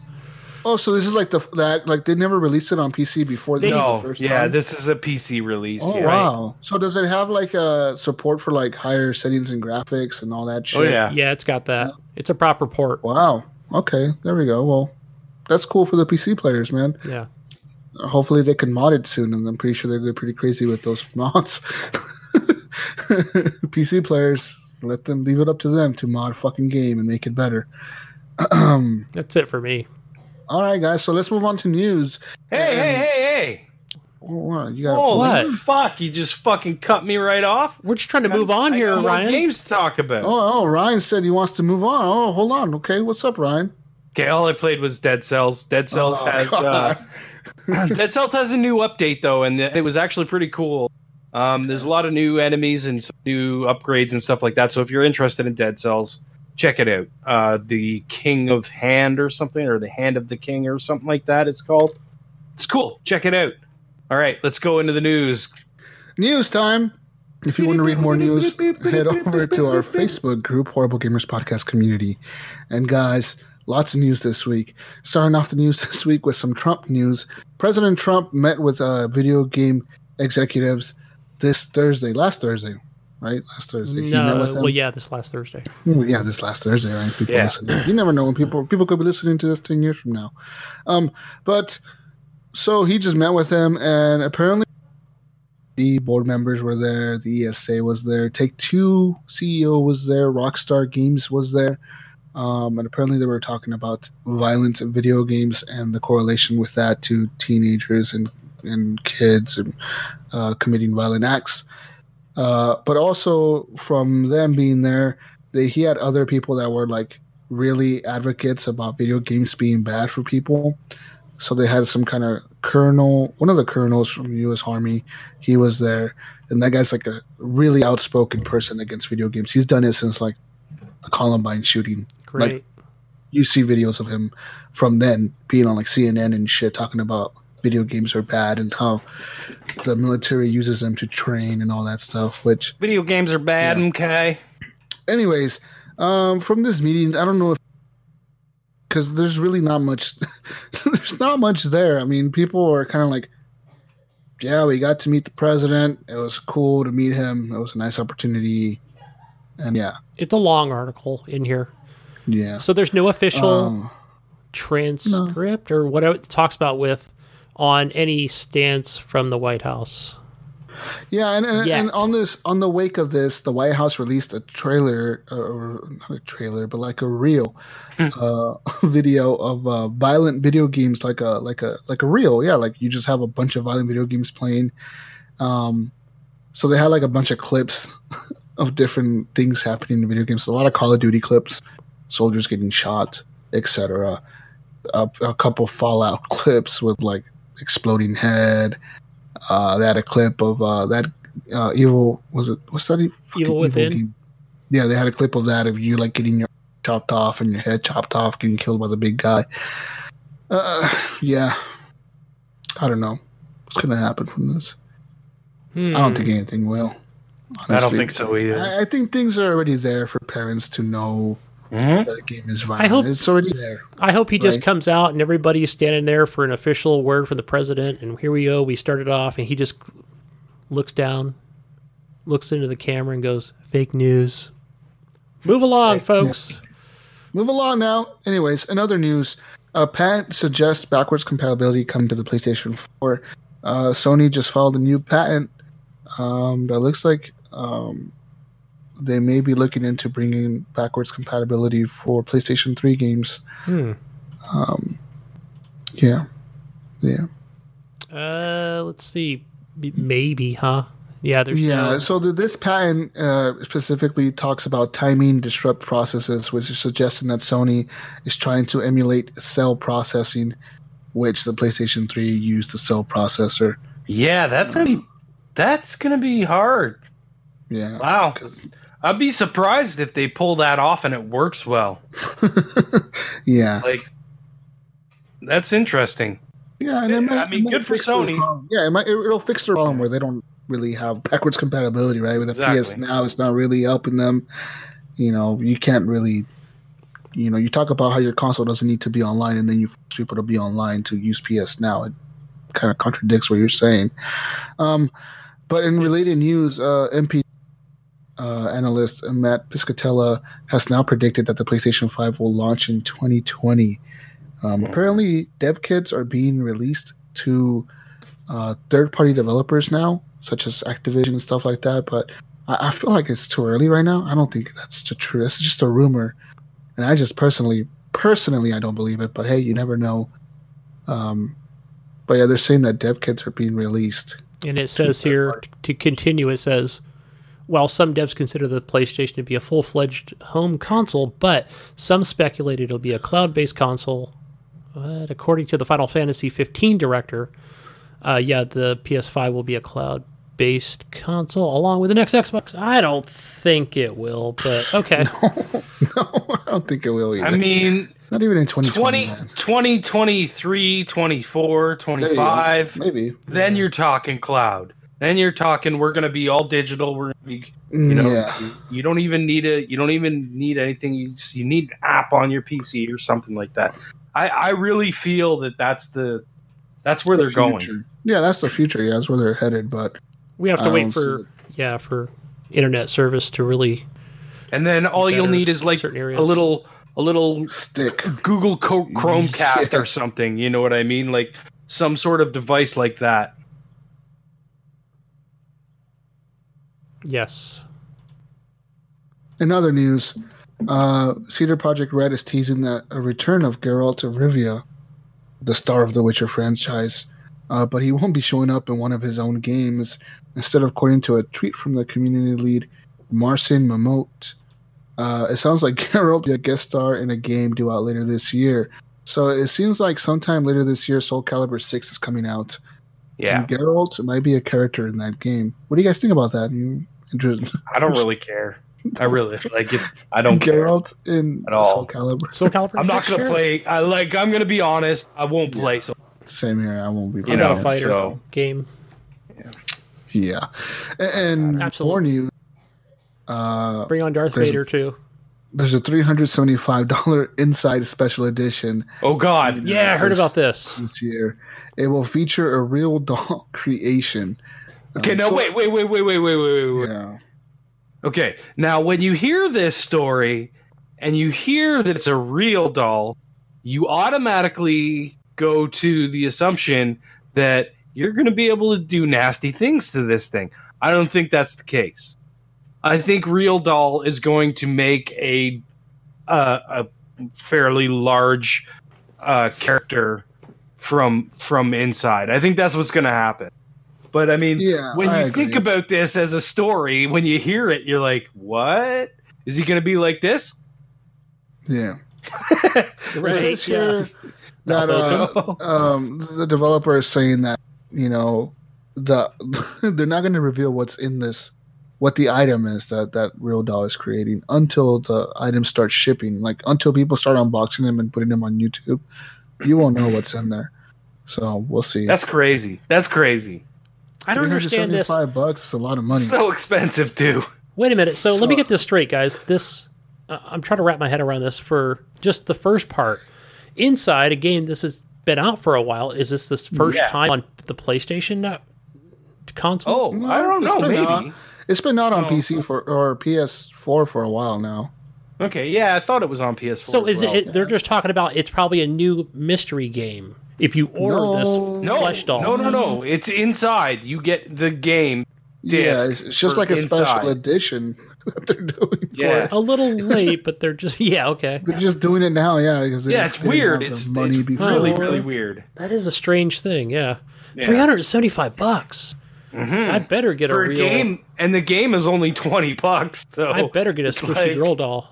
S1: Oh, so this is like the that like they never released it on PC before this
S2: no,
S1: the first
S2: yeah,
S1: time?
S2: this is a PC release.
S1: Oh
S2: yeah.
S1: wow! So does it have like uh support for like higher settings and graphics and all that shit?
S2: Oh yeah.
S3: Yeah, it's got that. It's a proper port.
S1: Wow. Okay, there we go. Well, that's cool for the PC players, man.
S3: Yeah.
S1: Hopefully they can mod it soon, and I'm pretty sure they're going pretty crazy with those mods. PC players, let them leave it up to them to mod a fucking game and make it better. Um,
S3: That's it for me.
S1: all right, guys. So let's move on to news.
S2: Hey, hey, hey, hey!
S1: Oh, what? You got
S2: Holy
S3: What?
S2: fuck! You just fucking cut me right off.
S3: We're just trying to move on
S2: I
S3: here,
S2: got
S3: Ryan.
S2: Games to talk about.
S1: Oh, oh, Ryan said he wants to move on. Oh, hold on. Okay, what's up, Ryan?
S2: Okay, all I played was Dead Cells. Dead Cells
S1: Oh,
S2: has uh, Dead Cells has a new update though, and it was actually pretty cool. Um, there's a lot of new enemies and new upgrades and stuff like that. So if you're interested in Dead Cells, check it out. Uh, the King of Hand or something, or the Hand of the King or something like that. It's called. It's cool. Check it out. All right, let's go into the news.
S1: News time. If you want to read more news, head over to our Facebook group, Horrible Gamers Podcast Community. And guys, lots of news this week. Starting off the news this week with some Trump news. President Trump met with uh, video game executives this Thursday, last Thursday, right? Last Thursday. He met
S3: No,
S1: with them.
S3: well, yeah, this last Thursday.
S1: Well, yeah, this last Thursday, right? People
S2: Yeah.
S1: listening. You never know when people people could be listening to this ten years from now. Um, but so he just met with them, and apparently the board members were there, the ESA was there, Take Two CEO was there, Rockstar Games was there, um, and apparently they were talking about violence in video games and the correlation with that to teenagers and and kids and uh, committing violent acts. Uh, but also from them being there, they, he had other people that were like really advocates about video games being bad for people. So they had some kind of colonel, one of the colonels from the U.S. Army. He was there, and that guy's like a really outspoken person against video games. He's done it since like the Columbine shooting.
S3: Great.
S1: You see videos of him from then being on like CNN and shit, talking about video games are bad and how the military uses them to train and all that stuff. Which
S2: Video games are bad,
S1: Yeah.
S2: okay?
S1: anyways, um, from this meeting, I don't know if because there's really not much. there's not much there. I mean, people are kind of like, yeah, we got to meet the president. It was cool to meet him. It was a nice opportunity, and yeah,
S3: it's a long article in here.
S1: yeah.
S3: So there's no official
S1: Um,
S3: transcript or what it talks about with on any stance from the White House.
S1: Yeah, and and, and on this on the wake of this, the White House released a trailer, uh, or not a trailer, but like a real uh, video of uh, violent video games, like a like a like a reel. Yeah, like you just have a bunch of violent video games playing. Um, so they had like a bunch of clips of different things happening in video games. A lot of Call of Duty clips, soldiers getting shot, etc. A, a couple Fallout clips with like exploding head. Uh, they had a clip of uh, that uh, evil. Was it? What's that? e- fucking
S3: Evil Within?
S1: game? Yeah, they had a clip of that of you like getting your chopped off and your head chopped off, getting killed by the big guy. Uh, yeah. I don't know what's gonna happen from this.
S3: Hmm.
S1: I don't think anything will.
S2: I don't think so either.
S1: I, I think things are already there for parents to know
S2: Mhm.
S1: that a game is violent.
S3: hope-
S1: it's already there.
S3: I hope he just comes out and everybody's standing there for an official word from the president. And here we go. We started off, and he just looks down, looks into the camera, and goes, "Fake news." Move along, folks.
S1: Move along now. Anyways, in other news, uh, patent suggests backwards compatibility coming to the PlayStation 4. Uh, Sony just filed a new patent um, that looks like um, they may be looking into bringing backwards compatibility for PlayStation 3 games.
S3: Hmm.
S1: Um, yeah. Yeah.
S3: Uh, let's see. Maybe, huh? Yeah. There's
S1: Yeah,
S3: no-
S1: so the, this patent uh, specifically talks about timing disrupt processes, which is suggesting that Sony is trying to emulate cell processing, which the PlayStation 3 used the cell processor.
S2: Yeah, that's gonna be that's gonna be hard.
S1: Yeah.
S2: Wow, I'd be surprised if they pull that off and it works well.
S1: yeah.
S2: Like, that's interesting.
S1: Yeah, and it
S2: Yeah,
S1: might-
S2: I mean, good for Sony.
S1: Yeah, it might, it, it'll fix the problem where they don't really have backwards compatibility, right? With the PS now, it's not really helping them. You know, you can't really, you know, you talk about how your console doesn't need to be online, and then you force people to be online to use PS now. It kind of contradicts what you're saying. Um, but in related news, uh, MP uh, analyst Matt Piscatella has now predicted that the PlayStation 5 will launch in 2020. Um, apparently, dev kits are being released to uh, third-party developers now, such as Activision and stuff like that. But I, I feel like it's too early right now. I don't think that's the true. It's just a rumor, and I just personally, personally, I don't believe it. But hey, you never know. Um, but yeah, they're saying that dev kits are being released.
S3: And it says here to continue, it says, while some devs consider the PlayStation to be a full fledged home console, but some speculate it'll be a cloud based console. But according to the Final Fantasy 15 director, uh, yeah, the PS5 will be a cloud based console along with the next Xbox. I don't think it will, but okay.
S1: no, I don't think it will either.
S2: I mean,
S1: not even in 2020.
S2: 20,
S1: man.
S2: 20, 24,
S1: There you go.
S2: 25,
S1: maybe.
S2: then you're talking cloud. Then you're talking we're going to be all digital. We're gonna be, you know,
S1: yeah.
S2: you don't even need a, you don't even need anything. You, just- you need an app on your PC or something like that. I, I really feel that that's the, that's where they're going.
S1: Future. Yeah, that's the future. Yeah, that's where they're headed. But
S3: We have
S1: I
S3: to wait
S1: um,
S3: for, yeah, for internet service to really.
S2: And then all you'll need is like a little, a little
S1: stick.
S2: Google Co- Chromecast
S1: Yeah.
S2: or something. You know what I mean? Like some sort of device like that.
S3: Yes.
S1: In other news, uh, CD Projekt Red is teasing that a return of Geralt of Rivia, the star of the Witcher franchise, uh, but he won't be showing up in one of his own games. Instead, according to a tweet from the community lead, Marcin Momot, uh, it sounds like Geralt will be a guest star in a game due out later this year. So it seems like sometime later this year, Soul Calibur 6 is coming out.
S2: Yeah,
S1: And Geralt might be a character in that game. What do you guys think about that? You interested?
S2: I don't really care. I really like it. I don't care.
S1: Geralt in
S2: At all.
S1: Soul Calibur.
S3: Soul Calibur.
S2: I'm not gonna play. I like. I'm gonna be honest. I won't play. So
S1: Same here. I won't be.
S2: You
S1: playing
S3: not
S2: know,
S3: a fighter
S2: so-
S3: game.
S1: Yeah, A- and
S3: Absolutely.
S1: more news. Uh,
S3: Bring on Darth
S1: There's a-
S3: Vader too.
S1: there's a three hundred seventy-five dollar Inside Special Edition
S2: oh god.
S3: Yeah, I heard
S1: This-
S3: about this.
S1: this year. It will feature a real doll creation.
S2: Okay.
S1: Um,
S2: No.
S1: so-
S2: wait. Wait. Wait. Wait. Wait. Wait. Wait. Wait.
S1: Yeah.
S2: Okay. Now, when you hear this story and you hear that it's a real doll, you automatically go to the assumption that you're going to be able to do nasty things to this thing. I don't think that's the case. I think Real Doll is going to make a uh, a fairly large uh, character from from inside. I think that's what's going to happen. But I mean,
S1: Yeah,
S2: when
S1: I
S2: you think about this as a story, when you hear it, you're like, "What is he going to be like this?"
S1: Yeah.
S3: Right,
S1: It
S3: yeah.
S1: here that uh, um, the developer is saying that you know the they're not going to reveal what's in this, what the item is that that Real Doll is creating until the item starts shipping. Like until people start unboxing them and putting them on YouTube, you won't know what's in there. So we'll see.
S2: That's crazy. That's crazy.
S3: I don't understand this.
S1: Five bucks is a lot of money.
S2: So expensive too.
S3: Wait a minute. So, let me get this straight, guys. This uh, I'm trying to wrap my head around this for just the first part. Inside a game, this has been out for a while. Is this the first
S2: Yeah.
S3: time on the PlayStation console?
S2: Oh,
S1: No,
S2: I don't know.
S1: been
S2: Maybe.
S1: out. It's been out on
S2: Oh.
S1: PC for or PS4 for a while now.
S2: Okay, yeah, I thought it was on PS4.
S3: so
S2: as
S3: is
S2: well.
S3: it? They're just talking about it's probably a new mystery game. If you order
S1: No.
S3: this
S2: No,
S3: flesh doll,
S2: no, no, no. It's inside. You get the game.
S1: Yeah,
S2: disc
S1: it's, it's just like a
S2: inside.
S1: special edition that they're doing. For
S2: Yeah.
S1: it.
S3: a little late, but they're just yeah okay.
S1: They're just doing it now, yeah. Because
S2: Yeah, it's weird. It's,
S1: money
S2: it's
S1: before.
S2: really, really weird.
S3: That is a strange thing. Yeah,
S2: Yeah.
S3: three hundred and seventy-five bucks. Mm-hmm. I better get
S2: for
S3: a
S2: a
S3: real.
S2: game, and the game is only twenty bucks. So
S3: I better get a
S2: it's
S3: squishy
S2: like-
S3: girl doll.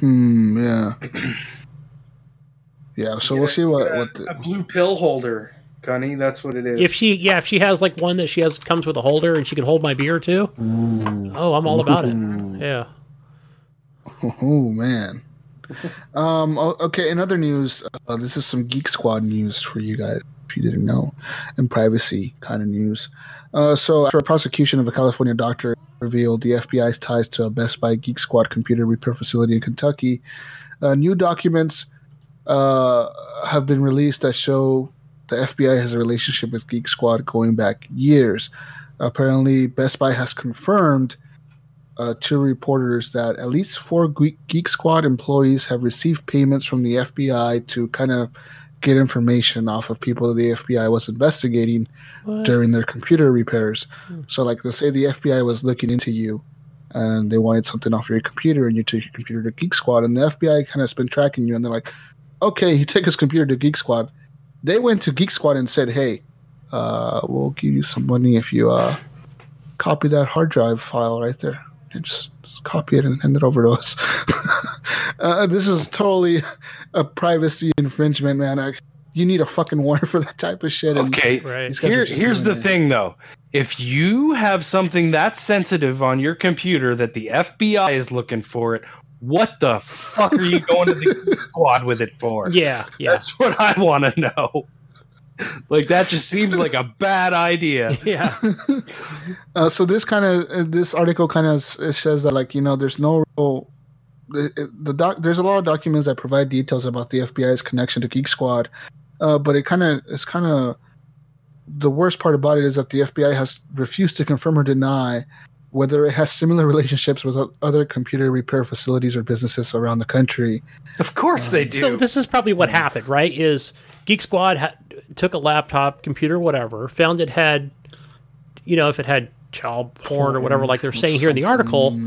S1: Hmm. Yeah. Yeah. So we'll see what
S2: a,
S1: what. The,
S2: a blue pill holder, Gunny. That's what it is.
S3: If she, yeah, if she has like one that she has comes with a holder and she can hold my beer too. Oh, I'm all about it. Yeah.
S1: oh man. Um. Okay. In other news, uh, this is some Geek Squad news for you guys. If you didn't know, and privacy kind of news. Uh, so after a prosecution of a California doctor revealed the FBI's ties to a Best Buy Geek Squad computer repair facility in Kentucky, uh, new documents uh, have been released that show the FBI has a relationship with Geek Squad going back years. Apparently, Best Buy has confirmed uh, to reporters that at least four Geek, Geek Squad employees have received payments from the FBI to kind of get information off of people that the FBI was investigating
S3: What?
S1: during their computer repairs. So, like, let's say the FBI was looking into you and they wanted something off your computer, and you took your computer to Geek Squad, and the FBI kind of has been tracking you, and they're like, okay, you take his computer to Geek Squad. They went to Geek Squad and said, hey, uh, we'll give you some money if you uh, copy that hard drive file right there. And just, just copy it and hand it over to us. uh, this is totally a privacy infringement, man. I, you need a fucking warrant for that type of shit. And
S2: okay,
S3: Right.
S1: these guys are
S2: Here, here's the
S1: it.
S2: thing, though. If you have something that's sensitive on your computer that the FBI is looking for it, what the fuck are you going to the squad with it for?
S3: Yeah, yeah,
S2: That's what I want to know. Like that just seems like a bad idea.
S3: yeah.
S1: Uh, so this kind of uh, this article kind of says that like you know there's no real the, the doc there's a lot of documents that provide details about the FBI's connection to Geek Squad, uh, but it kind of it's kind of the worst part about it is that the FBI has refused to confirm or deny whether it has similar relationships with other computer repair facilities or businesses around the country.
S2: Of course they do.
S3: So this is probably what happened, right? Is Geek Squad ha- took a laptop, computer, whatever, found it had, you know, if it had child porn or whatever, like they're saying here in the article,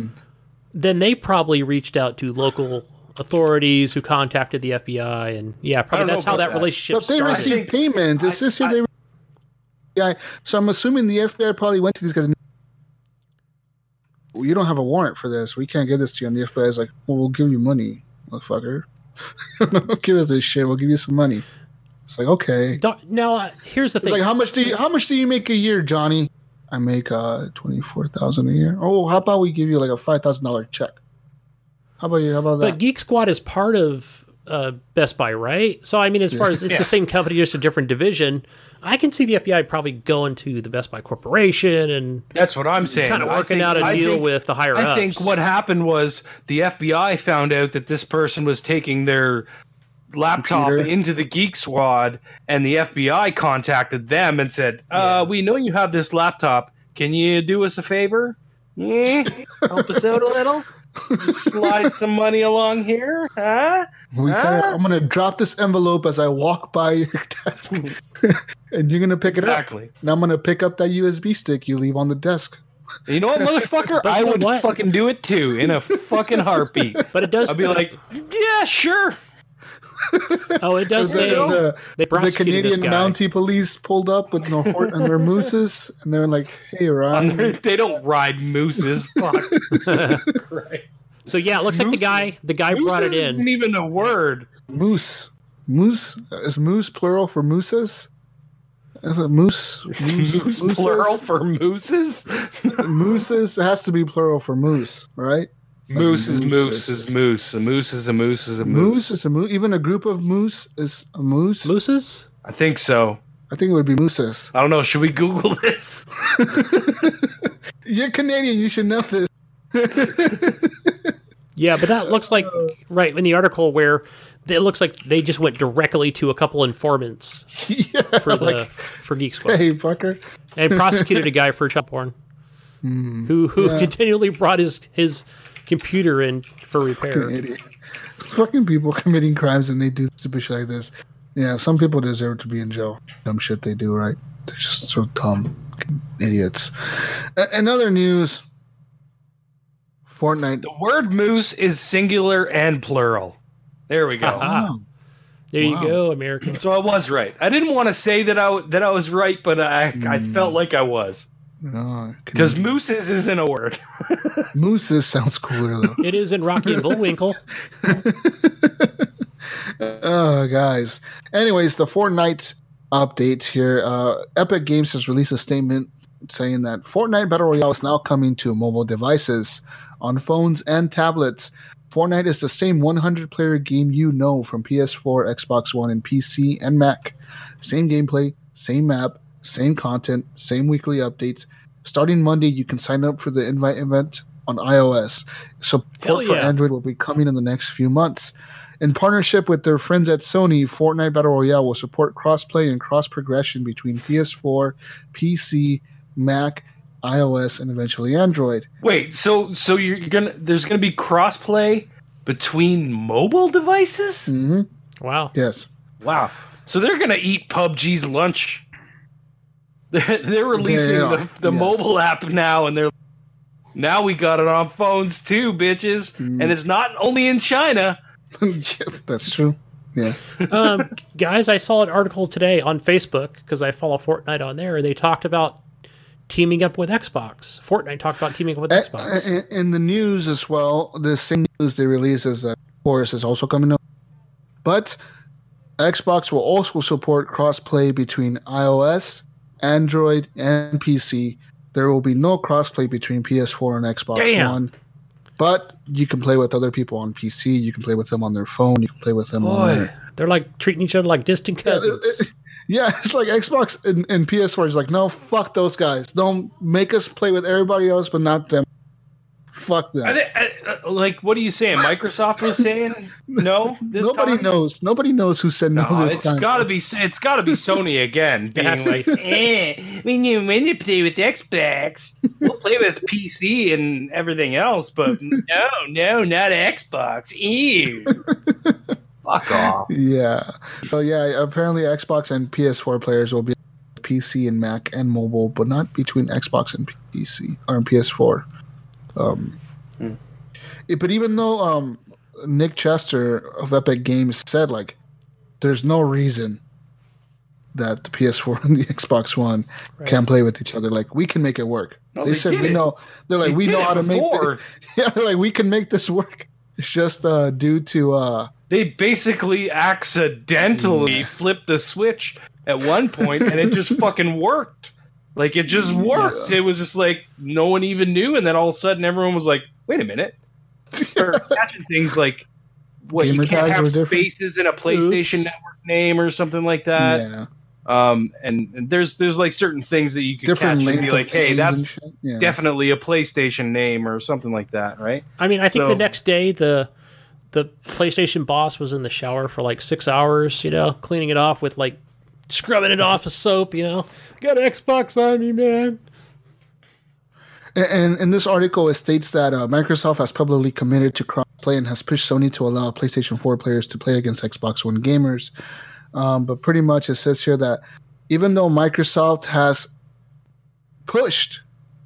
S3: then they probably reached out to local authorities who contacted the FBI, and yeah, probably that's how that
S2: that.
S3: relationship
S1: But they
S3: started.
S1: received payment. It's
S2: I-
S1: this here
S2: I-
S1: they. Yeah, so I'm assuming the FBI probably went to these guys. Well, you don't have a warrant for this. We can't give this to you. And the FBI is like, well, we'll give you money, motherfucker. give us this shit. We'll give you some money. It's like okay.
S3: Don't- now, uh, here's the
S1: It's
S3: thing.
S1: like how much do you how much do you make a year, Johnny? I make uh twenty four thousand a year. Oh, how about we give you like a five thousand dollar check? How about you? How about that? But?
S3: Geek Squad is part of uh, Best Buy, right? So I mean, as far as it's
S2: Yeah.
S3: the same company, just a different division. I can see the FBI probably going to the Best Buy Corporation and
S2: That's what I'm saying.
S3: kind of working
S2: think-
S3: out a
S2: I
S3: deal
S2: think-
S3: with the higher
S2: I
S3: ups.
S2: think what happened was the FBI found out that this person was taking their laptop
S1: Computer.
S2: into the Geek Squad, and the FBI contacted them and said, uh, "We know you have this laptop. Can you do us a favor? Yeah, help us out a little." Just slide some money along here, huh?
S1: We gotta,
S2: Ah.
S1: I'm gonna drop this envelope as I walk by your desk, and you're gonna pick it up.
S2: Exactly.
S1: And I'm gonna pick up that USB stick you leave on the desk.
S2: You know what, motherfucker? I
S3: you know
S2: would
S3: what?
S2: fucking do it too in a fucking heartbeat.
S3: But it does.
S2: I'd be like, yeah, sure.
S3: oh, it does
S1: The,
S3: say
S1: the,
S3: they
S1: the Canadian
S3: this guy.
S1: Mountie police pulled up with no hort and their mooses, and they're like, "Hey, Ryan,
S2: they don't ride mooses. Fuck. Christ.
S3: So yeah, it looks like the guy the guy brought it
S2: Mooses isn't
S3: in.
S2: even a word.
S1: moose, moose is moose plural for mooses? Is it moose? Moose,
S2: Moose plural for mooses.
S1: Mooses has to be plural for moose, right?
S2: Moose is moose is moose. A moose is a moose is a
S1: Moose
S2: moose.
S1: is a moose. Even a group of moose is a moose.
S3: Mooses?
S2: I think so.
S1: I think it would be mooses.
S2: I don't know. Should we Google this?
S1: You're Canadian. You should know this.
S3: Yeah, but that looks like right in the article where it looks like they just went directly to a couple informants
S1: yeah,
S3: for the
S1: like,
S3: for Geek Squad
S1: hey, fucker.
S3: and prosecuted a guy for child porn hmm. who who
S1: yeah.
S3: continually brought his his computer in for repair.
S1: Fucking idiot. Fucking people committing crimes and they do stupid shit like this. Yeah, some people deserve to be in jail. Dumb shit they do, right? They're just so dumb. Idiots. A- in other news, Fortnite.
S2: The word moose is singular and plural. There we go.
S3: There you go, American.
S2: So I was right. I didn't want to say that I w- that I was right, but I I
S1: Hmm.
S2: felt like I was
S1: oh,
S2: because
S1: can-
S2: mooses isn't a word.
S1: mooses sounds cooler though.
S3: It is in Rocky and Bullwinkle.
S1: oh, guys. Anyways, the Fortnite update here. Uh, Epic Games has released a statement saying that Fortnite Battle Royale is now coming to mobile devices on phones and tablets. Fortnite is the same 100 player game you know from PS4, Xbox One, and PC and Mac. Same gameplay, same map, same content, same weekly updates. Starting Monday, you can sign up for the invite event on iOS.
S3: Hell
S1: Support for. Android will be coming in the next few months. In partnership with their friends at Sony, Fortnite Battle Royale will support crossplay and cross progression between PS4, PC, Mac, iOS, and eventually Android.
S2: Wait, so so you're gonna there's gonna be crossplay between mobile devices?
S1: hmm
S3: Wow.
S1: Yes.
S2: Wow. So they're gonna eat PUBG's lunch. They're, they're releasing
S1: They
S2: the, the
S1: yes.
S2: mobile app now, and they're now we got it on phones too, bitches.
S1: Mm.
S2: And it's not only in China.
S1: Yeah, That's true. Yeah.
S3: um, guys, I saw an article today on Facebook because I follow Fortnite on there. They talked about teaming up with Xbox. Fortnite talked about teaming up with
S1: A-
S3: Xbox.
S1: a- In the news as well, the same news they release is that Chorus is also coming up. But Xbox will also support crossplay between iOS, Android, and PC. There will be no crossplay between PS4 and Xbox
S3: Damn.
S1: One. But you can play with other people on PC. You can play with them on their phone. You can play with them on their
S3: They're like treating each other like distant
S1: Yeah,
S3: cousins.
S1: it- it- yeah, it's like Xbox and, and PS4 is like, no, fuck those guys. Don't make us play with everybody else, but not them. Fuck
S2: that. They, uh, like, what are you saying? Microsoft was saying no. This
S1: Nobody
S2: time?
S1: knows. Nobody knows who said no,
S2: No,
S1: this
S2: it's
S1: time.
S2: got to be. It's got to be Sony again, being like, eh, when you when you play with Xbox, we'll play with PC and everything else, but no, no, not Xbox. Ew. Fuck off.
S1: Yeah. So yeah, apparently Xbox and PS4 players will be PC and Mac and mobile, but not between Xbox and PC or PS4. Um,
S2: Hmm.
S1: it- but even though um, Nick Chester of Epic Games said like, there's no reason that the PS4 and the Xbox One
S3: Right.
S1: can play with each other. Like we can make it work.
S2: No,
S1: they,
S2: they
S1: said we
S2: it.
S1: know. They're like
S2: They
S1: we know how to
S2: before.
S1: make. Yeah, they're like we can make this work. It's just uh, due to uh,
S2: They basically accidentally flipped the switch at one point, and it just fucking worked. Like it just worked.
S1: Yes.
S2: It was just like no one even knew, and then all of a sudden everyone was like, "Wait a minute!" Started catching things like what
S1: Gamer
S2: you can't have
S1: were different?
S2: spaces in a PlayStation
S3: Oops.
S2: Network name or something like that.
S1: yeah,
S2: Um, and, and there's there's like certain things that you could
S1: different
S2: catch and be like, "Hey, that's.
S1: Yeah.
S2: definitely a PlayStation name or something like that," right?
S3: I mean, I think
S2: So-
S3: the next day the the PlayStation boss was in the shower for like six hours, you know, cleaning it off with like scrubbing it off with soap, you know. Got an Xbox on me, man.
S1: And, in this article, it states that uh, Microsoft has publicly committed to crossplay and has pushed Sony to allow PlayStation 4 players to play against Xbox One gamers. Um, but pretty much, it says here that even though Microsoft has pushed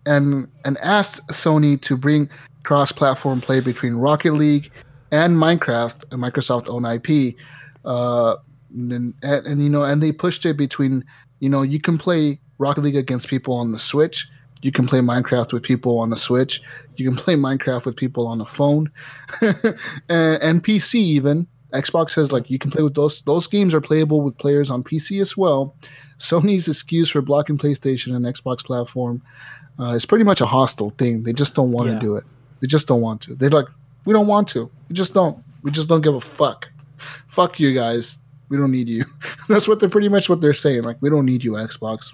S1: and and asked Sony to bring cross-platform play between Rocket League and Minecraft, a Microsoft own IP, uh, and, and, and you know, and they pushed it between you know you can play Rocket League against people on the Switch. You can play Minecraft with people on the Switch. You can play Minecraft with people on the phone, and, and PC even. Xbox says like you can play with those. Those games are playable with players on PC as well. Sony's excuse for blocking PlayStation and Xbox platform uh, is pretty much a hostile thing. They just don't want to
S3: Yeah.
S1: do it. They just don't want to. They're like, we don't want to. We just don't. We just don't give a fuck. Fuck you guys. We don't need you. That's what they're pretty much what they're saying. Like, we don't need you, Xbox.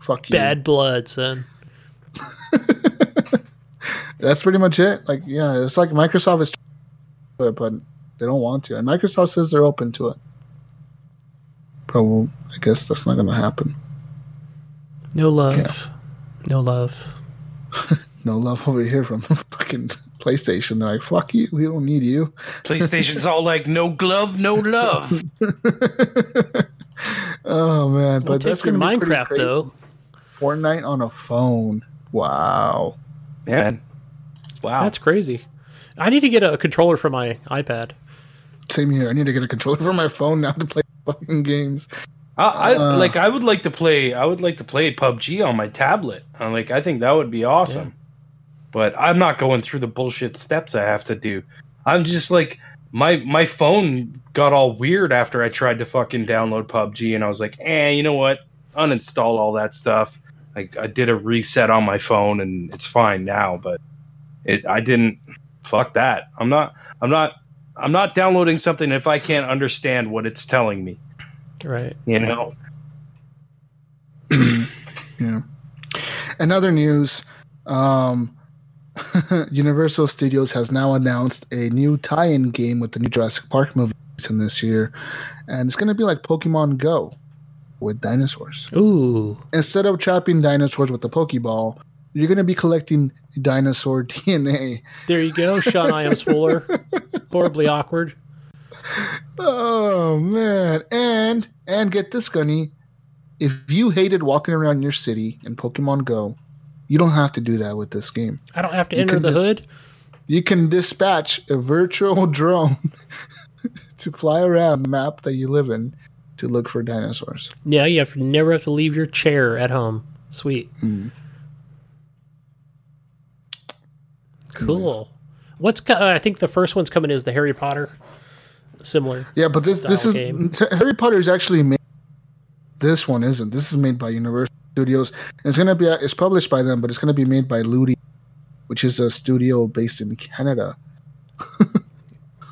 S1: Fuck you.
S3: Bad blood, son.
S1: That's pretty much it. Like, yeah, it's like Microsoft is, but but they don't want to, and Microsoft says they're open to it. But well, I guess that's not going to happen.
S3: No love.
S1: Yeah.
S3: No love.
S1: No love over here from fucking PlayStation. They're like, fuck you. We don't need you.
S2: PlayStation's all like, no glove, no love.
S1: oh man, but that's
S3: take your
S1: going to be
S3: Minecraft
S1: crazy.
S3: though.
S1: Fortnite on a phone. Wow.
S2: Man. Wow.
S3: That's crazy. I need to get a controller for my iPad.
S1: Same here. I need to get a controller for my phone now to play fucking games.
S2: I, I
S1: Uh,
S2: like. I would like to play. I would like to play PUBG on my tablet. I'm like, I think that would be awesome. But I'm not going through the bullshit steps I have to do. I'm just like my my phone got all weird after I tried to fucking download PUBG, and I was like, eh, you know what? Uninstall all that stuff. Like I did a reset on my phone, and it's fine now. But it, I didn't. Fuck that. I'm not. I'm not. I'm not downloading something if I can't understand what it's telling me.
S3: Right.
S2: You know.
S1: Yeah. In other news, um, Universal Studios has now announced a new tie-in game with the new Jurassic Park movie in this year, and it's going to be like Pokemon Go with dinosaurs.
S3: Ooh.
S1: Instead of trapping dinosaurs with the Pokeball, you're going to be collecting dinosaur DNA.
S3: There you go. Sean Iams Fuller. Horribly awkward.
S1: Oh man! And and get this, Gunny. If you hated walking around your city in Pokemon Go, you don't have to do that with this game.
S3: I don't have to
S1: You
S3: enter the
S1: just-
S3: hood.
S1: You can dispatch a virtual drone to fly around the map that you live in to look for dinosaurs.
S3: Yeah, you have to never have to leave your chair at home. Sweet. Cool. What's co- uh, I think the first one's coming is the Harry Potter. Similar.
S1: Yeah, but this this is
S3: game.
S1: Harry Potter is actually made. This one isn't. This is made by Universal Studios. And it's gonna be it's published by them, but it's gonna be made by Ludi, which is a studio based in Canada.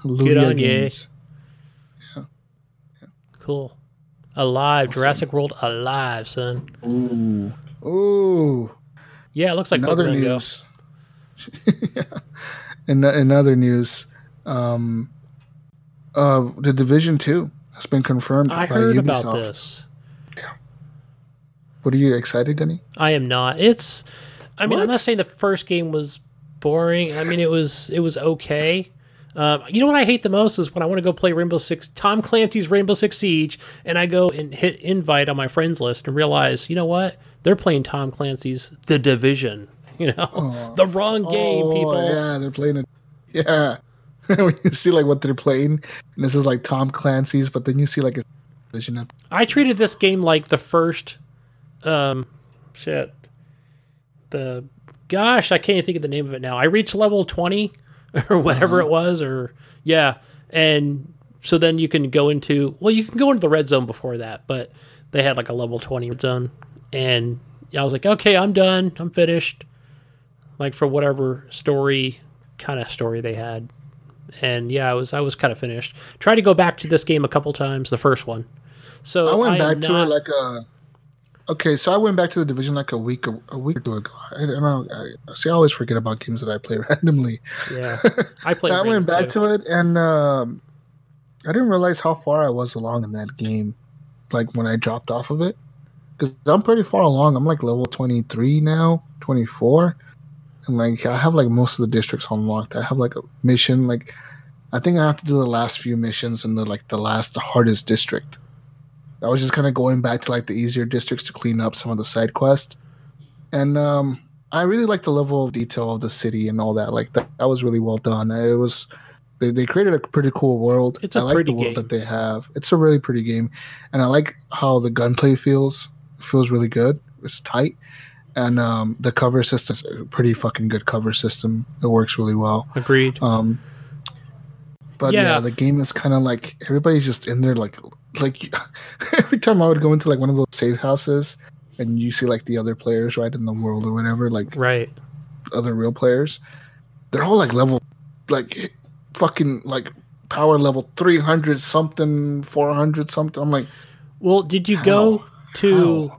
S1: Ludia
S3: on.
S1: Games.
S3: Cool. Alive. Jurassic World alive, son.
S1: Ooh, ooh.
S3: Yeah, it looks like
S1: in other news, yeah. in, in other news, um, uh, the Division Two has been confirmed.
S3: I
S1: by
S3: heard
S1: Ubisoft.
S3: about this.
S1: What are you excited, Gunny?
S3: I am not. It's. I mean, I'm not saying the first game was boring. I mean, it was it was okay. Um, you know what I hate the most is when I want to go play Rainbow Six, Tom Clancy's Rainbow Six Siege, and I go and hit invite on my friends list and realize, you know what? They're playing Tom Clancy's The Division. You know, the wrong game,
S1: oh,
S3: people.
S1: Yeah, they're playing it. Yeah, when you see like what they're playing, and this is like Tom Clancy's, but then you see like a Division.
S3: I treated this game like the first, um, shit, the gosh, I can't even think of the name of it now. I reached level twenty or whatever it was, or yeah, and so then you can go into well, you can go into the red zone before that, but they had like a level twenty red zone, and I was like, okay, I'm done, I'm finished, like for whatever story kind of story they had. And yeah, I was I was kind of finished. Tried to go back to this game a couple times, the first one. So
S1: I went
S3: am
S1: back to it like a. Okay, so I went back to the division like a week a week or two ago. I don't know. I, see, I always forget about games that I play randomly.
S3: yeah. I played.
S1: I went back
S3: too.
S1: to it, and um, I didn't realize how far I was along in that game. Like when I dropped off of it, because I'm pretty far along. I'm like level 23 now, 24, and like I have like most of the districts unlocked. I have like a mission. Like I think I have to do the last few missions in the like the last the hardest district. I was just kind of going back to like the easier districts to clean up some of the side quests, and um, I really like the level of detail of the city and all that. Like that, that was really well done. It was they, they created a pretty cool world.
S3: It's a
S1: I like
S3: pretty
S1: the world
S3: game.
S1: that they have. It's a really pretty game, and I like how the gunplay feels. It feels really good. It's tight, and um, the cover system's a pretty fucking good cover system. It works really well.
S3: Agreed.
S1: Um, but yeah.
S3: Yeah.
S1: the game is kind of like everybody's just in there, like like every time I would go into like one of those safe houses, and you see like the other players right in the world or whatever, like
S3: right.
S1: other real players, they're all like level, like fucking like power level three hundred something, four hundred something. I'm like,
S3: Well, did you go to?
S1: How?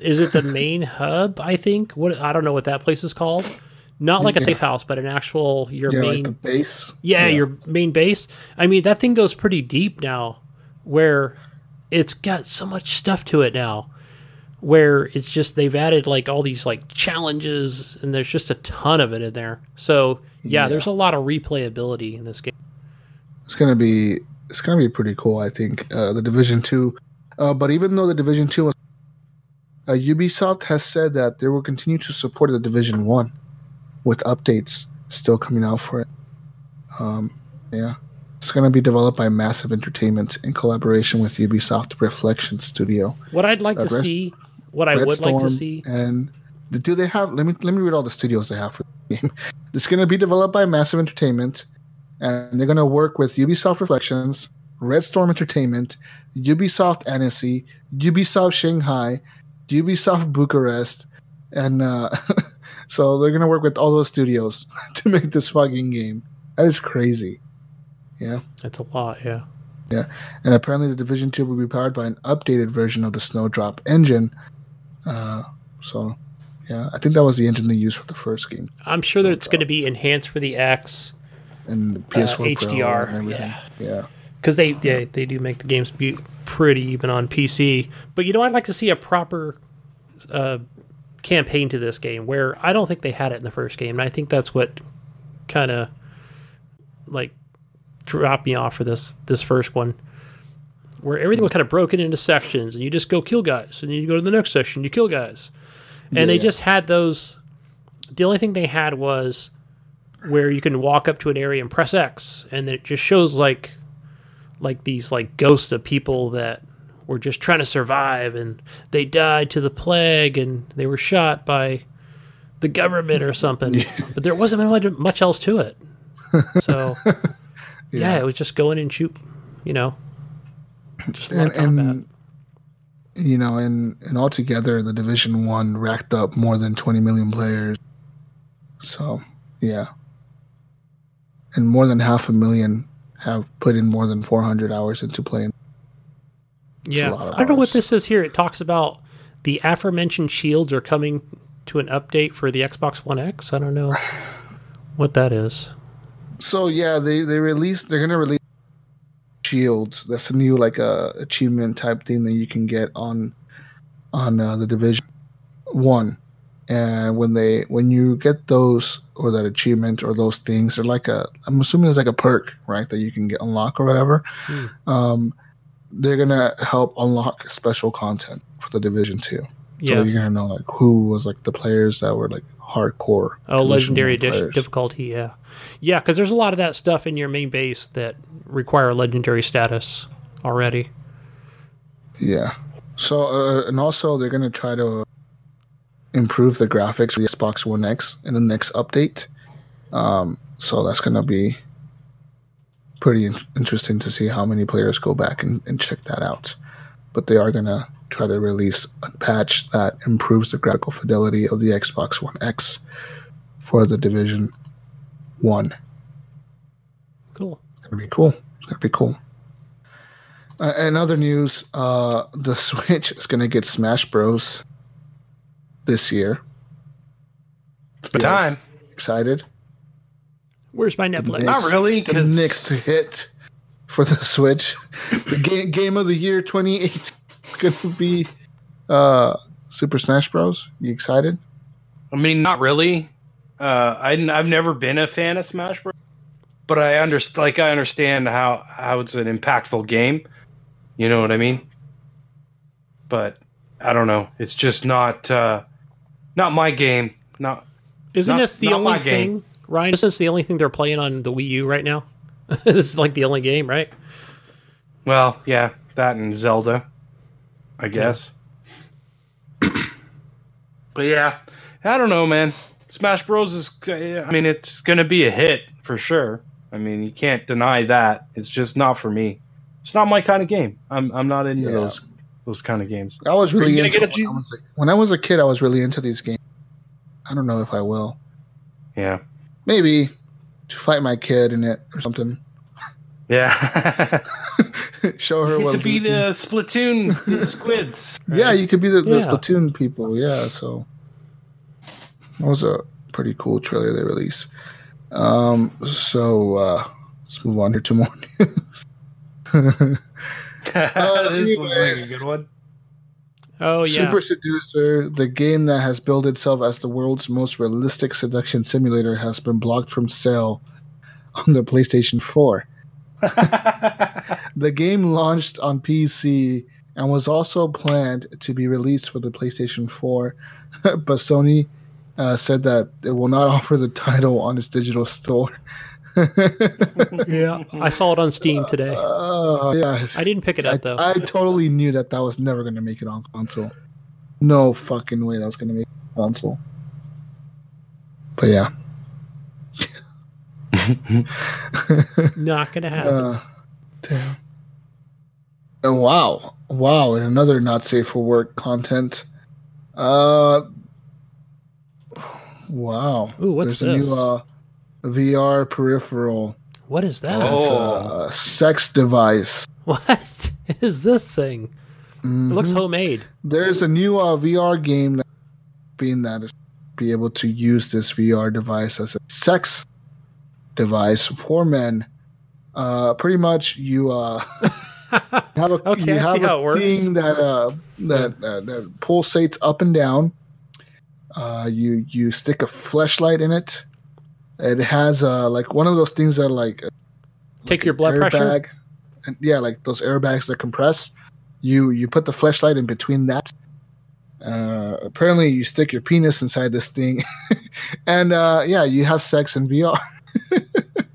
S3: Is it the main hub? I think. What I don't know what that place is called. Not like a
S1: Yeah.
S3: safe house, but an actual your
S1: yeah,
S3: main.
S1: like base.
S3: yeah, your main base. I mean, that thing goes pretty deep now, where it's got so much stuff to it now. Where it's just they've added like all these like challenges, and there's just a ton of it in there. So yeah,
S1: Yeah.
S3: there's a lot of replayability in this game.
S1: It's gonna be it's gonna be pretty cool. I think uh, the Division Two, uh, but even though the Division Two, was, uh, Ubisoft has said that they will continue to support the Division One with updates still coming out for it. Um, yeah, it's gonna be developed by Massive Entertainment in collaboration with Ubisoft Reflection Studio.
S3: What I'd like
S1: Uh,
S3: to
S1: Rest-
S3: see, what I
S1: Red
S3: would like to see,
S1: And do they have? Let me let me read all the studios they have for the game. It's going to be developed by Massive Entertainment, and they're going to work with Ubisoft Reflections, Red Storm Entertainment, Ubisoft Annecy, Ubisoft Shanghai, Ubisoft Bucharest, and uh, so they're going to work with all those studios to make this fucking game. That is crazy. Yeah.
S3: that's a lot. Yeah. Yeah.
S1: And apparently, the Division 2 will be powered by an updated version of the Snowdrop engine. Uh, so, yeah, I think that was the engine they used for the first game
S3: I'm sure that it's going to be enhanced for the X
S1: and the PS4 Pro
S3: HDR,
S1: and everything.
S3: yeah.
S1: yeah.
S3: because they, they they do make the games be pretty even on PC. But you know, I'd like to see a proper uh, campaign to this game where I don't think they had it in the first game, and I think that's what kind of like dropped me off for this this first one. Where everything was kind of broken into sections, and you just go kill guys, and then you go to the next section, you kill guys, and they
S1: Yeah.
S3: just had those. The only thing they had was where you can walk up to an area and press X, and it just shows like like these like ghosts of people that were just trying to survive and they died to the plague and they were shot by the government or something. But there wasn't much, much else to it. So yeah. it was just go in and shoot, you know. Just a lot
S1: And,
S3: of combat.
S1: and you know, and and altogether, the Division One racked up more than 20 million players. So, yeah, and more than half a million have put in more than 400 hours into playing.
S3: yeah.
S1: a lot of
S3: I don't know what this is here. It talks about the aforementioned shields are coming to an update for the Xbox One X. I don't know what that is.
S1: So yeah, they they released. They're gonna release shields. That's a new like uh, achievement type thing that you can get on on uh, the division one. And when they when you get those or that achievement or those things, they're like a. I'm assuming it's like a perk, right? That you can get unlock or whatever.
S3: Hmm.
S1: Um, they're gonna help unlock special content for the division two. So
S3: Yeah.
S1: you're gonna know like who was like the players that were like hardcore.
S3: Oh, legendary
S1: one
S3: edition difficulty, yeah, yeah, because there's a lot of that stuff in your main base that require legendary status already.
S1: Yeah. So, uh, and also they're gonna try to improve the graphics for the Xbox One X in the next update. Um, so that's gonna be pretty in- interesting to see how many players go back and, and check that out. But they are gonna try to release a patch that improves the graphical fidelity of the Xbox One X for the Division One.
S3: Cool.
S1: It's gonna be cool. It's gonna be cool. Uh, in other news, uh, the Switch is gonna get Smash Bros. this year.
S2: It's the time.
S1: Excited?
S3: Where's my Netflix?
S2: Not really,
S1: The next hit for the Switch, the game, game of the year 2018 is gonna be uh, Super Smash Bros. You excited?
S2: I mean, not really. Uh, I, I've never been a fan of Smash Bros. But I understand, like, I understand how how it's an impactful game. You know what I mean? But I don't know. It's just not uh, not my game. Not
S3: Isn't
S2: Not-
S3: this the
S2: not
S3: only
S2: my game.
S3: thing, Ryan? Isn't this the only thing they're playing on the Wii U right now? this is like the only game, right?
S2: well, yeah, that and Zelda, I guess. but yeah, I don't know, man. Smash Bros is. Eh, I mean, it's gonna be a hit for sure. I mean, you can't deny that. It's just not for me. It's not my kind of game. I'm I'm not into
S1: Yeah.
S2: those those kind of games.
S1: I was really into
S2: get
S1: it when I, was when I was a kid. I was really into these games. I don't know if I will.
S2: Yeah,
S1: Maybe to fight my kid in it or something.
S2: yeah.
S1: Show her what
S2: to be
S1: losing-
S2: the Splatoon the squids.
S1: Yeah, you could be the, the
S3: Yeah.
S1: Splatoon people. Yeah, so that was a pretty cool trailer they released. Um, so uh, let's move on here to more news.
S2: this looks like a good one.
S3: Oh yeah.
S1: Super Seducer, the game that has billed itself as the world's most realistic seduction simulator, has been blocked from sale on the PlayStation 4. The game launched on PC and was also planned to be released for the PlayStation 4, but Sony uh, said that it will not offer the title on its digital store.
S3: yeah. I saw it on Steam today.
S1: Uh, yeah,
S3: I didn't pick it
S1: I,
S3: up though.
S1: I totally knew that that was never going to make it on console. No fucking way that was going to make it on console. But yeah.
S3: Not gonna happen.
S1: Uh, damn. Oh, wow. Wow. And another not safe for work content. Uh, wow.
S3: Ooh, what's
S1: There's
S3: this?
S1: a new uh, VR peripheral.
S3: what is that?
S2: Oh.
S1: It's a sex device.
S3: What is this thing? It looks
S1: Mhm.
S3: homemade.
S1: There's a new uh, VR game that being that is be able to use this VR device as a sex device for men. Uh, pretty much, you uh, have a
S3: Okay,
S1: you have a thing that uh, that, uh, that pulsates up and down. Uh, you you stick a flashlight in it. It has uh, like one of those things that like
S3: Take your blood pressure.
S1: airbag, and yeah, like those airbags that compress. You you put the flashlight in between that. Uh, apparently, you stick your penis inside this thing, and uh, yeah, you have sex in VR.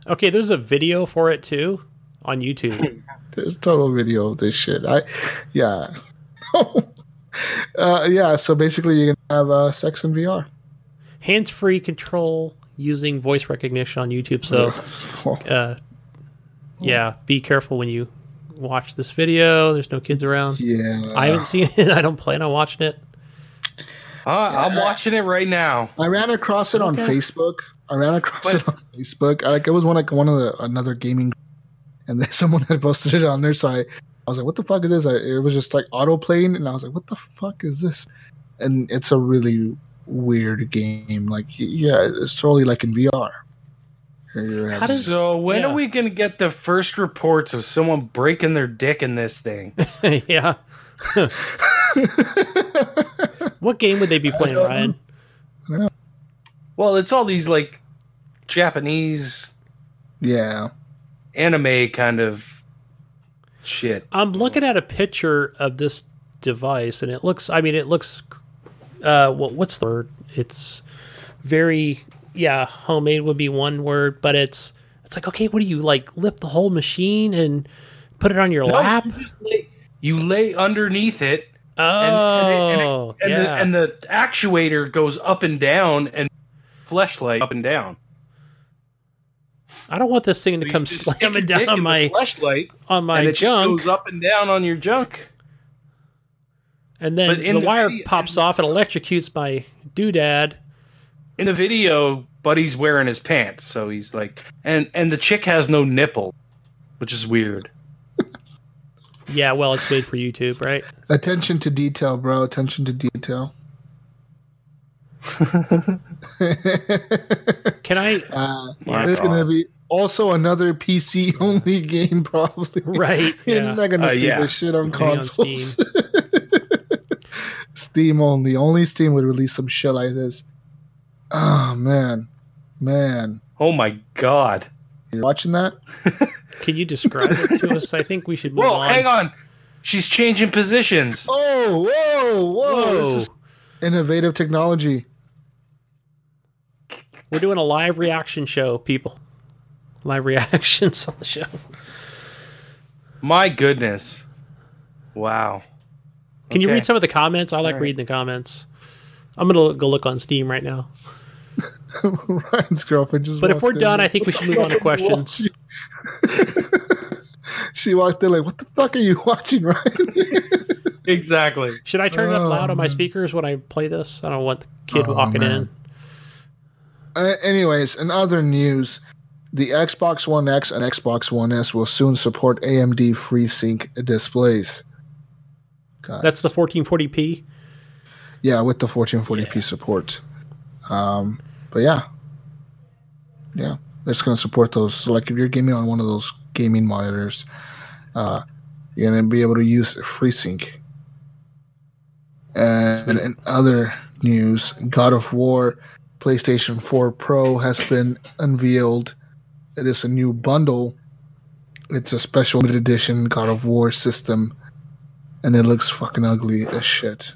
S3: Okay, there's a video for it too on YouTube.
S1: There's total video of this shit. I, yeah, uh, yeah. So basically, you can have uh, sex in VR.
S3: Hands-free control using voice recognition on YouTube. So, uh, yeah, be careful when you watch this video. There's no kids around.
S1: yeah,
S3: I haven't seen it. I don't plan on watching it.
S2: Uh, I'm watching it right now.
S1: I ran across it on
S3: Okay.
S1: Facebook. I ran across it on Facebook. Like it was one like one of the another gaming, and then someone had posted it on there. So I, I was like, "What the fuck is this?" I, it was just like auto playing, and I was like, "What the fuck is this?" And it's a really weird game. Like, yeah, it's totally like in VR. Here you're
S3: How
S1: having-
S3: does-
S2: So when
S3: yeah.
S2: are we gonna get the first reports of someone breaking their dick in this thing?
S3: yeah. What game would they be playing, Ryan?
S2: Well, it's all these like Japanese
S1: yeah,
S2: anime kind of shit.
S3: I'm looking at a picture of this device, and it looks. I mean, it looks. Uh, what, what's the word? It's very yeah. Homemade would be one word, but it's it's like okay. What do you like? Lift the whole machine and put it on your
S2: No,
S3: lap?
S2: you, just lay, you lay underneath it,
S3: Oh,
S2: and, and,
S3: yeah.
S2: the, and the actuator goes up and down, and fleshlight up and down.
S3: I don't want this thing to
S2: You
S3: come slamming down on my
S2: fleshlight,
S3: on my
S2: and it
S3: junk,
S2: just goes up and down on your junk.
S3: and then
S2: in
S3: the,
S2: the
S3: wire
S2: video-
S3: pops off and electrocutes my doodad.
S2: in the video, Buddy's wearing his pants, so he's like, and and the chick has no nipple, which is weird.
S3: Yeah, well, it's made for YouTube, right?
S1: attention to detail, bro. Attention to detail.
S3: Can I?
S1: uh,
S2: My
S1: it's gonna be also another PC only game, probably.
S3: Right?
S1: You're
S3: Yeah.
S1: not gonna
S2: Uh,
S1: see
S2: yeah.
S1: this shit on
S3: Maybe on
S1: consoles. Steam only. Only Steam would release some shit like this. Oh man, man,
S2: Oh my god.
S1: You're watching that?
S3: Can you describe it to us? I think we should move
S2: Whoa,
S3: on.
S2: hang on. She's changing positions.
S1: Oh, whoa, whoa!
S3: Whoa.
S1: This is innovative technology.
S3: We're doing a live reaction show, people. Live reactions on the show.
S2: My goodness. Wow.
S3: Can you read some of the comments? I like
S2: All right.
S3: reading the comments. I'm gonna go look on Steam right now.
S1: Ryan's girlfriend just.
S3: But if we're
S1: in.
S3: done, I think we should move on to questions.
S1: she walked in like, "What the fuck are you watching, Ryan?"
S2: Exactly.
S3: Should I turn it up
S1: Oh,
S3: loud on my
S1: oh,
S3: speakers when I play this? I don't want the kid
S1: Oh,
S3: walking
S1: man.
S3: in.
S1: Uh, anyways, in other news, the Xbox One X and Xbox One S will soon support AMD FreeSync displays. God.
S3: That's the 1440p.
S1: yeah, with the 1440p support. Um, but yeah, yeah, it's going to support those. So like if you're gaming on one of those gaming monitors, uh, you're going to be able to use FreeSync. And in other news, God of War PlayStation 4 Pro has been unveiled. It is a new bundle. It's a special limited edition God of War system, and it looks fucking ugly as shit.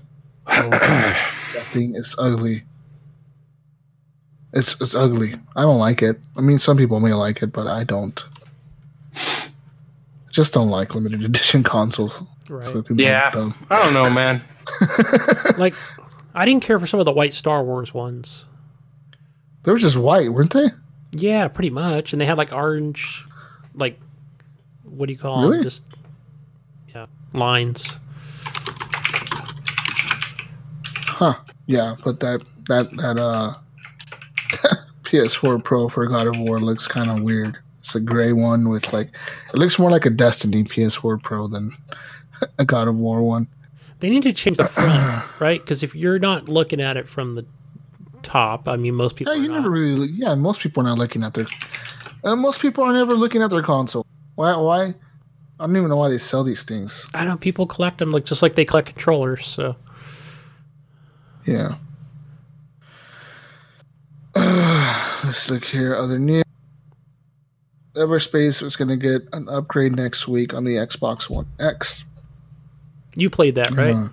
S1: Oh, that thing is ugly. It's it's ugly. I don't like it. I mean, some people may like it, but I don't. Just don't like limited edition consoles.
S3: Right.
S1: So
S2: Yeah. I don't know, man.
S3: Like, I didn't care for some of the white Star Wars ones.
S1: They were just white, weren't they?
S3: Yeah, pretty much. And they had like orange, like, what do you call
S1: Really?
S3: them? Just, yeah, lines.
S1: Huh. Yeah, but that that that uh PS4 Pro for God of War looks kind of weird. It's a gray one with like it looks more like a Destiny PS4 Pro than a God of War one.
S3: They need to change the front, right? Because if you're not looking at it from the top, I mean, most people
S1: Yeah, you never really. Yeah, most people are not looking at their. Uh, most people are never looking at their console. Why? Why? I don't even know why they sell these things.
S3: I don't know. People collect them like just like they collect controllers. So
S1: Yeah. let's look here. Other news. Everspace is going to get an upgrade next week on the Xbox One X.
S3: you played that, right?
S1: Uh,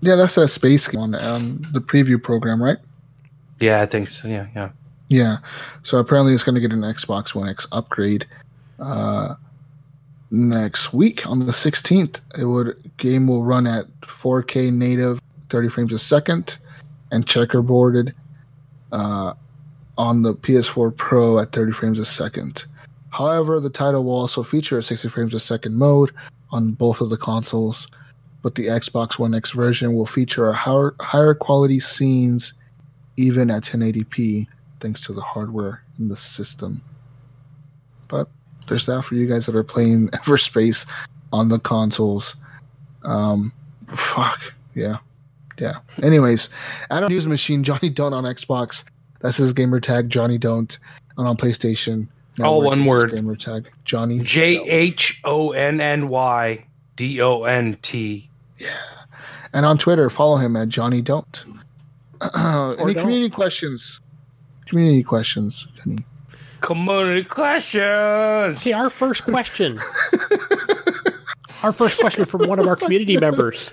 S1: yeah, that's that space game on, on the preview program, right?
S2: Yeah, I think so. Yeah, yeah.
S1: Yeah. So apparently it's going to get an Xbox One X upgrade uh, next week on the 16th. It would game will run at 4K native, 30 frames a second, and checkerboarded uh, on the PS4 Pro at 30 frames a second. However, the title will also feature a 60 frames a second mode on both of the consoles, but the Xbox One X version will feature a higher, higher quality scenes even at 1080p thanks to the hardware in the system. But there's that for you guys that are playing Everspace on the consoles. Um, fuck yeah, yeah. Anyways, Adam News Machine Johnny Don't on Xbox. That's his gamer tag Johnny Don't, and on PlayStation.
S2: All one word.
S1: Gamer tag Johnny
S2: J H O N N Y
S1: Don't.
S2: H O N N Y D O N T. Yeah.
S1: And on Twitter, follow him at Johnny Don't. Any
S3: don't.
S1: community questions? Community questions, Kenny.
S2: Community questions.
S3: Okay, our first question. our first question from one of our community members.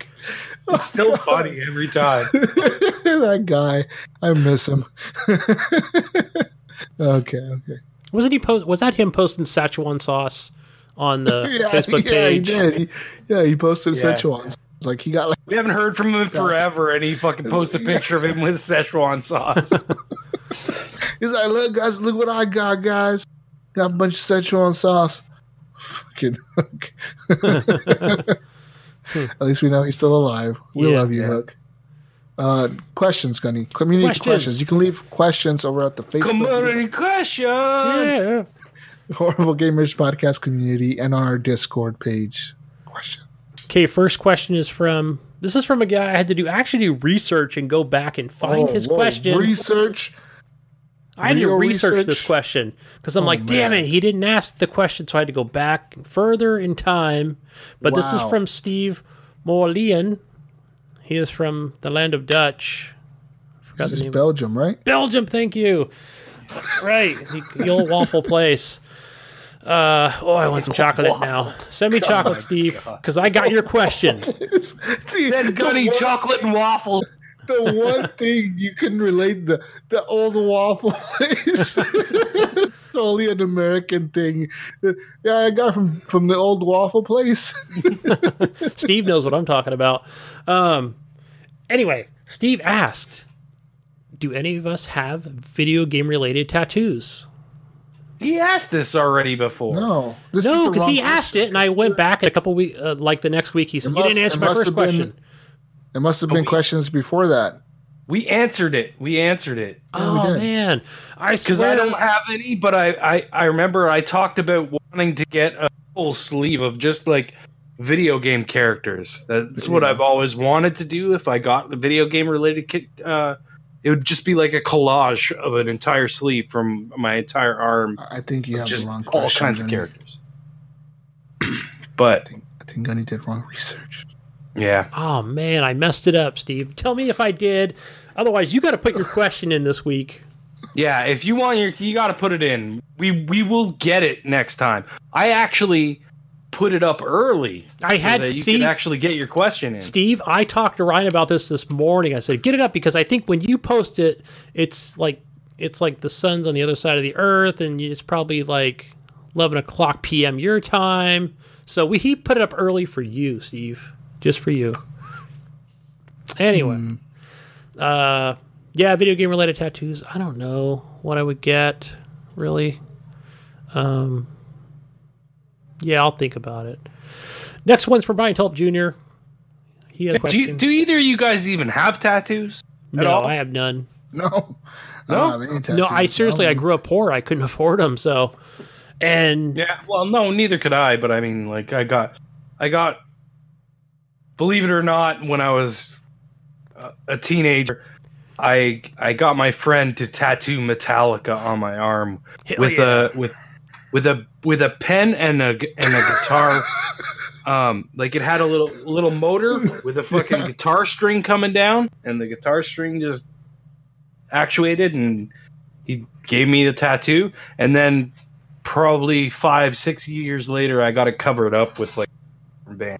S2: It's still oh, funny every time.
S1: that guy, I miss him. okay, okay.
S3: Wasn't he post? Was that him posting Szechuan sauce on the
S1: Yeah,
S3: Facebook
S1: yeah, he
S3: page?
S1: did. He, yeah, he posted
S2: Yeah.
S1: Szechuan. Like he got like
S2: We haven't heard from him in forever, and he fucking posts a picture of him with Szechuan sauce.
S1: he's like, look guys, look what I got, guys. Got a bunch of Szechuan sauce. Fucking Hook. At least we know he's still alive. We
S3: Yeah.
S1: love you,
S2: Yeah.
S1: Hook. Uh, questions, Gunny. Community
S3: Questions.
S1: questions. You can leave questions over at the Facebook
S2: Community questions.
S3: Yeah.
S1: Horrible Gamers Podcast community and on our Discord page. Question.
S3: Okay, first question is from. This is from a guy I had to do actually do research and go back and find
S1: Oh,
S3: his
S1: whoa,
S3: question.
S1: Research.
S3: I had to
S1: real
S3: research this question because I'm
S1: Oh,
S3: like, damn
S1: man.
S3: it, he didn't ask the question, so I had to go back further in time. But this is from Steve Morlean. He is from the land of Dutch.
S1: This is. Belgium, right?
S3: Belgium, thank you. Right, the old waffle place. Uh, oh, I want some chocolate now. Send me chocolate, Steve, because I got your question.
S2: Send Gunny chocolate and waffle.
S1: the one thing you can relate the the old waffle place. it's only an American thing. Yeah, I got from from the old waffle place.
S3: Steve knows what I'm talking about. Um, anyway, Steve asked, "Do any of us have video game related tattoos?"
S2: He asked this already before.
S1: No, this
S3: No, because he
S1: wrong
S3: asked it, and I went back a couple weeks, uh, like the next week. He said,
S1: It
S3: "You didn't answer my first
S1: have been-
S3: question."
S1: There must have been
S2: we-
S1: questions before that.
S2: We answered it. We answered it.
S1: Yeah,
S3: oh man, I
S2: Because I don't have any, but I, I, I remember I talked about wanting to get a full sleeve of just like video game characters. That's what I've always wanted to do. If I got the video game related, ki- uh, it would just be like a collage of an entire sleeve from my entire arm,
S1: I think you have
S2: just
S1: the wrong
S2: all
S1: question.
S2: kinds of characters. but
S1: I think Gunny did wrong research.
S2: yeah,
S3: Oh man, I messed it up, Steve. Tell me if I did. Otherwise, you got to put your question in this week.
S2: yeah. If you want your, you got to put it in. We we will get it next time. I actually put it up early.
S3: I had-
S2: that you
S3: see-
S2: could actually get your question in.
S3: Steve, I talked to Ryan about this this morning. I said, "Get it up because I think when you post it, it's like it's like the sun's on the other side of the earth, and it's probably like eleven o'clock p.m. your time. So we he put it up early for you, Steve, just for you. Anyway, uh, yeah, video game related tattoos. I don't know what I would get really. Um, yeah, I'll think about it. Next one's from Brian Tulp Jr. He has
S2: Do, you, do either of you guys even have tattoos? at
S3: no,
S2: all?
S3: I have none.
S1: No,
S2: No?
S1: don't have any
S3: No, I
S1: tattoos.
S3: seriously, I um, grew up poor. I couldn't afford them. So, and
S2: Yeah, well, no, neither could I. But I mean, like, I got, I got, believe it or not, when I was a, a teenager, I I got my friend to tattoo Metallica on my arm
S3: Hell
S2: with
S3: yeah.
S2: a with with a with a pen and a and a guitar. Um, like it had a little little motor with a fucking guitar string coming down, and the guitar string just actuated, and he gave me the tattoo, and then probably five six years later, I got it covered up with like band.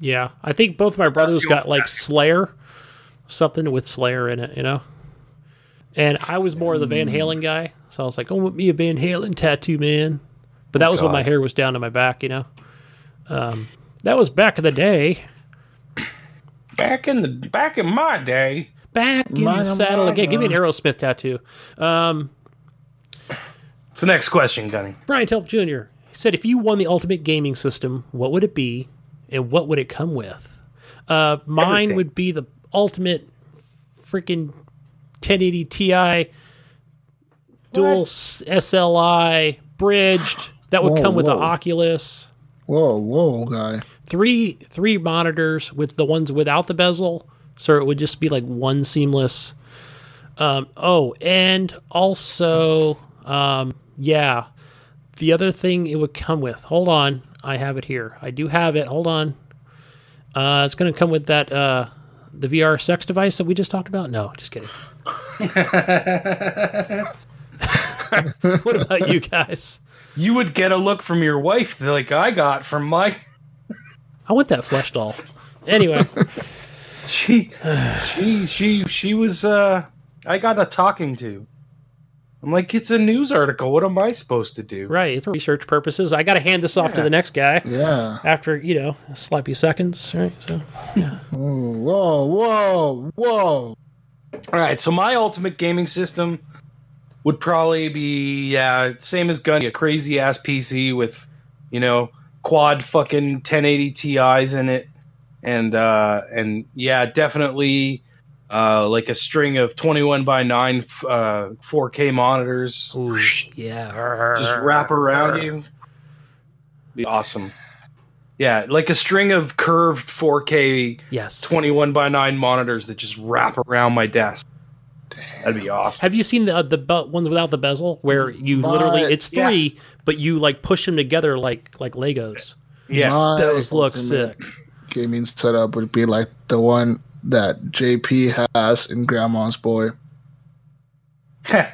S3: yeah, I think both my brothers got
S2: old
S3: like Slayer, something with Slayer in it, you know. And I was more of the Van Halen guy, so I was like, "Oh, want me a Van Halen tattoo, man." But that was when my hair was down to my back, you know. Um, that was back in the day.
S2: Back in the back in my day,
S3: Back in
S1: My,
S3: the saddle
S1: my,
S3: again. Give me an
S1: my.
S3: Aerosmith tattoo. Um,
S2: it's the next question, Gunny.
S3: Brian Telp Jr. said, if you won the ultimate gaming system, what would it be, and what would it come with? Uh, mine
S2: Everything.
S3: would be the ultimate freaking 1080 Ti dual s- SLI bridged. That would
S1: Whoa,
S3: come with the. Oculus.
S1: Whoa, whoa, guy.
S3: Three three monitors with the ones without the bezel, so it would just be like one seamless. Um, oh, and also, um, yeah, the other thing it would come with. Hold on, I have it here. I do have it. Hold on. Uh, it's going to come with that uh, the VR sex device that we just talked about. No, just kidding. what about you guys?
S2: You would get a look from your wife like I got from my.
S3: I want that flesh doll. Anyway.
S2: She, she, she, she was. uh I got a talking to. I'm like, it's a news article. What am I supposed to do?
S3: Right, it's for research purposes. I got to hand this off to the next guy
S1: Yeah.
S3: after you know sloppy seconds. Right, so
S1: Ooh, whoa, whoa, whoa.
S2: All right, so my ultimate gaming system would probably be yeah, same as Gunny, a crazy ass PC with, you know, quad fucking 1080 Ti's in it, and uh, and yeah, definitely uh, like a string of 21 by 9 uh, 4K monitors,
S3: Ooh, yeah,
S2: just wrap around you. Be awesome. Yeah, like a string of curved 4K
S3: Yes,
S2: 21 by 9 monitors that just wrap around my desk. That'd be awesome.
S3: Have you seen the uh, the be- ones without the bezel where you
S1: My-
S3: literally it's
S2: yeah.
S3: three, but you like push them together like like Legos?
S2: Yeah.
S1: My
S3: Those look sick.
S1: Gaming setup would be like the one that JP has in Grandma's Boy.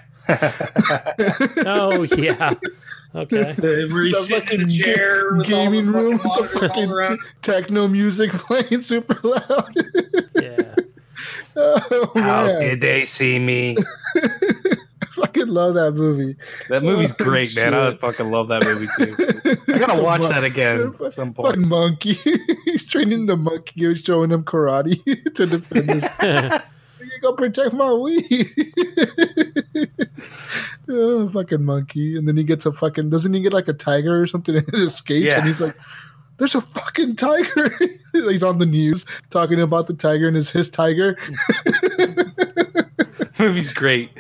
S3: Oh yeah. Okay.
S2: Where he's
S1: The
S2: sitting the
S1: fucking
S2: chair, with
S1: gaming
S2: the
S1: room
S2: fucking
S1: with the fucking t- techno music playing super loud.
S3: Yeah.
S1: oh,
S2: How
S1: man.
S2: did they see me?
S1: I fucking love that movie.
S2: That movie's
S1: Oh,
S2: great, man. I fucking love that movie too. I gotta watch
S1: mon-
S2: that again at some point.
S1: Fucking monkey. He's training the monkey. He showing him karate to defend his. you go protect my weed. oh, fucking monkey. And then he gets a fucking. Doesn't he get like a tiger or something and it escapes?
S2: Yeah.
S1: And he's like, there's a fucking tiger. he's on the news talking about the tiger and it's his tiger.
S2: movie's great.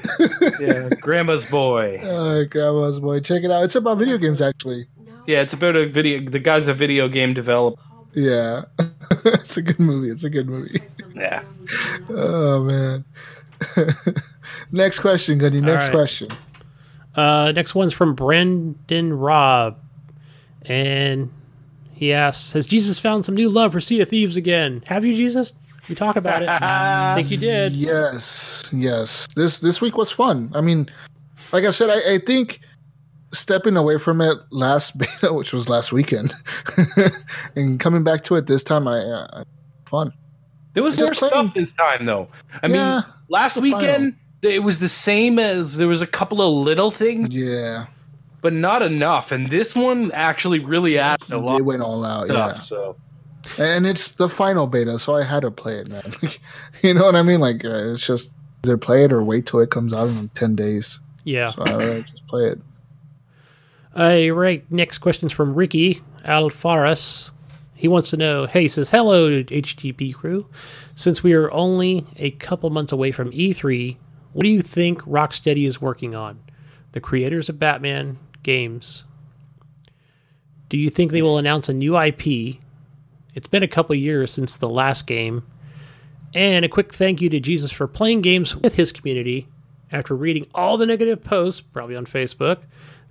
S2: Yeah, Grandma's Boy.
S1: Oh, grandma's boy. Check it out. It's about video games, actually.
S2: Yeah, it's about a video. The guy's a video game developer.
S1: Yeah. it's a good movie. It's a good movie.
S2: Yeah.
S1: Oh, man. next question, Gunny. Next
S3: right.
S1: question.
S3: Uh, next one's from Brendan Robb, and he asks, "Has Jesus found some new love for Sea of Thieves again? Have you, Jesus? We talk about it. I think you did.
S1: Yes, yes. This this week was fun. I mean, like I said, I, I think stepping away from it last beta, which was last weekend, and coming back to it this time, I, uh, fun.
S2: There was more
S1: playing-
S2: stuff this time, though. I
S1: Yeah,
S2: mean, last
S1: the
S2: weekend it was the same as there was a couple of little things,
S1: Yeah,
S2: but not enough. And this one actually really added a lot
S1: it went all out.
S2: stuff.
S1: Yeah,
S2: So
S1: and it's the final beta, so I had to play it, man. you know what I mean? Like uh, it's just either play it or wait till it comes out in ten days.
S3: Yeah.
S1: So I rather just play it.
S3: All right. Next question's from Ricky Alfaras. He wants to know. Hey, he says hello to HTP crew. Since we are only a couple months away from E3, what do you think Rocksteady is working on? The creators of Batman games. Do you think they will announce a new IP? It's been a couple years since the last game. And a quick thank you to Jesus for playing games with his community after reading all the negative posts, probably on Facebook,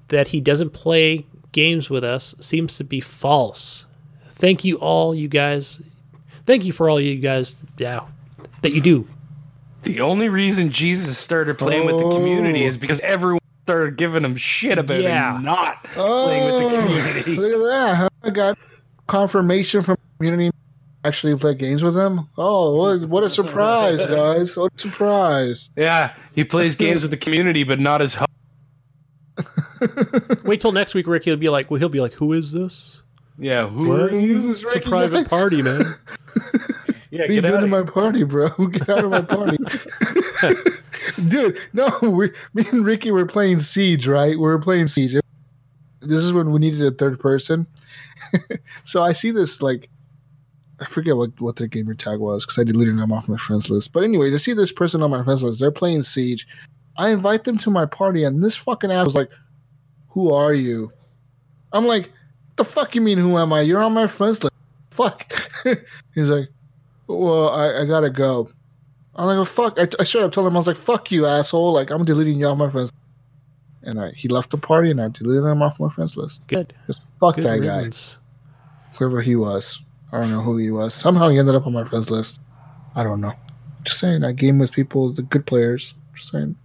S3: that he doesn't play games with us seems to be false. Thank you all, you guys. Thank you for all you guys yeah, that you do.
S2: the only reason Jesus started playing with the community
S1: Oh.
S2: is because everyone started giving him shit about
S3: Yeah.
S2: him not playing with the oh, community.
S1: Oh, Look at that. I got confirmation from community actually play games with them. Oh, what, what a surprise, guys. What a surprise.
S2: Yeah, he plays games with the community, but not as. Ho-
S3: Wait till next week, Rick. He'll be like, well, he'll be like, who is this?
S2: yeah, who
S3: What?
S1: This is
S3: It's a private
S1: man.
S3: party, man.
S2: Yeah,
S1: What are you
S2: get
S1: doing
S2: out
S1: to
S2: of
S1: my party, bro? Get out of my party. Dude, no, we, me and Ricky were playing Siege, right? We were playing Siege. This is when we needed a third person. so I see this, like, I forget what, what their gamer tag was because I deleted them off my friends list. But anyways, I see this person on my friends list. They're playing Siege. I invite them to my party, and this fucking ass was like, Who are you? I'm like, The fuck you mean, who am I? You're on my friends list. Fuck. He's like, Well, I, I gotta go. I'm like, well, fuck. I, I straight up told him, I was like, fuck you, asshole. Like, I'm deleting you off my friends. And I, he left the party, and I deleted him off my friends list.
S3: Good.
S1: Just fuck
S3: Good
S1: that guy, whoever he was. I don't know who he was. Somehow he ended up on my friends list. I don't know. Just saying, I game with people, the good players. Just saying.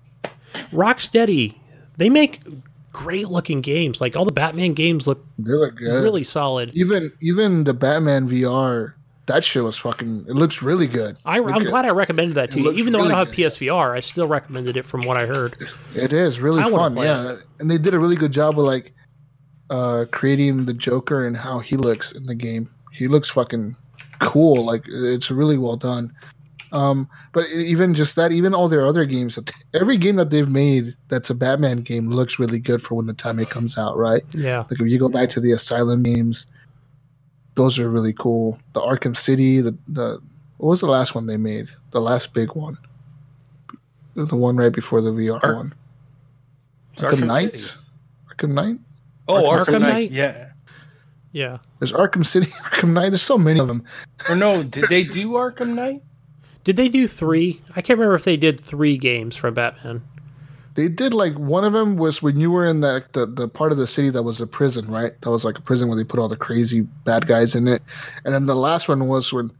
S3: Rocksteady, they make great looking games. Like all the Batman games look
S1: They look good.
S3: really solid.
S1: Even even the Batman VR, that shit was fucking. It looks really good.
S3: I,
S1: at-
S3: glad I recommended that to
S1: It
S3: you. Even though I don't have
S1: good.
S3: PSVR, I still recommended it from what I heard.
S1: It is really
S3: I
S1: fun, yeah. And they did a really good job of like uh creating the Joker and how he looks in the game. He looks fucking cool. Like it's really well done. Um, but even just that, even all their other games, every game that they've made that's a Batman game looks really good for when the time it comes out, right?
S3: Yeah.
S1: Like if you go back to the Asylum games, those are really cool. The Arkham City, the the what was the last one they made? The last big one, the one right before the VR
S2: Ar-
S1: one.
S2: It's
S1: Arkham,
S2: Arkham
S1: Knight.
S2: City.
S1: Arkham Knight.
S2: Oh,
S3: Arkham
S2: Arkham,
S3: Knight?
S2: Knight. Yeah.
S3: Yeah.
S1: There's Arkham City, Arkham Knight. There's so many of them.
S2: Or no, did they do Arkham Knight?
S3: Did they do three? I can't remember if they did three games from Batman.
S1: They did like one of them was when you were in that the, the part of the city that was a prison, right? That was like a prison where they put all the crazy bad guys in it. And then the last one was when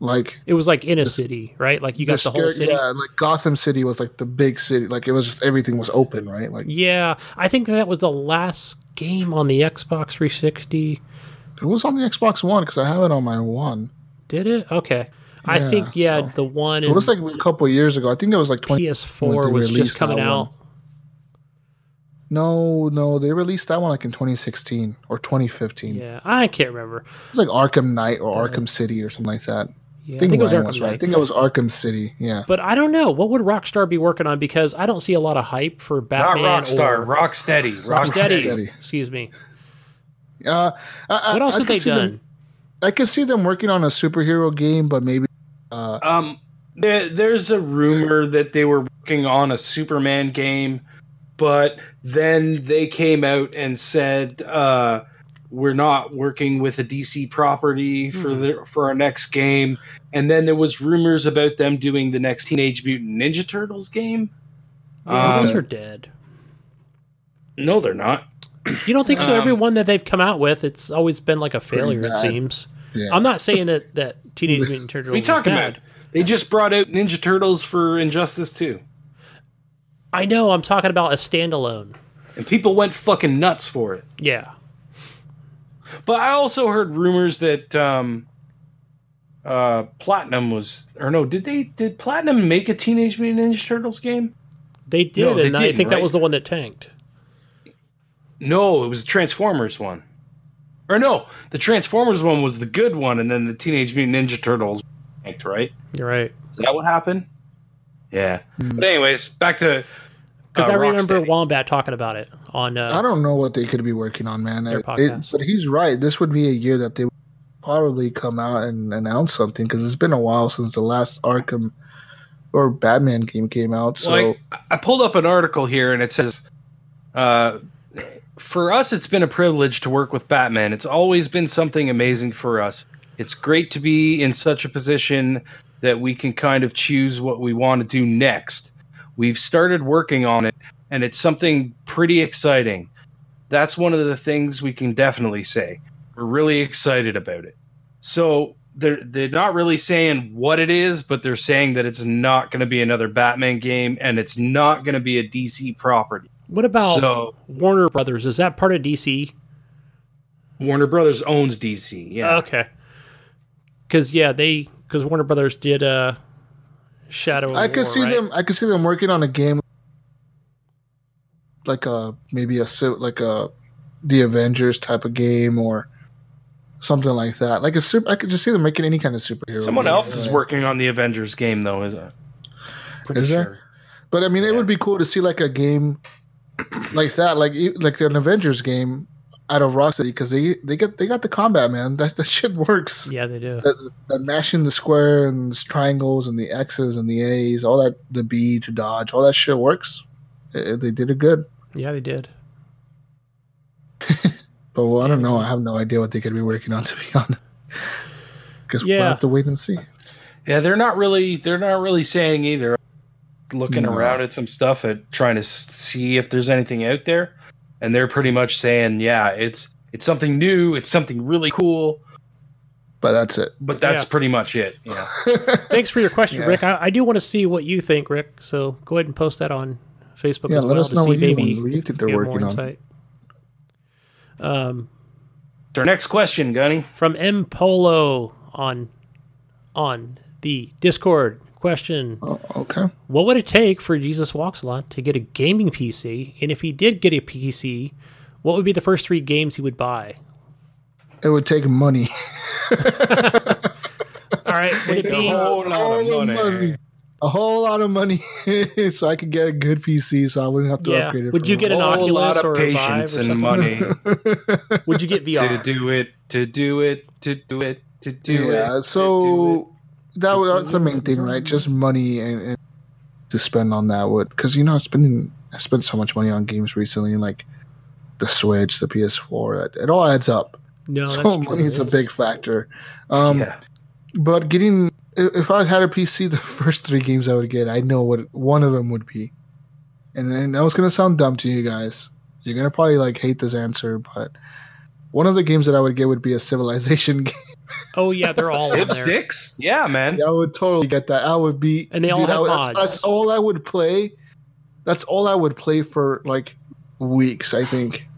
S1: Like
S3: It was like in a city, right? Like you got the, whole city.
S1: Yeah, like Gotham City was like the big city. Like it was just everything was open, right? Like
S3: Yeah, I think that was the last game on the Xbox 360.
S1: it was on the Xbox One because I have it on my one.
S3: Did it? Okay. I think yeah,
S1: so-
S3: the one
S1: It
S3: in
S1: was like a couple of years ago. I think it was like twenty.
S3: PS4
S1: they
S3: was just
S1: released
S3: coming out.
S1: one. No, no, they released that one like in 2016 or 2015.
S3: Yeah, I can't remember.
S1: It was like Arkham Knight or
S3: Uh,
S1: Arkham City or something like that.
S3: Yeah,
S1: I think,
S3: it was Arkham
S1: was right. I think it was Arkham City. Yeah.
S3: But I don't know. What would Rockstar be working on? Because I don't see a lot of hype for
S2: Not
S3: Batman.
S2: Rockstar,
S3: or
S2: Rocksteady.
S3: Rocksteady.
S2: Rocksteady.
S1: Rocksteady.
S3: Excuse me.
S1: Uh, I, I-
S3: What else
S1: I
S3: have they
S1: see them-
S3: done?
S1: I could see them working on a superhero game, but maybe. Uh,
S2: Um, there, there's a rumor that they were working on a Superman game, but then they came out and said, uh, "We're not working with a DC property for the for our next game." And then there was rumors about them doing the next Teenage Mutant Ninja Turtles game.
S3: Yeah,
S2: Um,
S3: those are dead.
S2: No, they're not.
S3: You don't think so?
S2: um,
S3: Every one that they've come out with, it's always been like a failure. It seems.
S1: Yeah.
S3: I'm not saying that that Teenage Mutant Turtles.
S2: What are you
S3: is
S2: talking
S3: bad.
S2: about? They just brought out Ninja Turtles for Injustice 2.
S3: I know. I'm talking about a standalone.
S2: And people went fucking nuts for it.
S3: Yeah.
S2: But I also heard rumors that um, uh, Platinum was, or no, did they did Platinum make a Teenage Mutant Ninja Turtles game?
S3: They did,
S2: No, they
S3: and I
S2: didn't,
S3: think that was the one that tanked.
S2: No, it was the Transformers one. Or no, the Transformers one was the good one, and then the Teenage Mutant Ninja Turtles tanked, right?
S3: You're right.
S2: Is that what happened? Yeah. But anyways, back to
S3: Because
S2: uh,
S3: I remember
S2: Rocksteady.
S3: Wombat talking about it on. Uh,
S1: I don't know what they could be working on, man.
S3: Their
S1: It-
S3: podcast.
S1: it- but he's right. This would be a year that they would probably come out and announce something because it's been a while since the last Arkham or Batman game came out. So
S2: Like, I pulled up an article here, and it says, uh, "For us, it's been a privilege to work with Batman. It's always been something amazing for us. It's great to be in such a position that we can kind of choose what we want to do next. We've started working on it, and it's something pretty exciting. That's one of the things we can definitely say. We're really excited about it. So." They're, they're not really saying what it is, but they're saying that it's not going to be another Batman game and it's not going to be a DC property.
S3: What about
S2: So
S3: Warner Brothers? Is that part of DC?
S2: Warner Brothers owns DC. Yeah.
S3: Okay. Because yeah, they because Warner Brothers did uh, Shadow. of
S1: I could
S3: War,
S1: see
S3: right?
S1: them. I could see them working on a game like a maybe a si- like a the Avengers type of game or something like that. Like a super. I could just see them making any kind of superhero.
S2: Someone
S1: game,
S2: else is working on the Avengers game, though, is it? Pretty
S1: Is there? But I mean, it would be cool to see like a game like that, like e- like an Avengers game out of Rocksteady because they they get they got the combat man. That that shit works.
S3: Yeah, they do.
S1: That, that mashing the square and the triangles and the X's and the A's, all that the B to dodge, all that shit works. Eh, they did it good.
S3: Yeah, they did.
S1: But well, I don't know. I have no idea what they could be working on to be honest. Because we'll have to wait and see.
S2: Yeah, they're not really. They're not really saying either. Looking
S1: No.
S2: around at some stuff at trying to see if there's anything out there, and they're pretty much saying, "Yeah, it's it's something new. It's something really cool."
S1: But that's it.
S2: But that's
S3: Yeah.
S2: pretty much it. Yeah.
S3: Thanks for your question,
S1: Yeah.
S3: Rick. I, I do want to see what you think, Rick. So go ahead and post that on Facebook
S1: Yeah,
S3: as
S1: let
S3: well
S1: us
S3: to
S1: know
S3: see
S1: what you,
S3: maybe
S1: what you think they're
S3: you have more
S1: working on.
S3: insight. Um,
S2: Our next question, Gunny.
S3: from M Polo on on the Discord question:
S1: Oh, okay.
S3: What would it take for Jesus Walks a Lot to get a gaming PC? And if he did get a PC, what would be the first three games he would buy?
S1: It would take money.
S3: All right, would it be A
S2: whole lot of money.
S1: money. A whole lot of money, so I could get a good PC, so I wouldn't have to
S3: Yeah.
S1: upgrade it.
S3: Would you get an
S2: whole lot
S3: Oculus
S2: of
S3: or a Vive
S2: patience
S3: or
S2: and money
S3: Would you get VR to
S2: do it, to do it, to do it, to do it.
S1: yeah,
S2: to do
S1: so that would, that's the main thing, right? Just money and, and to spend on that would because you know spending I spent so much money on games recently, like the Switch, the PS4. It, it all adds up.
S3: No, that's
S1: so
S3: true.
S1: money is a big factor. Um,
S2: yeah.
S1: But getting if if I had a PC, the first three games I would get, I know what one of them would be. And and that was gonna sound dumb to you guys. You're gonna probably like hate this answer, but One of the games that I would get would be a Civilization game.
S3: Oh yeah, they're all on
S2: Civ. Six? Yeah, man.
S1: I would totally get that. I would be,
S3: And they all
S1: I
S3: have
S1: would- that's,
S3: mods.
S1: that's all I would play. That's all I would play for like weeks. I think.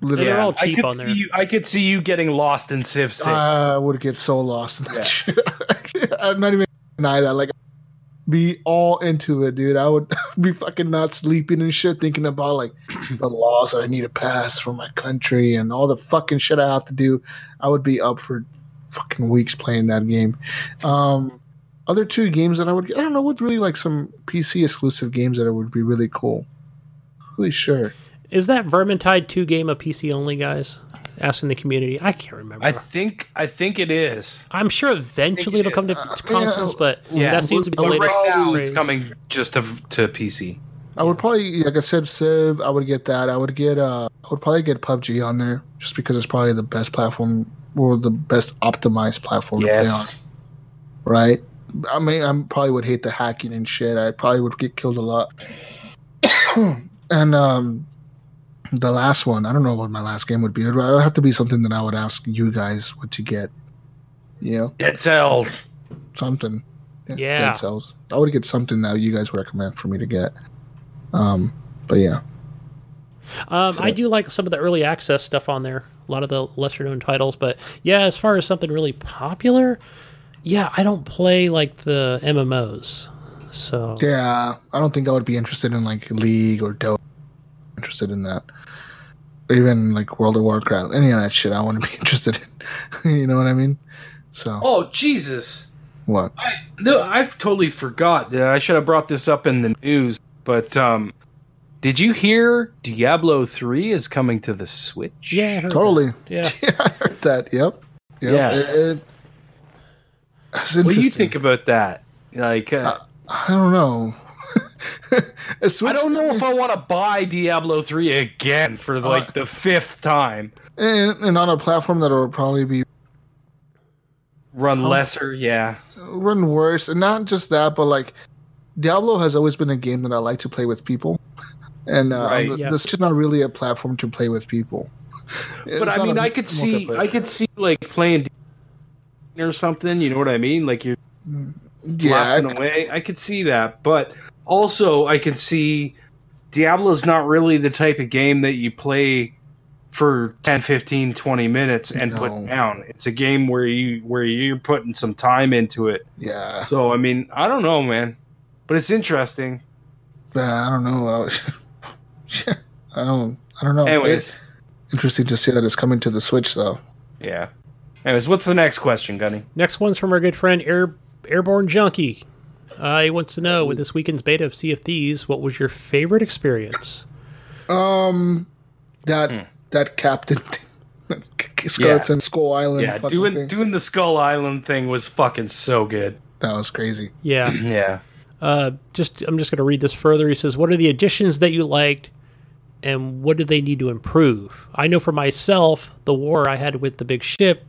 S3: And
S1: Literally,
S3: they're all
S2: I
S3: cheap
S2: could
S3: on there.
S2: see you. I could see you getting lost in Civ Six.
S1: I would get so lost in that shit. I'm not even gonna deny that. Like, be all into it, dude. I would be fucking not sleeping and shit, thinking about like the laws that I need to pass for my country and all the fucking shit I have to do. I would be up for fucking weeks playing that game. Um, other two games that I would, I don't know, would really like some PC exclusive games that would be really cool. Really sure.
S3: Is that Vermintide 2 game a PC only, guys? Asking the community. I can't remember.
S2: I think. I think it is.
S3: I'm sure eventually
S2: it
S3: it'll come to
S1: is. Uh,
S3: consoles,
S1: yeah.
S3: but
S2: Yeah,
S3: that seems to be the latest.
S2: right now it's coming just to to PC.
S1: I would probably, like I said, Civ. I would get that. I would get. Uh, I would probably get PUBG on there, just because it's probably the best platform or the best optimized platform to play on. Right. I mean, I probably would hate the hacking and shit. I probably would get killed a lot. and um, the last one, I don't know what my last game would be. It would have to be something that I would ask you guys what to get. You know,
S2: Dead Cells.
S1: something.
S3: Yeah.
S1: Dead Cells. I would get something that you guys recommend for me to get. Um, but yeah.
S3: Um, I do like some of the early access stuff on there. A lot of the lesser known titles, but yeah, as far as something really popular, yeah, I don't play like the MMOs. So
S1: Yeah, I don't think I would be interested in like League or Dota. Interested in that, or even like World of Warcraft. Any of that shit, I want to be interested in. you know what I mean? So
S2: Oh Jesus!
S1: what?
S2: I no, I've totally forgot. that I should have brought this up in the news. But um, did you hear Diablo Three is coming to the Switch?
S3: yeah, I heard
S1: Totally.
S3: that. Yeah,
S1: Yeah, I heard that. Yep. yep.
S2: Yeah.
S1: It, it, that's
S2: What do you think about that? Like, uh,
S1: I don't know. A
S2: I
S1: Switch-
S2: don't know if I want to buy Diablo Three again for like the fifth time.
S1: and, and on a platform that will probably be
S2: Run lesser, yeah.
S1: run worse, and not just that, but like Diablo has always been a game that I like to play with people, and uh,
S2: Right.
S1: th-
S3: Yes.
S1: this is not really a platform to play with people.
S2: But I mean, I could see, I could see like playing or something. You know what I mean? Like you're
S1: yeah, I-
S2: blasting away. I could see that, but also I can see Diablo's not really the type of game that you play for 10, 15, 20 minutes and
S1: No.
S2: put down. It's a game where you where you're putting some time into it.
S1: yeah.
S2: So I mean, I don't know, man, but it's interesting.
S1: Yeah, I don't know. I was- I don't. I don't know.
S2: Anyways,
S1: It's interesting to see that it's coming to the Switch, though.
S2: yeah. Anyways, what's the next question, Gunny?
S3: Next one's from our good friend Air Airborne Junkie. Uh, he wants to know with this weekend's beta of Sea of Thieves, what was your favorite experience?
S1: Um, that
S2: Hmm.
S1: that captain, thing, skeleton skull island.
S2: Yeah, doing
S1: thing,
S2: doing the Skull Island thing was fucking so good.
S1: that was crazy.
S3: Yeah,
S2: Yeah.
S3: uh, just I'm just going to read this further. He says, "What are the additions that you liked, and what do they need to improve?" I know for myself, the war I had with the big ship,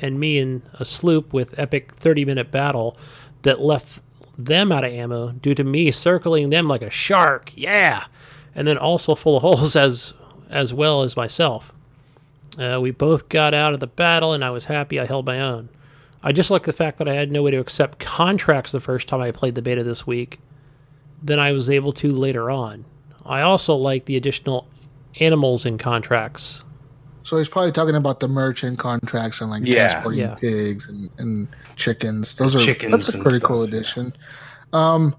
S3: and me in a sloop with epic 30 minute battle that left them out of ammo due to me circling them like a shark. Yeah, and then also full of holes as as well as myself. Uh, we both got out of the battle, and I was happy I held my own. I just like the fact that I had no way to accept contracts the first time I played the beta this week than I was able to later on. I also like the additional animals in contracts.
S1: So he's probably talking about the merchant contracts and like
S2: Yeah.
S1: transporting
S3: Yeah.
S1: pigs and, and chickens. Those are
S2: Chickens
S1: that's a pretty
S2: stuff,
S1: cool
S2: yeah.
S1: addition. Um,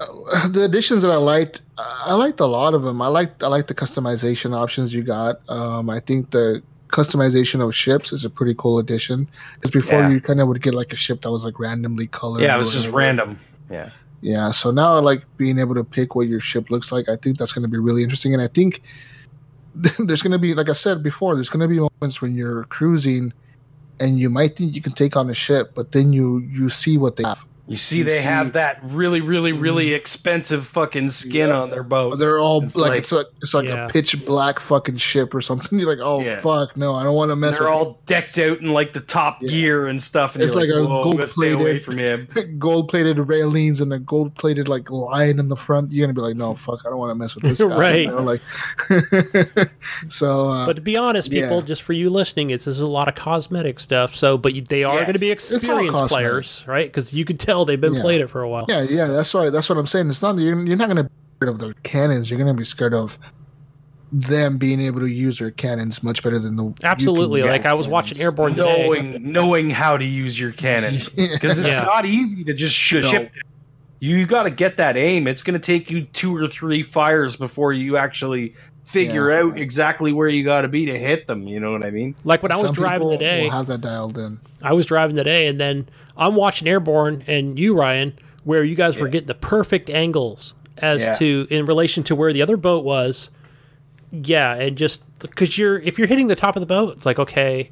S1: uh, the additions that I liked, I liked a lot of them. I liked I liked the customization options you got. Um, I think the customization of ships is a pretty cool addition because before
S2: Yeah.
S1: you kind of would get like a ship that was like randomly colored.
S2: Yeah, it was just random. Yeah.
S1: Yeah, so now like being able to pick what your ship looks like. I think that's going to be really interesting, and I think there's going to be, like I said before, there's going to be moments when you're cruising, and you might think you can take on a ship, but then you you see what they have,
S2: You see,
S1: You
S2: they
S1: see-
S2: have that really, really, really expensive fucking skin on their boat.
S1: They're all
S2: It's
S1: like,
S2: like-
S1: it's like it's like
S3: Yeah.
S1: a pitch black fucking ship or something. You're like, oh
S2: Yeah.
S1: fuck, no, I don't want to mess with
S2: They're
S1: with
S2: all decked out in like the top
S1: Yeah.
S2: gear and stuff, and
S1: It's
S2: you're
S1: like
S2: like,
S1: a
S2: Whoa, I'm gonna stay away
S1: gold-plated-
S2: from him.
S1: gold plated railings and a gold plated like lion in the front. You're gonna be like, no, fuck, I don't want to mess with this guy.
S3: Right.
S1: You know, like, so uh,
S3: But to be honest, people,
S1: yeah.
S3: just for you listening, it's this is a lot of cosmetic stuff. So, but they are
S2: Yes.
S3: going to be experienced players, right? Because you could tell they've been
S1: Yeah.
S3: playing it for a while.
S1: yeah, yeah, that's why that's what I'm saying. It's not you're, you're not gonna be scared of their cannons. You're gonna be scared of them being able to use their cannons much better than the
S3: Absolutely. Like I was watching
S1: cannons.
S3: Airborne today.
S2: knowing knowing how to use your cannon because it's
S3: Yeah.
S2: not easy to just sh-
S1: No.
S2: ship. You got to get that aim. It's going to take you two or three fires before you actually figure
S1: Yeah.
S2: out exactly where you got to be to hit them. You know what I mean?
S3: Like when I was
S1: Some
S3: driving
S1: people
S3: today,
S1: will have that dialed in.
S3: I was driving today, and then I'm watching Airborne and you, Ryan, where you guys were getting the perfect angles as
S2: Yeah.
S3: to in relation to where the other boat was. Yeah, and just because you're if you're hitting the top of the boat, it's like okay,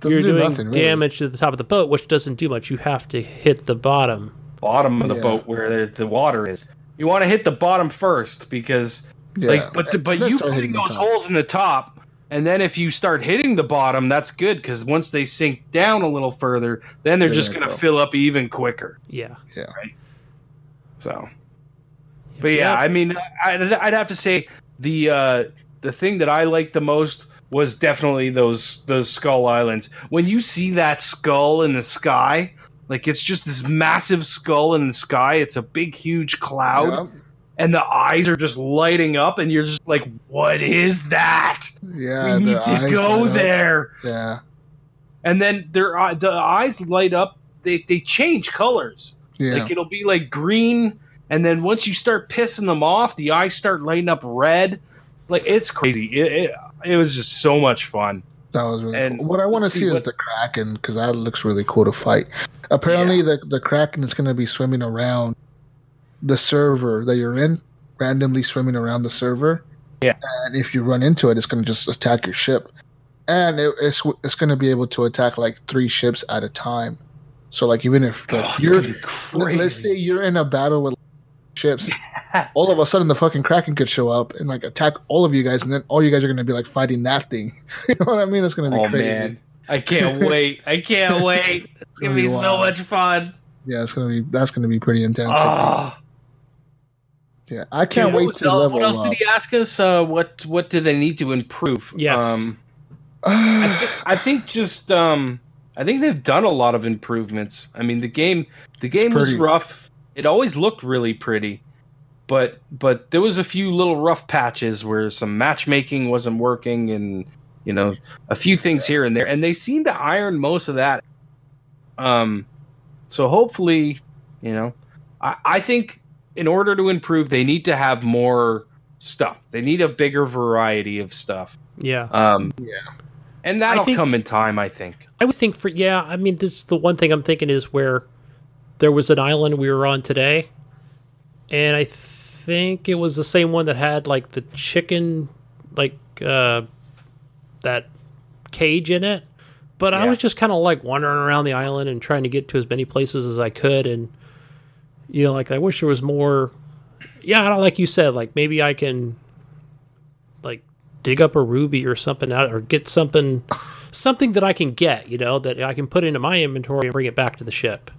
S1: Doesn't
S3: you're
S1: do
S3: doing
S1: nothing, really.
S3: damage to the top of the boat, which doesn't do much. You have to hit the bottom.
S2: Bottom of the
S1: Yeah.
S2: boat where the, the water is. You want to hit the bottom first because
S1: Yeah,
S2: like but the, but you putting those
S1: top.
S2: holes in the top and then if you start hitting the bottom that's good because once they sink down a little further then they're
S1: They're
S2: just
S1: gonna
S2: going to
S1: go.
S2: fill up even quicker.
S3: Yeah,
S1: Yeah,
S2: so but yeah i mean I'd, I'd have to say the uh the thing that i liked the most was definitely those those skull islands. When you see that skull in the sky like it's just this massive skull in the sky. It's a big huge cloud.
S1: Yeah,
S2: and the eyes are just lighting up and you're just like what is that
S1: yeah.
S2: we need to go
S1: up.
S2: there
S1: Yeah,
S2: and then their the eyes light up they they change colors
S1: yeah.
S2: like it'll be like green and then once you start pissing them off the eyes start lighting up red like it's crazy it, it, it was just so much fun
S1: That was really
S2: And
S1: cool. What I want to see,
S2: see
S1: is the Kraken because that looks really cool to fight. Apparently, the the Kraken is going to be swimming around the server that you're in, randomly swimming around the server.
S2: Yeah.
S1: And if you run into it, it's going to just attack your ship, and it, it's it's going to be able to attack like three ships at a time. So like even if like,
S2: Oh,
S1: you're
S2: gonna
S1: let- let's say you're in a battle with ships all of a sudden the fucking kraken could show up and like attack all of you guys and then all you guys are going to be like fighting that thing. You know what i mean? It's going to be
S2: oh
S1: crazy.
S2: man. I can't wait. I can't wait. It's gonna be so much fun.
S1: Yeah it's going to be that's going to be pretty intense
S2: oh
S1: yeah i can't
S2: Dude,
S1: wait to
S2: else-
S1: level
S2: what else
S1: up
S2: did he ask us uh what what do they need to improve
S3: Yes.
S2: um I, thi- I think just um I think they've done a lot of improvements. I mean the game the game was rough. It always looked really pretty. But but there was a few little rough patches where some matchmaking wasn't working and you know a few things here and there and they seem to iron most of that um so hopefully you know I, I think in order to improve they need to have more stuff they need a bigger variety of stuff
S3: yeah.
S2: um,
S1: Yeah.
S2: and that'll
S3: think-
S2: come in time, I think.
S3: I would think for yeah. I mean, this the one thing I'm thinking is where there was an island we were on today, and I think it was the same one that had like the chicken, like uh, that cage in it. But I was just kind of like wandering around the island and trying to get to as many places as I could, and you know, like I wish there was more. Yeah, I don't like you said, like maybe I can like dig up a ruby or something out or get something something that I can get, you know, that I can put into my inventory and bring it back to the ship.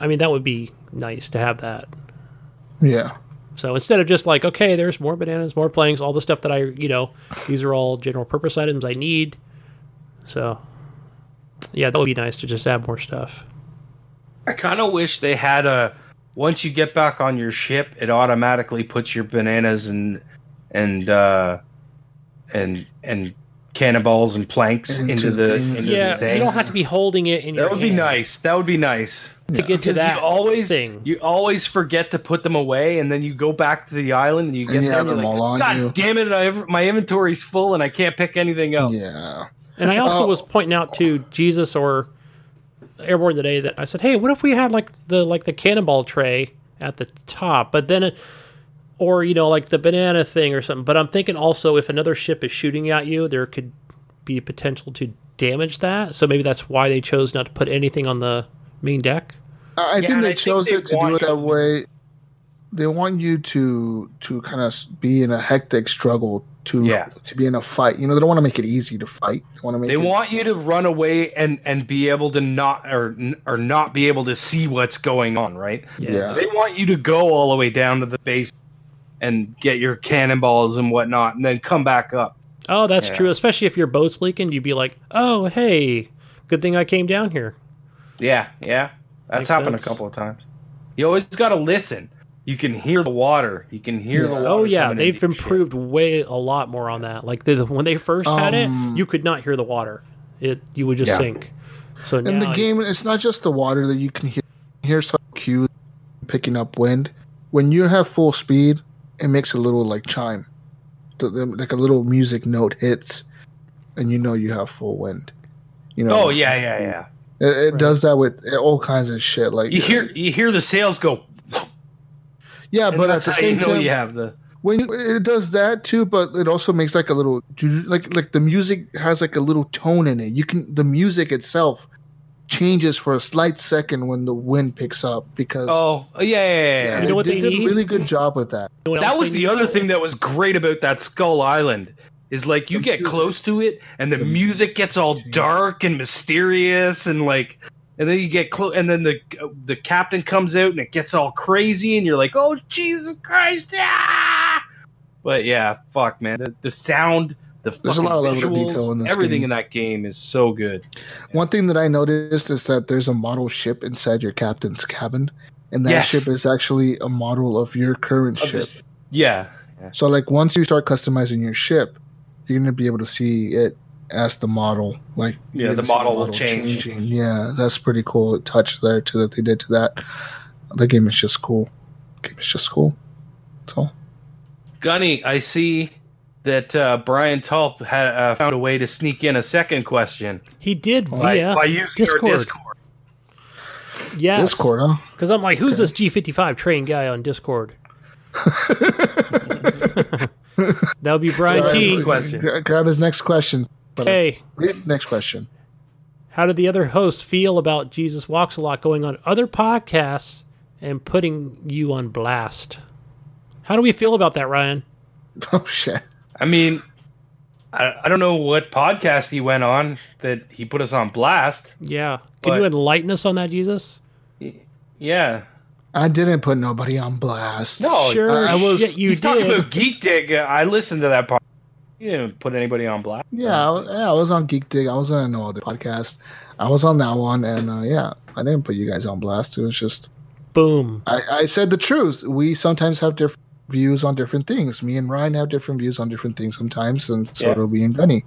S3: I mean, that would be nice to have that.
S1: yeah
S3: So instead of just like, okay, there's more bananas, more planks, all the stuff that I, you know, these are all general purpose items I need. So, yeah, that would be nice to just add more stuff.
S2: I kind of wish they had a. Once you get back on your ship, it automatically puts your bananas and and uh, and and cannonballs and planks
S1: Into
S2: into, the
S1: things.
S2: into
S3: Yeah,
S2: the thing.
S3: you don't have to be holding it in your
S2: that would be nice. That would be nice.
S3: to get to that
S2: you always
S3: thing.
S2: you always forget to put them away, and then you go back to the island and you get
S1: And you
S2: there.
S1: have
S2: And
S1: them
S2: you're
S1: all on
S2: like, God
S1: you."
S2: damn it! I, my inventory's full and I can't pick anything up.
S1: yeah
S3: And I also
S1: Oh.
S3: was pointing out to Jesus or Airborne today that I said, "Hey, what if we had like the like the cannonball tray at the top, but then it, or you know like the banana thing or something." But I'm thinking also if another ship is shooting at you, there could be potential to damage that. So maybe that's why they chose not to put anything on the main deck.
S1: I I
S2: Yeah,
S1: think they
S2: I think
S1: chose
S2: they
S1: it to do it that way. They want you to to kind of be in a hectic struggle to
S2: Yeah.
S1: to be in a fight. You know, they don't want to make it easy to fight. They want to make
S2: They
S1: it,
S2: want you to run away and and be able to not or or not be able to see what's going on, right?
S1: yeah.
S2: They want you to go all the way down to the base and get your cannonballs and whatnot, and then come back up.
S3: Oh, that's
S2: Yeah.
S3: true. Especially if your boat's leaking, you'd be like, "Oh, hey, good thing I came down here."
S2: Yeah, yeah, that's
S3: Makes
S2: happened
S3: sense.
S2: a couple of times. You always got to listen. You can hear the water. You can hear the water.
S3: Oh yeah, they've
S2: into your ship.
S3: improved way a lot more on that. Like the, when they first had
S1: Um,
S3: it, you could not hear the water; it you would just
S2: Yeah.
S3: sink. So
S1: In the
S3: now-
S1: game, it's not just the water that you can hear. Hear some cues picking up wind. When you have full speed, it makes a little like chime, The- the- like a little music note hits, and you know you have full wind. You know.
S2: Oh
S1: full
S2: yeah, yeah, yeah.
S1: It, it
S3: Right.
S1: does that with all kinds of shit. Like
S2: You hear you hear the sails go,
S1: yeah,
S2: and
S1: but at the
S2: how you
S1: same
S2: know
S1: time,
S2: you have the.
S1: when you, it does that too, but it also makes like a little like like the music has like a little tone in it. You can the music itself changes for a slight second when the wind picks up because
S2: Oh yeah, yeah, yeah. yeah.
S3: You know what
S1: they,
S3: they
S1: did
S3: need?
S1: a really good job with that.
S3: You know
S2: that was the other thing that was great about that Skull Island is like you
S1: The
S2: get
S1: music.
S2: close to it and the
S1: The
S2: music gets all dark and mysterious and like and then you get close and then the the captain comes out and it gets all crazy and you're like oh Jesus Christ ah! but yeah fuck man the, the sound the
S1: There's a lot of level of
S2: visuals,
S1: detail in this
S2: everything
S1: game.
S2: in that game is so good
S1: One thing that I noticed is that there's a model ship inside your captain's cabin, and that
S2: Yes.
S1: ship is actually a model of your current
S2: Of
S1: ship.
S2: this- yeah
S1: So like once you start customizing your ship, you're gonna be able to see it as the model. Like
S2: Yeah,
S1: you're
S2: the
S1: gonna
S2: model will change.
S1: changing. Yeah, that's pretty cool touch there too that they did to that. The game is just cool. game is just cool. That's all.
S2: Gunny I see that uh, Brian Tulp had uh, found a way to sneak in a second question
S3: He did
S2: by,
S3: via
S2: by using
S3: Discord.
S2: our Discord.
S3: Yes,
S1: Discord, huh?
S3: Because I'm like, who's this G55 train guy on Discord? that would be Brian
S2: Right.
S3: T.
S2: Question.
S1: Grab his next question. But,
S3: Okay,
S1: next question.
S3: how did the other host feel about Jesus Walks a Lot going on other podcasts and putting you on blast? How do we feel about that, Ryan?
S1: Oh shit.
S2: I mean, I, I don't know what podcast he went on that he put us on blast.
S3: Yeah. Can you enlighten us on that, Jesus?
S2: Yeah.
S1: I didn't put nobody on blast.
S2: No,
S3: sure,
S1: I- I was-
S3: shit, you
S2: He's talking about Geek Dig. I listened to that part. You didn't put anybody on blast.
S1: Yeah, I, was- yeah, I was on Geek Dig. I was on no other podcast. I was on that one, and uh, yeah, I didn't put you guys on blast. It was just
S3: Boom.
S1: I, I said the truth. We sometimes have different views on different things. Me and Ryan have different views on different things sometimes, and so
S2: Yeah.
S1: do we and Gunny.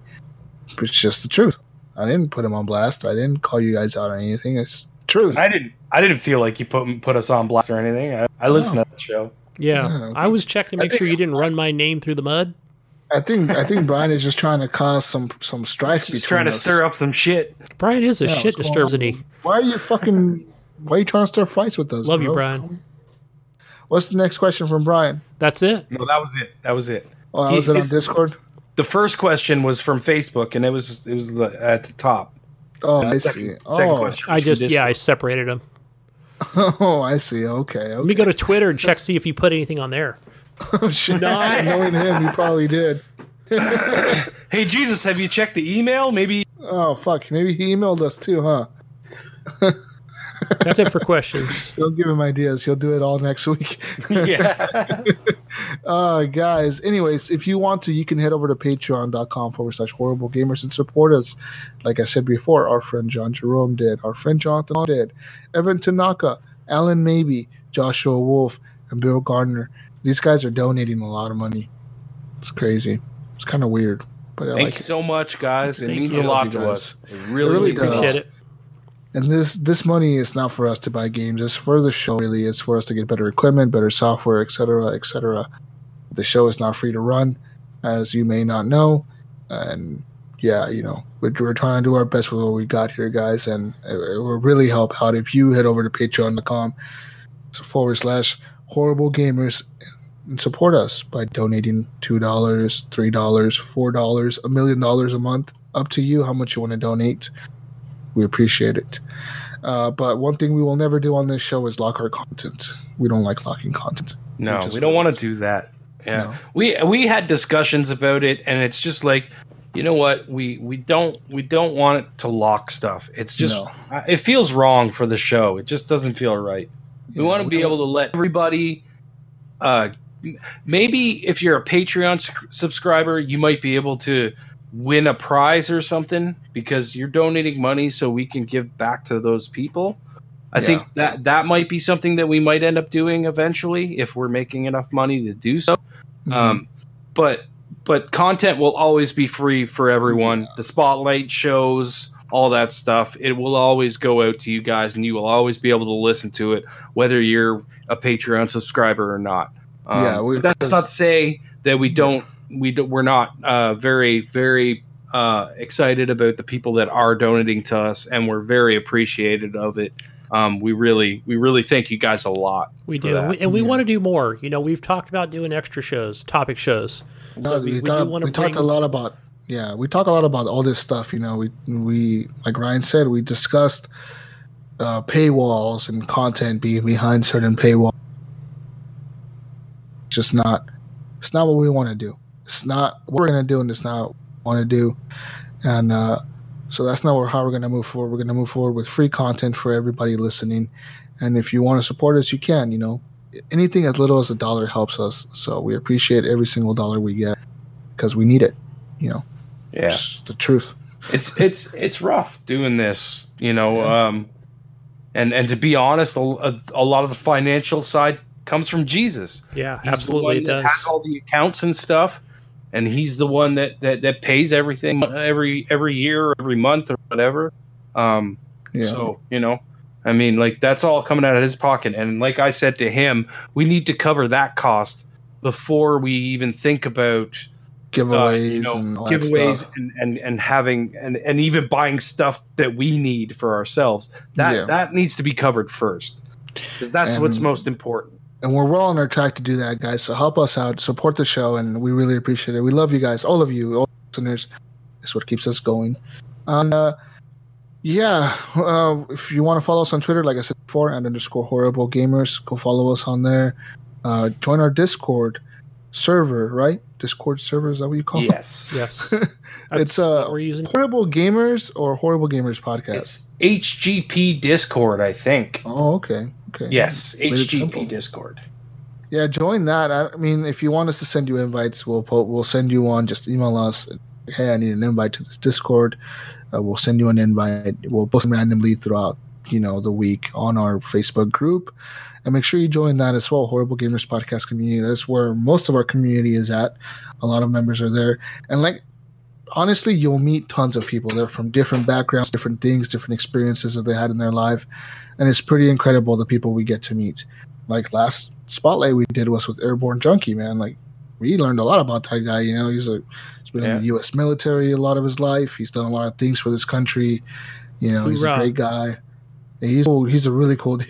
S1: It's just the truth. I didn't put him on blast. I didn't call you guys out on anything. It's truth.
S2: I didn't. I didn't feel like you put put us on blast or anything. I, I listened to the show.
S3: Yeah.
S1: Yeah.
S3: I was checking to make sure you didn't run my name through the mud.
S1: I think I think Brian is just trying to cause some some strife between us.
S2: Just trying to
S1: us.
S2: stir up some shit.
S3: Brian is a
S1: Yeah,
S3: shit disturber, isn't he?
S1: Why are you fucking? Why are you trying to stir fights with us?
S3: Love you. Brian.
S1: What's the next question from Brian?
S3: That's it.
S2: No, that was it. That was it.
S1: Oh,
S2: He-
S1: was it on Discord?
S2: The first question was from Facebook, and it was it was the, at the top.
S1: Oh,
S2: And
S1: I
S2: the
S1: see.
S2: second,
S1: Oh,
S2: question.
S3: I just, yeah, I separated them.
S1: oh, I see. Okay.
S3: Let me go to Twitter and check see if you put anything on there.
S1: Oh, shit.
S3: No.
S1: Knowing him, he probably did.
S2: Hey Jesus, have you checked the email? Maybe
S1: Oh fuck! Maybe he emailed us too, huh?
S3: That's it for questions.
S1: Don't give him ideas. He'll do it all next week.
S2: yeah.
S1: uh guys anyways if you want to you can head over to patreon.com forward slash horrible gamers and support us like i said before our friend john jerome did our friend jonathan did evan tanaka alan maybe joshua wolf and bill gardner these guys are donating a lot of money it's crazy it's kind of weird but i
S2: Thank
S1: like
S2: you
S1: it
S2: so much, guys. It
S3: Thank
S2: means
S3: you.
S2: a lot to us. It really,
S1: really
S2: means
S1: does.
S3: Appreciate it.
S1: and this this money is not for us to buy games it's for the show really it's for us to get better equipment better software etc etc the show is not free to run as you may not know and yeah you know we're, we're trying to do our best with what we got here guys and it, it will really help out if you head over to patreon.com forward slash horrible gamers and support us by donating $2 $3 $4 a million dollars a month up to you how much you want to donate we appreciate it Uh, but one thing we will never do on this show is lock our content. We don't like locking content.
S2: No,
S1: is
S2: we don't want to do that. Yeah,
S1: No.
S2: we we had discussions about it, and it's just like, you know what, we we don't we don't want it to lock stuff. It's just
S1: No.
S2: it feels wrong for the show. It just doesn't feel right. We
S1: Yeah,
S2: want to
S1: we
S2: be able to let everybody. Uh, maybe if you're a Patreon s- subscriber, you might be able to win a prize or something because you're donating money so we can give back to those people. I
S1: Yeah.
S2: think that that might be something that we might end up doing eventually if we're making enough money to do so.
S1: Mhm.
S2: Um, but but content will always be free for everyone. The spotlight shows, all that stuff. It will always go out to you guys, and you will always be able to listen to it, whether you're a Patreon subscriber or not. Um,
S1: Yeah, we-
S2: but that's not to say that we don't. We do, we're not uh, very very uh, excited about the people that are donating to us, and we're very appreciated of it. Um, we really we really thank you guys a lot.
S3: We do. We- and we
S1: Yeah.
S3: want to do more. You know, we've talked about doing extra shows, topic shows.
S1: No,
S3: So
S1: we,
S3: we- we
S1: talk-
S3: wanna
S1: we talked a lot about yeah, we talk a lot about all this stuff. You know, we we like Ryan said, we discussed uh, paywalls and content being behind certain paywalls. Just not, it's not what we want to do. It's not what we're gonna do, and it's not what we want to do. And uh, so that's not how we're gonna move forward. We're gonna move forward with free content for everybody listening. And if you want to support us, you can. You know, anything as little as a dollar helps us. So we appreciate every single dollar we get because we need it. You know,
S2: Yeah.
S1: It's the truth.
S2: it's it's it's rough doing this you know um and and to be honest a, a lot of the financial side comes from jesus
S3: Yeah,
S2: He's the
S3: absolutely,
S2: one
S3: it does.
S2: has all the accounts and stuff and he's the one that that, that pays everything every every year or every month or whatever um
S1: Yeah.
S2: so you know i mean like that's all coming out of his pocket and like i said to him we need to cover that cost before we even think about
S1: giveaways
S2: uh, you know,
S1: and
S2: giveaways and, and and having and and even buying stuff that we need for ourselves that
S1: Yeah.
S2: that needs to be covered first because that's what's most important
S1: And we're well on our track to do that, guys. So help us out, support the show, and we really appreciate it. We love you guys, all of you, all listeners. It's what keeps us going. And uh, yeah, uh, if you want to follow us on Twitter, like I said before, and underscore horrible gamers, go follow us on there. Uh, join our Discord server, right? Discord server is that what you call
S2: yes
S3: yes,
S1: it? it's uh,
S3: we're using.
S1: horrible gamers or horrible gamers podcast.
S2: it's hgp discord i think
S1: Oh, okay, okay.
S2: yes
S1: Made
S2: hgp discord
S1: Yeah, join that. I mean, if you want us to send you invites, we'll po- we'll send you one. Just email us. Hey, I need an invite to this Discord. Uh, we'll send you an invite. We'll post them randomly throughout you know the week on our Facebook group, and make sure you join that as well. Horrible Gamers Podcast community. That's where most of our community is at. A lot of members are there, and like honestly, you'll meet tons of people. They're from different backgrounds, different things, different experiences that they had in their life, and it's pretty incredible the people we get to meet. Like last spotlight we did was with Airborne Junkie, man. Like we learned a lot about that guy. You know, he's a he's been in the U.S. military a lot of his life. He's done a lot of things for this country. You know, he's a great guy. And He's cool. he's a really cool dude.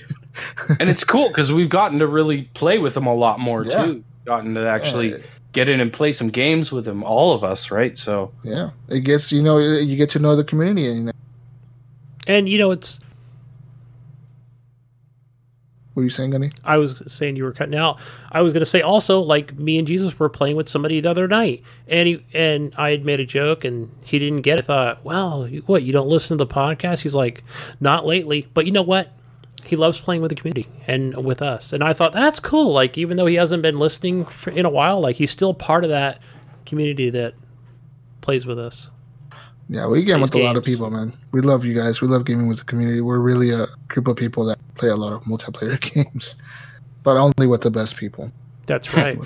S2: and it's cool because we've gotten to really play with him a lot more
S1: Yeah.
S2: too gotten to actually
S1: Yeah.
S2: Get in and play some games with them, all of us right so
S1: Yeah, it gets you know you get to know the community. And
S3: And you know, it's.
S1: what are you saying, Gunny?
S3: I was saying you were cutting out. I was going to say also, like me and Jesus were playing with somebody the other night, and he and I had made a joke, and he didn't get it. I thought, well, you- what you don't listen to the podcast? He's like, not lately, but you know what? He loves playing with the community and with us, and I thought that's cool. Like even though he hasn't been listening for, in a while, like he's still part of that community that plays with us.
S1: Yeah, we game with a lot of people, man. We love you guys. We love gaming with the community. We're really a group of people that play a lot of multiplayer games, but only with the best people.
S3: That's right.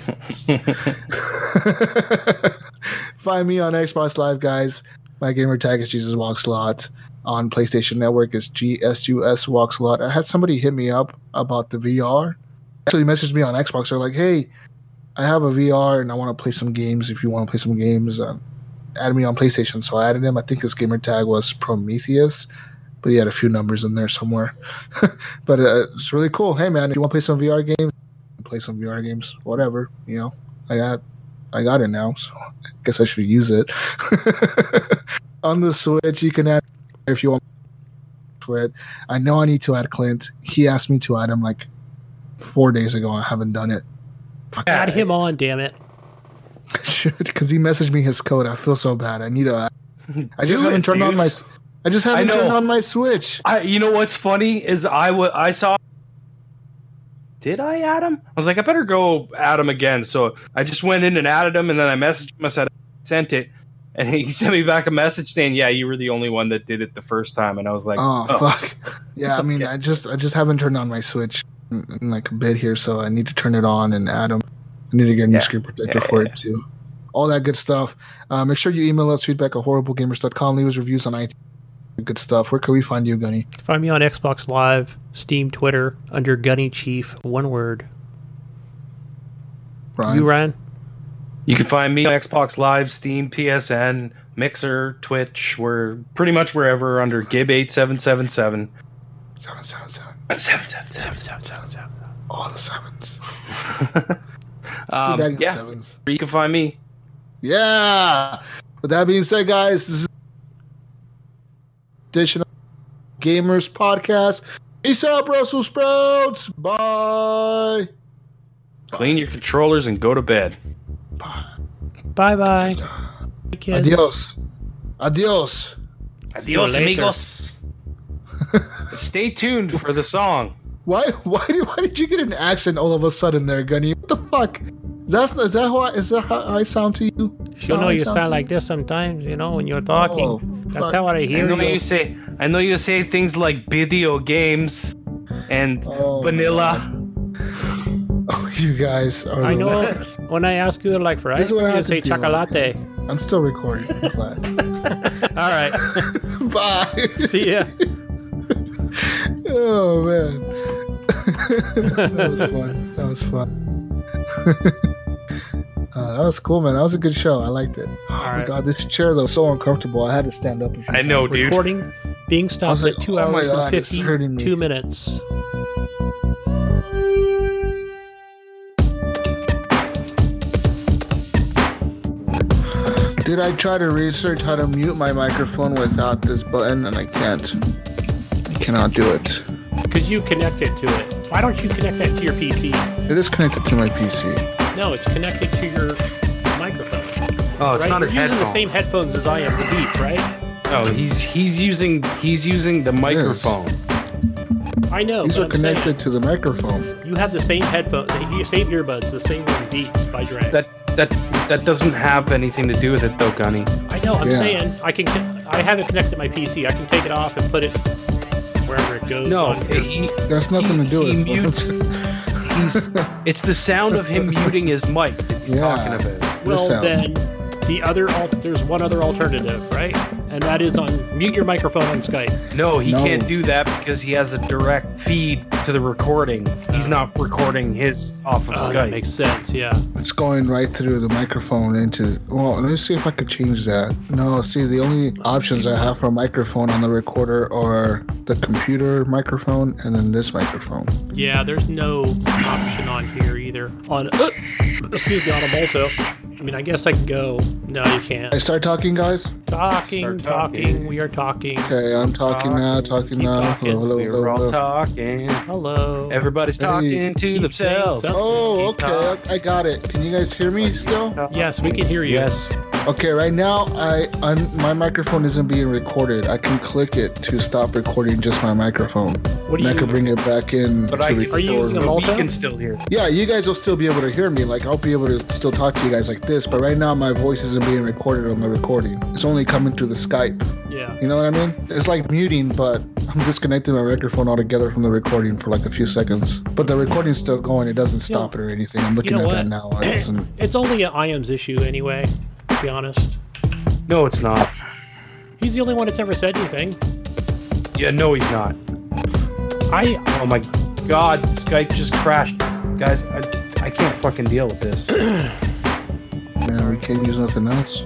S1: Find me on Xbox Live, guys. My gamer tag is Jesus Walks a Lot. On PlayStation Network is GSUS Walks a Lot. I had somebody hit me up about the VR. Actually, messaged me on Xbox. They're like, "Hey, I have a VR and I want to play some games. If you want to play some games, uh, add me on PlayStation." So I added him. I think his gamer tag was Prometheus, but he had a few numbers in there somewhere. but uh, it's really cool. Hey, man, if you want to play some VR games, play some VR games. Whatever, you know. I got I got it now, so I guess I should use it. On the Switch, you can add if you want for it. I know I need to add Clint. He asked me to add him like four days ago. I haven't done it.
S3: Add him on, damn it.
S1: Should because he messaged me his code. I feel so bad. I need to. Add. I just haven't
S2: it,
S1: turned on my. I just haven't
S2: I
S1: turned on my Switch.
S2: I, you know what's funny is I I saw. Did I add him? I was like, I better go add him again. So I just went in and added him, and then I messaged him. I said, I sent it, and he sent me back a message saying, "Yeah, you were the only one that did it the first time." And I was like,
S1: Oh,
S2: "Oh,
S1: fuck. Yeah, I mean,
S2: Okay.
S1: I just I just haven't turned on my Switch in, in like a bit here, so I need to turn it on and add them. I need to get a new
S2: Yeah.
S1: screen protector
S2: Yeah,
S1: for
S2: yeah,
S1: it too. All that good stuff. Uh, make sure you email us feedback at horriblegamers.com. Leave us reviews on iTunes. Good stuff. Where can we find you, Gunny?
S3: Find me on Xbox Live, Steam, Twitter, under Gunny Chief, one word.
S1: Brian.
S3: You, Ryan?
S2: You can find me on Xbox Live, Steam, PSN, Mixer, Twitch. We're pretty much wherever under Gib8777.
S1: Seven, seven, seven.
S2: 777.
S1: All the sevens.
S2: Um, yeah,
S1: sevens.
S2: you can find me.
S1: Yeah. With that being said, guys, this is edition of Gamers Podcast. Peace out, Brussels sprouts. Bye.
S2: Clean your controllers and go to bed.
S3: Bye bye. Kids.
S1: Adios. Adios.
S3: See
S2: amigos. Stay tuned for the song.
S1: Why? Why did? Why did you get an accent all of a sudden, there, Gunny? What the fuck? That's is that how I, is that how I sound to you?
S3: You know, you sound like this sometimes, you know, when you're talking.
S1: Oh,
S3: That's
S1: fuck.
S3: how I hear
S2: I
S3: hear
S2: know
S3: you.
S2: you say. I know you say things like video games and
S1: Oh,
S2: vanilla.
S1: you guys. Are
S3: I
S1: the
S3: know
S1: worst.
S3: when I ask you like for
S1: This
S3: ice
S1: is what
S3: cream, you say
S1: to you,
S3: chocolate.
S1: I'm still recording. I'm glad.
S3: All right.
S1: Bye.
S3: See ya.
S1: Oh man, that was fun. That was fun. uh, that was cool, man. That was a good show. I liked it. Oh my god, this chair though so uncomfortable. I had to stand up. A few
S2: I know,
S1: times.
S2: dude.
S3: Recording being stopped
S1: like,
S3: at two
S1: oh my
S3: hours
S1: God,
S3: and
S1: it's hurting me.
S3: fifty-two minutes.
S1: Did I try to research how to mute my microphone without this button, and I can't. I cannot do it.
S3: Because you connect it to it. Why don't you connect that to your PC?
S1: It is connected to my PC.
S3: No, it's connected to your microphone.
S2: Oh, it's
S3: right?
S2: not
S3: You're
S2: his
S3: using
S2: headphone.
S3: the same headphones as I am, the Beats, right?
S2: No, he's he's using he's using the microphone.
S3: I know.
S1: These
S3: but
S1: are
S3: I'm
S1: connected to the microphone.
S3: You have the same headphones, the same earbuds, the same Beats by Dre.
S2: That that that doesn't have anything to do with it though, Gunny.
S3: I know. I'm
S1: Yeah.
S3: saying I can. I have it connected to my PC. I can take it off and put it wherever it goes.
S2: No,
S3: on
S2: he,
S1: That's nothing
S2: he,
S1: to do with.
S2: he
S1: with
S2: mutes. It's the sound of him muting his mic that he's
S1: Yeah.
S2: talking about.
S3: Well,
S1: sound.
S3: then the other al- there's one other alternative, right? And that is on mute your microphone on Skype.
S2: No, he
S1: No.
S2: can't do that because he has a direct feed to the recording. He's not recording his off of
S3: Oh, that
S2: Skype.
S3: makes sense. Yeah.
S1: It's going right through the microphone into. Well, let me see if I could change that. No, see, the only options I have for a microphone on the recorder are the computer microphone and then this microphone.
S3: Yeah. There's no option on here either. On uh, excuse me on a Molto. I mean, I guess I can go. No, you can't.
S1: I start talking, guys.
S3: Talking,
S2: Start
S3: talking.
S2: talking.
S3: We are talking.
S1: Okay, I'm talking now, talking
S3: Keep
S1: now.
S3: talking.
S1: Hello, hello,
S2: We're
S1: hello,
S2: all
S1: hello.
S2: talking.
S3: Hello.
S2: Everybody's talking
S1: Hey.
S2: to
S3: Keep
S2: themselves.
S1: Oh,
S2: Keep
S1: okay, I got it. Can you guys hear me still?
S3: Yes, we can hear you.
S2: Yes.
S1: Okay, right now I un- my microphone isn't being recorded. I can click it to stop recording just my microphone.
S3: What
S1: And
S3: do you?
S1: I can bring it back in
S2: But
S1: to
S2: I can
S1: record.
S3: Are you using a
S2: but we can still hear.
S1: Yeah, you guys will still be able to hear me. Like I'll be able to still talk to you guys like this. But right now my voice isn't being recorded on the recording. It's only coming through the Skype.
S3: yeah.
S1: You know what I mean? It's like muting, but I'm disconnecting my microphone altogether from the recording for like a few seconds. But the recording's still going. It doesn't stop it or anything. I'm looking
S3: know
S1: at
S3: what?
S1: that now. It.
S3: It's only an IAM's issue anyway. To be honest,
S2: No, it's not.
S3: he's the only one that's ever said anything.
S2: Yeah, no, he's not.
S3: I
S2: Oh my god, Skype just crashed. Guys, I, I can't fucking deal with this.
S1: Man, we can't use nothing else.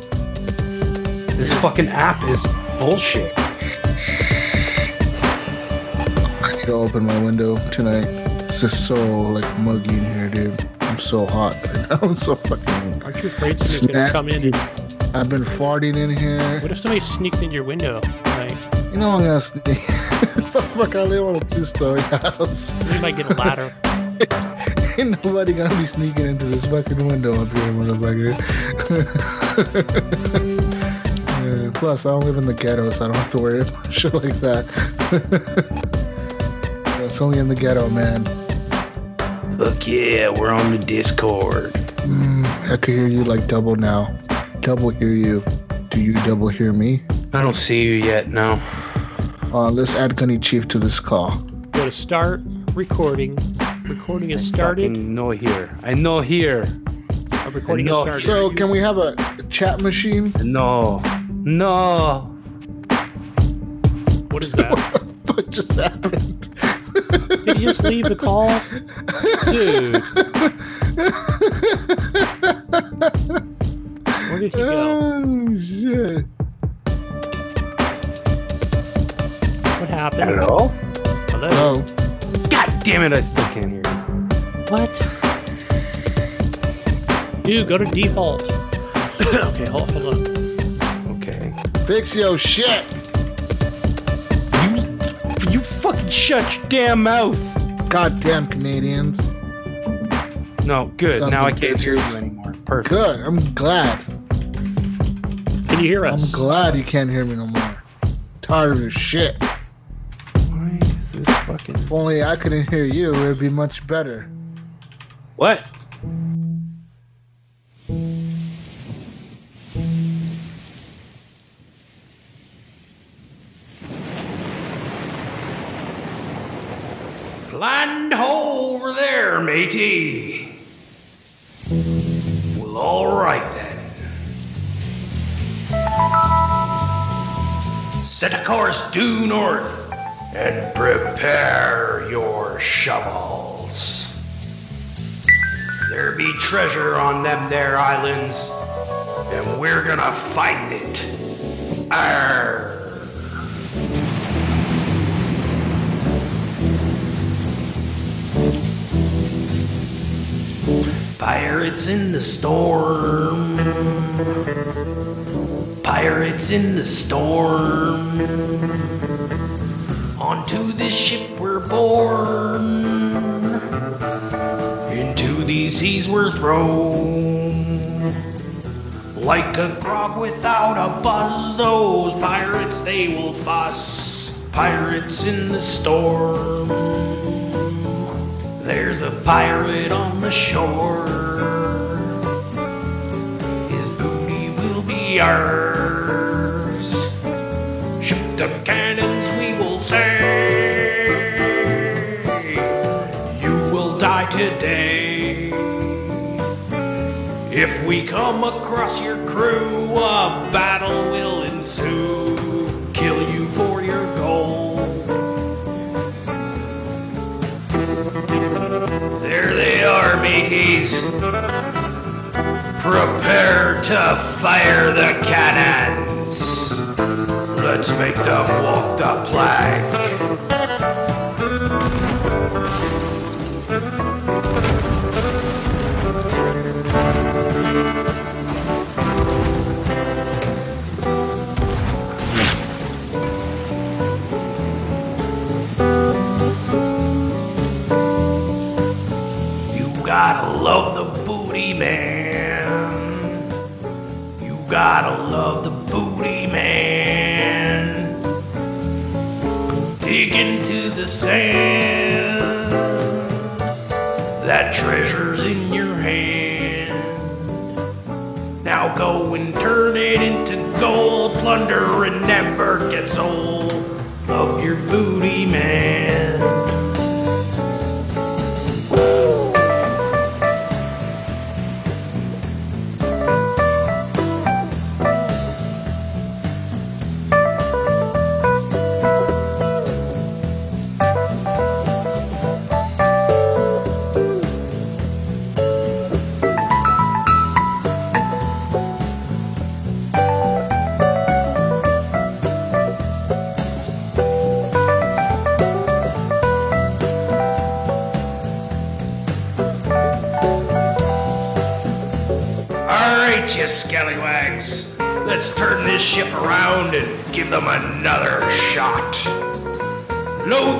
S2: This fucking app is bullshit.
S1: I need to open my window tonight. It's just so like muggy in here, dude. I'm so hot right now. I'm so fucking.
S3: aren't you afraid somebody's gonna come in and
S1: I've been farting in here.
S3: What if somebody sneaks into your window? Like,
S1: You know I'm gonna sneak. Fuck, I live on a two-story house.
S3: you might get a ladder.
S1: Ain't nobody gonna be sneaking into this fucking window up here, motherfucker. Yeah, uh, plus, I don't live in the ghetto, so I don't have to worry about shit like that. it's only in the ghetto, man.
S2: Look, yeah, we're on the Discord.
S1: Mm, I can hear you like double now. Double hear you. Do you double hear me?
S2: I don't see you yet. No.
S1: Uh, let's add Gunny Chief to this call.
S3: Go to start recording. Recording is started.
S2: No here. I know here.
S3: A recording is
S2: No.
S3: started.
S1: So, can we have a chat machine?
S2: No. No.
S3: what is that?
S1: What just happened?
S3: Did you just leave the call? Dude. Where did he go?
S1: Oh, shit.
S3: What happened?
S2: Hello?
S3: Hello?
S1: Oh,
S2: God damn it! I still can't hear you.
S3: What? Dude, go to default. okay, hold, hold on.
S2: Okay.
S1: fix your shit.
S2: You, you fucking shut your damn mouth.
S1: Goddamn Canadians.
S2: No, good.
S1: Sons
S2: now I can't hear you anymore. Perfect.
S1: Good. I'm glad.
S3: Can you hear us?
S1: I'm glad you can't hear me no more. Tired of your shit.
S2: Why is this fucking
S1: If only I couldn't hear you, it'd be much better.
S2: what? Land ho over there, matey. Well, all right then. Set a course due north and prepare your shovels. There be treasure on them there islands, and we're gonna find it. Arr! Pirates in the storm. Pirates in the storm. Onto this ship we're born. Into these seas we're thrown. Like a grog without a buzz, those pirates they will fuss. Pirates in the storm. There's a pirate on the shore. His booty will be ours. Shoot the cannons, we will say. You will die today. If we come across your crew, a battle will they are. Prepare to fire the cannons. Let's make them walk the plank. Love the booty man. You gotta love the booty man. Dig into the sand. That treasure's in your hand. Now go and turn it into gold. Plunder and never gets old. Love your booty man.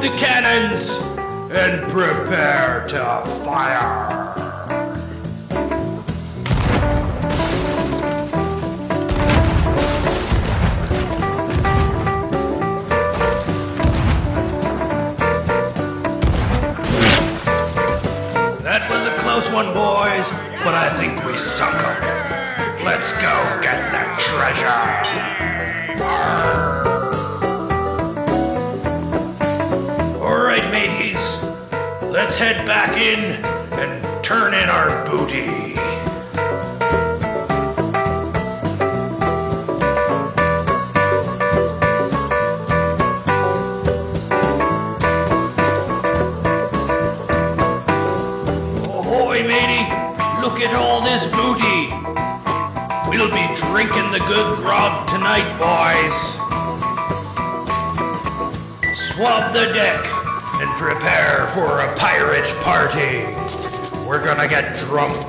S2: The cannons and prepare to fire.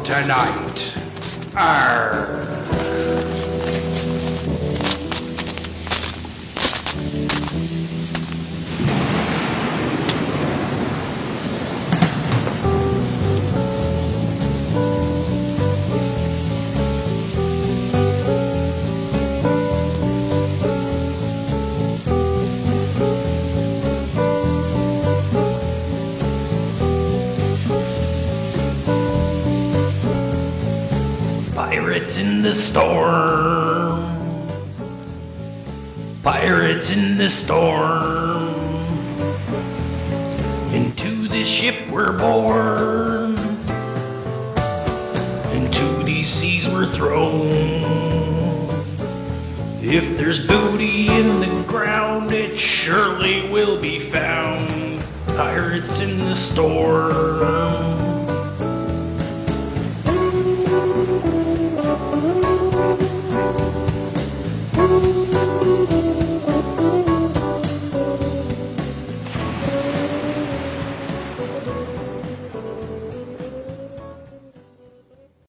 S2: Tonight. Arr.